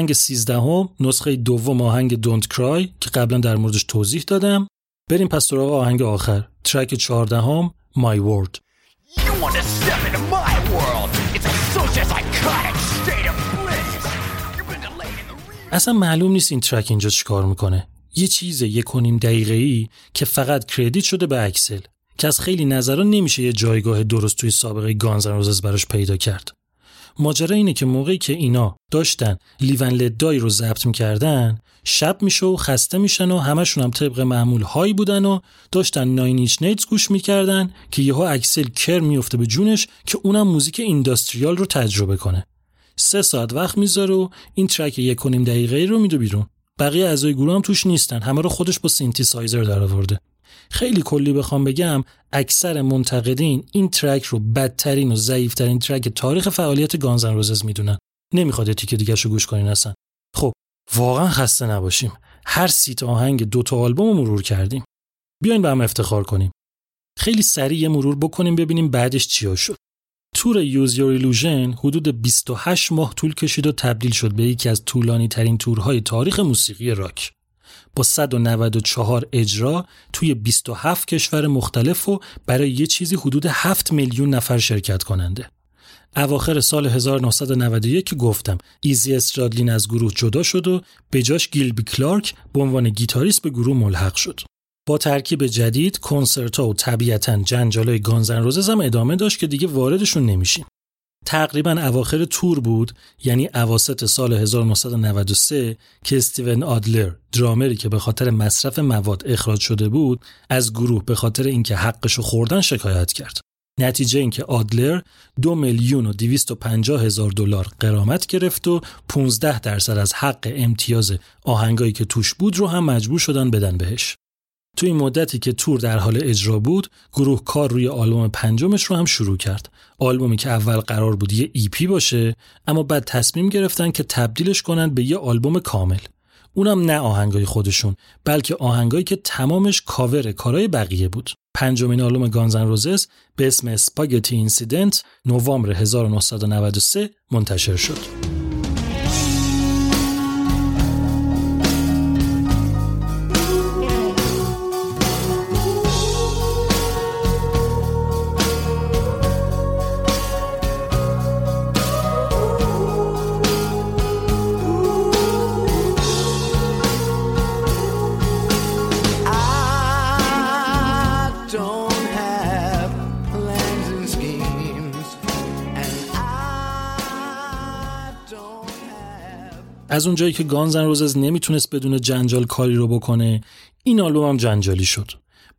[SPEAKER 1] آهنگ 13 هم نسخه دوم آهنگ Don't Cry که قبلا در موردش توضیح دادم. بریم پس سراغ آهنگ آخر. ترک 14 هم My Word
[SPEAKER 4] You want to step into my world?
[SPEAKER 1] اصلا معلوم نیست این ترک اینجا چیکار می‌کنه. یه چیز یک و نیم دقیقه ای که فقط کردیت شده به اکسل که از خیلی نظران نمیشه یه جایگاه درست توی سابقه گانزن روزز براش پیدا کرد. ماجرا اینه که موقعی که اینا داشتن Live and Let Die رو ضبط می‌کردن شب میشه و خسته میشن و همشون هم طبق معمول high بودن و داشتن Nine Inch Nails گوش می‌کردن که یهو اکسل کرم میفته به جونش که اونم موزیک industrial رو تجربه کنه. سه ساعت وقت می‌ذاره و این ترک یک و نیم دقیقه رو میده بیرون. بقیه اعضای گروه هم توش نیستن همه رو خودش با سینتی سایزر در آورده خیلی کلی بخوام بگم اکثر منتقدین این ترک رو بدترین و ضعیفترین ترک تاریخ فعالیت Guns N' Roses می‌دونن. نمی‌خواد تیکه دیگه رو گوش کنین اصلا. خب واقعا خسته نباشیم. هر سی تا آهنگ دو تا آلبوم رو مرور کردیم. بیاین به هم افتخار کنیم. خیلی سریع یه مرور بکنیم ببینیم بعدش چیا شد. تور Use Your Illusion حدود 28 ماه طول کشید و تبدیل شد به یکی از طولانی ترین تورهای تاریخ موسیقی راک. با 194 اجرا توی 27 کشور مختلف و برای یه چیزی حدود 7 میلیون نفر شرکت کننده. اواخر سال 1991 که گفتم ایزی استرادلین از گروه جدا شد و به جاش گیلبی کلارک به عنوان گیتاریست به گروه ملحق شد. با ترکیب جدید کنسرت‌ها و طبیعتاً جنجالای گانزن روزز هم ادامه داشت که دیگه واردشون نمیشیم. تقریبا اواخر تور بود یعنی اواسط سال 1993 که استیون آدلر درامری که به خاطر مصرف مواد اخراج شده بود از گروه به خاطر اینکه حقشو خوردن شکایت کرد. نتیجه اینکه آدلر دو میلیون و 250 هزار دلار قرامت گرفت و 15 درصد از حق امتیاز آهنگایی که توش بود رو هم مجبور شدن بدن بهش. تو این مدتی که تور در حال اجرا بود گروه کار روی آلبوم پنجمش رو هم شروع کرد. آلبومی که اول قرار بود یه EP باشه اما بعد تصمیم گرفتن که تبدیلش کنن به یه آلبوم کامل. اونم نه آهنگای خودشون بلکه آهنگایی که تمامش کاور کارهای بقیه بود. پنجمین آلبوم Guns N' Roses به اسم Spaghetti Incident نوامبر 1993 منتشر شد. از اونجایی که Guns N' Roses نمی‌تونست بدون جنجال کاری رو بکنه این آلبوم هم جنجالی شد.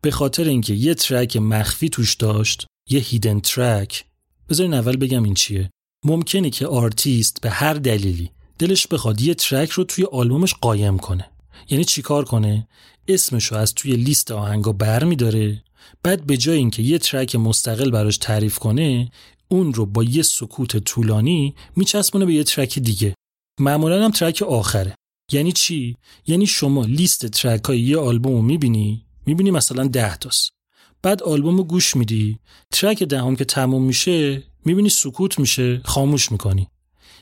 [SPEAKER 1] به خاطر اینکه یه ترک مخفی توش داشت یه hidden track بذارین اول بگم این چیه. ممکنه که آرتیست به هر دلیلی دلش بخواد یه ترک رو توی آلبومش قایم کنه. یعنی چیکار کنه؟ اسمش رو از توی لیست آهنگا بر میداره بعد به جای اینکه یه ترک مستقل براش تعریف کنه اون رو با یه سکوت طولانی میچسبونه به یه ترک دیگه. معمولا هم ترک آخره. یعنی چی؟ یعنی شما لیست ترک های یه آلبوم رو می‌بینی؟ می‌بینی مثلا ده تاست. بعد آلبوم رو گوش میدی. ترک دهم که تموم میشه می‌بینی سکوت میشه خاموش می‌کنی.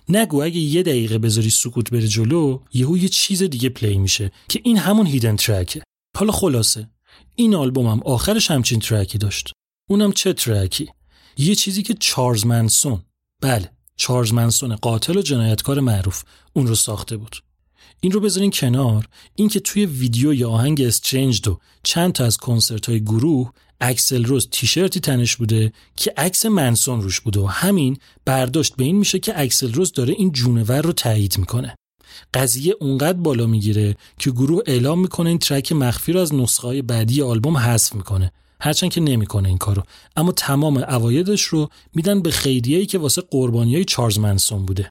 [SPEAKER 1] نگو اگه یه دقیقه بذاری سکوت بره جلو یهو یه چیز دیگه play میشه که این همون hidden track ه حالا خلاصه. این آلبوم هم آخرش همچین ترکی داشت. اونم چه ترکی؟ یه چیزی که چارلز منسون. بله. چارلز منسون قاتل و جنایتکار معروف اون رو ساخته بود. این رو بذارین کنار اینکه توی ویدیوی آهنگ Estranged و چند تا از کنسرت های گروه اکسل روز تیشرتی تنش بوده که عکس منسون روش بوده و همین برداشت به این میشه که اکسل روز داره این جونور رو تایید می‌کنه. قضیه اونقدر بالا می‌گیره که گروه اعلام می‌کنه این ترک مخفی رو از نسخه بعدی آلبوم حذف می‌کنه. هرچند که نمی‌کنه این کارو. اما تمام اوایدش رو میدن به خیریه‌ای که واسه قربانی های چارلز منسون بوده.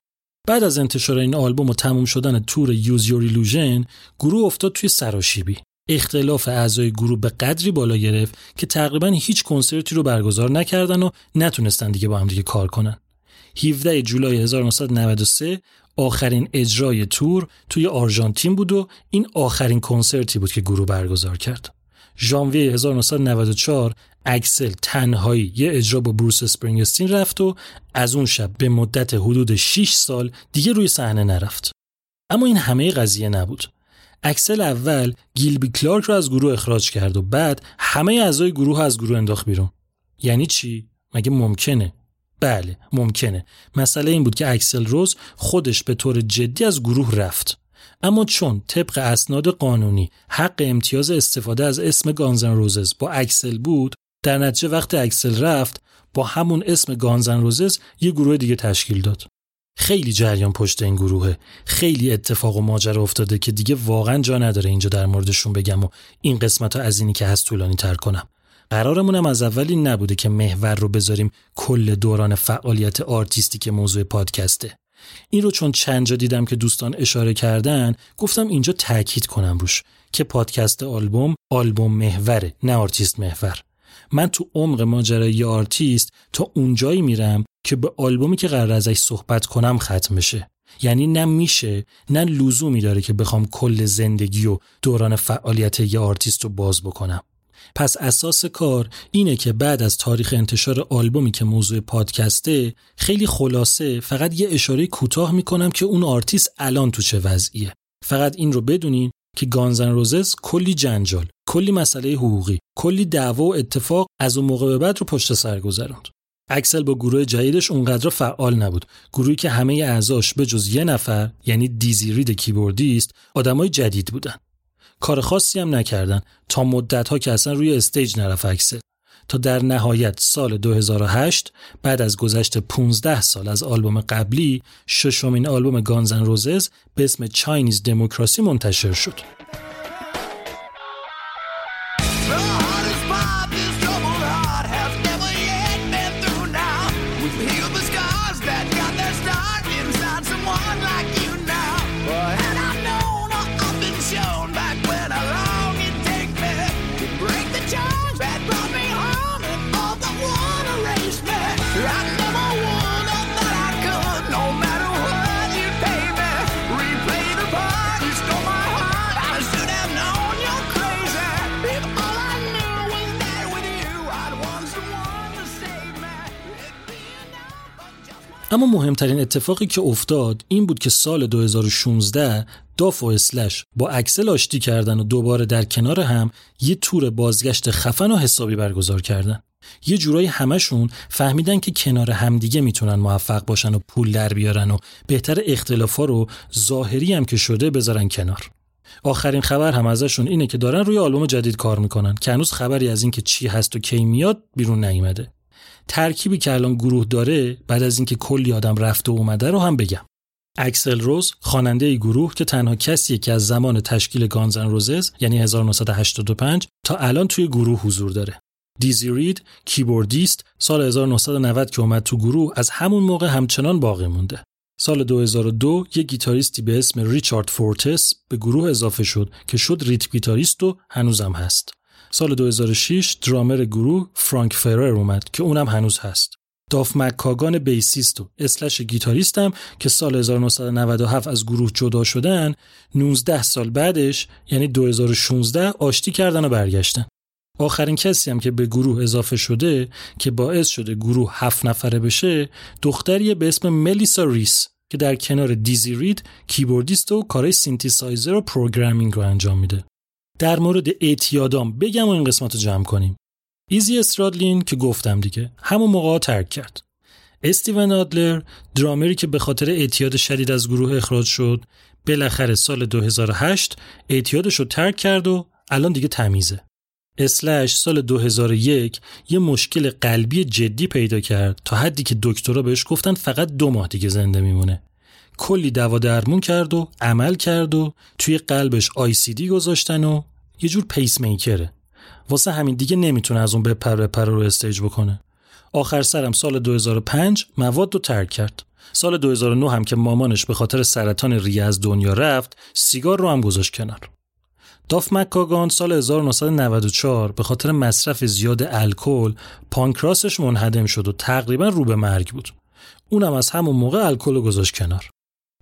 [SPEAKER 1] بعد از انتشار این آلبوم و تموم شدن تور یوز یور ایلوژن گروه افتاد توی سراشیبی. اختلاف اعضای گروه به قدری بالا گرفت که تقریبا هیچ کنسرتی رو برگزار نکردن و نتونستن دیگه با هم دیگه کار کنن. 17 جولای 1993 آخرین اجرای تور توی آرژانتین بود و این آخرین کنسرتی بود که گروه برگزار کرد. ژانویه 1994 اکسل تنهایی یه اجرا با بروس اسپرینگستین رفت و از اون شب به مدت حدود 6 سال دیگه روی صحنه نرفت. اما این همه قضیه نبود. اکسل اول گیلبی کلارک رو از گروه اخراج کرد و بعد همه اعضای گروه از گروه انداخت بیرون. یعنی چی؟ مگه ممکنه؟ بله ممکنه مسئله این بود که اکسل روز خودش به طور جدی از گروه رفت اما چون طبق اسناد قانونی حق امتیاز استفاده از اسم Guns N' Roses با اکسل بود در نتیجه وقتی اکسل رفت با همون اسم Guns N' Roses یه گروه دیگه تشکیل داد. خیلی جریان پشت این گروهه. خیلی اتفاق و ماجرا افتاده که دیگه واقعا جا نداره اینجا در موردشون بگم و این قسمت ها از اینی که هست طولانی تر کنم. قرارمونم از اول این نبوده که محور رو بذاریم کل دوران فعالیت آرتیستی که موضوع پادکسته. این رو چون چند جا دیدم که دوستان اشاره کردن گفتم اینجا تاکید کنم روش که پادکست آلبوم آلبوم محوره نه آرتیست محور. من تو عمق ماجرای یه آرتیست تا اونجایی میرم که به آلبومی که قراره ازش صحبت کنم ختم بشه. یعنی نه میشه نه لزومی داره که بخوام کل زندگی و دوران فعالیت یه آرتیست رو باز بکنم. پس اساس کار اینه که بعد از تاریخ انتشار آلبومی که موضوع پادکسته خیلی خلاصه فقط یه اشاره کوتاه می‌کنم که اون آرتیست الان تو چه وضعیه. فقط این رو بدونین که Guns N' Roses کلی جنجال کلی مسئله حقوقی کلی دعوا و اتفاق از اون موقع به بعد رو پشت سر گذروند اکسل با گروه جدیدش اونقدر فعال نبود. گروهی که همه اعضاش به جز یه نفر یعنی دیزی رید کیبوردیست آدمای جدید بودن. کار خاصی هم نکردن تا مدت ها که اصلا روی stage نرفت اکسل تا در نهایت سال 2008 بعد از گذشت 15 سال از آلبوم قبلی ششمین آلبوم Guns N' Roses به اسم چاینیز دموکراسی منتشر شد. اما مهمترین اتفاقی که افتاد این بود که سال 2016 داف و اسلش با اکسل آشتی کردن و دوباره در کنار هم یه تور بازگشت خفن و حسابی برگزار کردن. یه جورایی همشون فهمیدن که کنار همدیگه می‌تونن موفق باشن و پول در بیارن و بهتر اختلافا رو ظاهری هم که شده بذارن کنار. آخرین خبر هم ازشون اینه که دارن روی آلبوم جدید کار می‌کنن که هنوز خبری از اینکه چی هست و کی میاد بیرون نیومده. ترکیبی که الان گروه داره بعد از اینکه کلی آدم رفته و اومده رو هم بگم اکسل روز خواننده گروه که تنها کسیه که از زمان تشکیل Guns N' Roses یعنی 1985 تا الان توی گروه حضور داره. دیزی رید کیبوردیست سال 1990 که اومد تو گروه از همون موقع همچنان باقی مونده. سال 2002 یک گیتاریستی به اسم ریچارد فورتس به گروه اضافه شد که شد ریتم گیتاریست و هنوزم هست. سال 2006 درامر گروه فرانک فرر اومد که اونم هنوز هست. داف مکاگان bassist و اسلش گیتاریستم که سال 1997 از گروه جدا شدن 19 سال بعدش یعنی 2016 آشتی کردن و برگشتن. آخرین کسی هم که به گروه اضافه شده که باعث شده گروه هفت نفره بشه دختریه به اسم ملیسا ریس که در کنار دیزی رید keyboardist و کارهای سینتیسایزر و programming رو انجام میده. در مورد اعتیادام بگم و این قسمت رو جمع کنیم. ایزی استرادلین که گفتم دیگه همون موقع ترک کرد. استیون آدلر درامری که به خاطر اعتیاد شدید از گروه اخراج شد بالاخره سال 2008 اعتیادش رو ترک کرد و الان دیگه تمیزه. اسلش سال 2001 یه مشکل قلبی جدی پیدا کرد تا حدی که دکترها بهش گفتن فقط دو ماه دیگه زنده میمونه. کلی دوا درمون کرد و عمل کرد و توی قلبش ICD گذاشتن و یه جور پیس میکره. واسه همین دیگه نمی‌تونه از اون بپر بپر رو stage بکنه. آخر سرم سال 2005 مواد رو ترک کرد. سال 2009 هم که مامانش به خاطر سرطان ریه از دنیا رفت سیگار رو هم گذاشت کنار. داف مکاگان سال 1994 به خاطر مصرف زیاد الکل پانکراسش منهدم شد و تقریبا رو به مرگ بود. اونم از همون موقع الکل رو گذاشت کنار.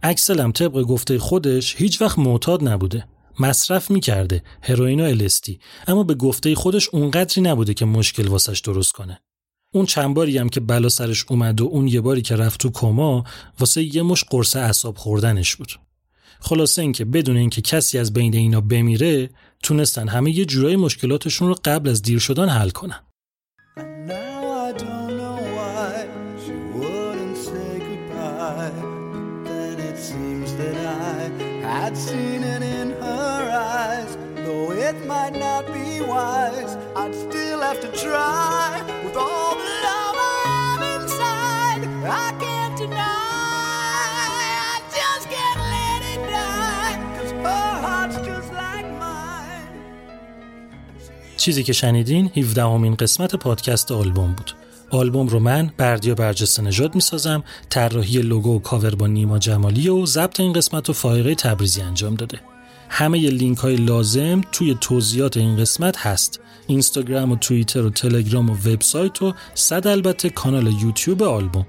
[SPEAKER 1] اکسل هم طبق گفته خودش هیچ وقت معتاد نبوده. مصرف می‌کرده هروئین و الستی اما به گفته خودش اونقدری نبوده که مشکل واسش درست کنه. اون چند باری هم که بلا سرش اومد و اون یه باری که رفت تو کما واسه یه مش قرص اعصاب خوردنش بود. خلاصه اینکه بدون اینکه کسی از بین اینا بمیره تونستن همه یه جورایی مشکلاتشون رو قبل از دیر شدن حل کنن.
[SPEAKER 3] Had seen it in her eyes. Though it might not be wise, I'd still have to try with all the love I have inside. I can't deny, I just can't let it die. 'Cause her heart's just like mine.
[SPEAKER 1] چیزی که شنیدین 17 همین قسمت پادکست آلبوم بود. آلبوم رو من بردیا برجسته نژاد می‌سازم طراحی لوگو و کاور با نیما جمالی و ضبط این قسمت رو فایقه تبریزی انجام داده. همه ی لینک های لازم توی توضیحات این قسمت هست. اینستاگرام و توییتر و تلگرام و وبسایت و صد البته کانال یوتیوب آلبوم.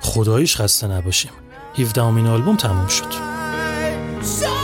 [SPEAKER 1] خداییش خسته نباشیم. 17 همین آلبوم تموم شد.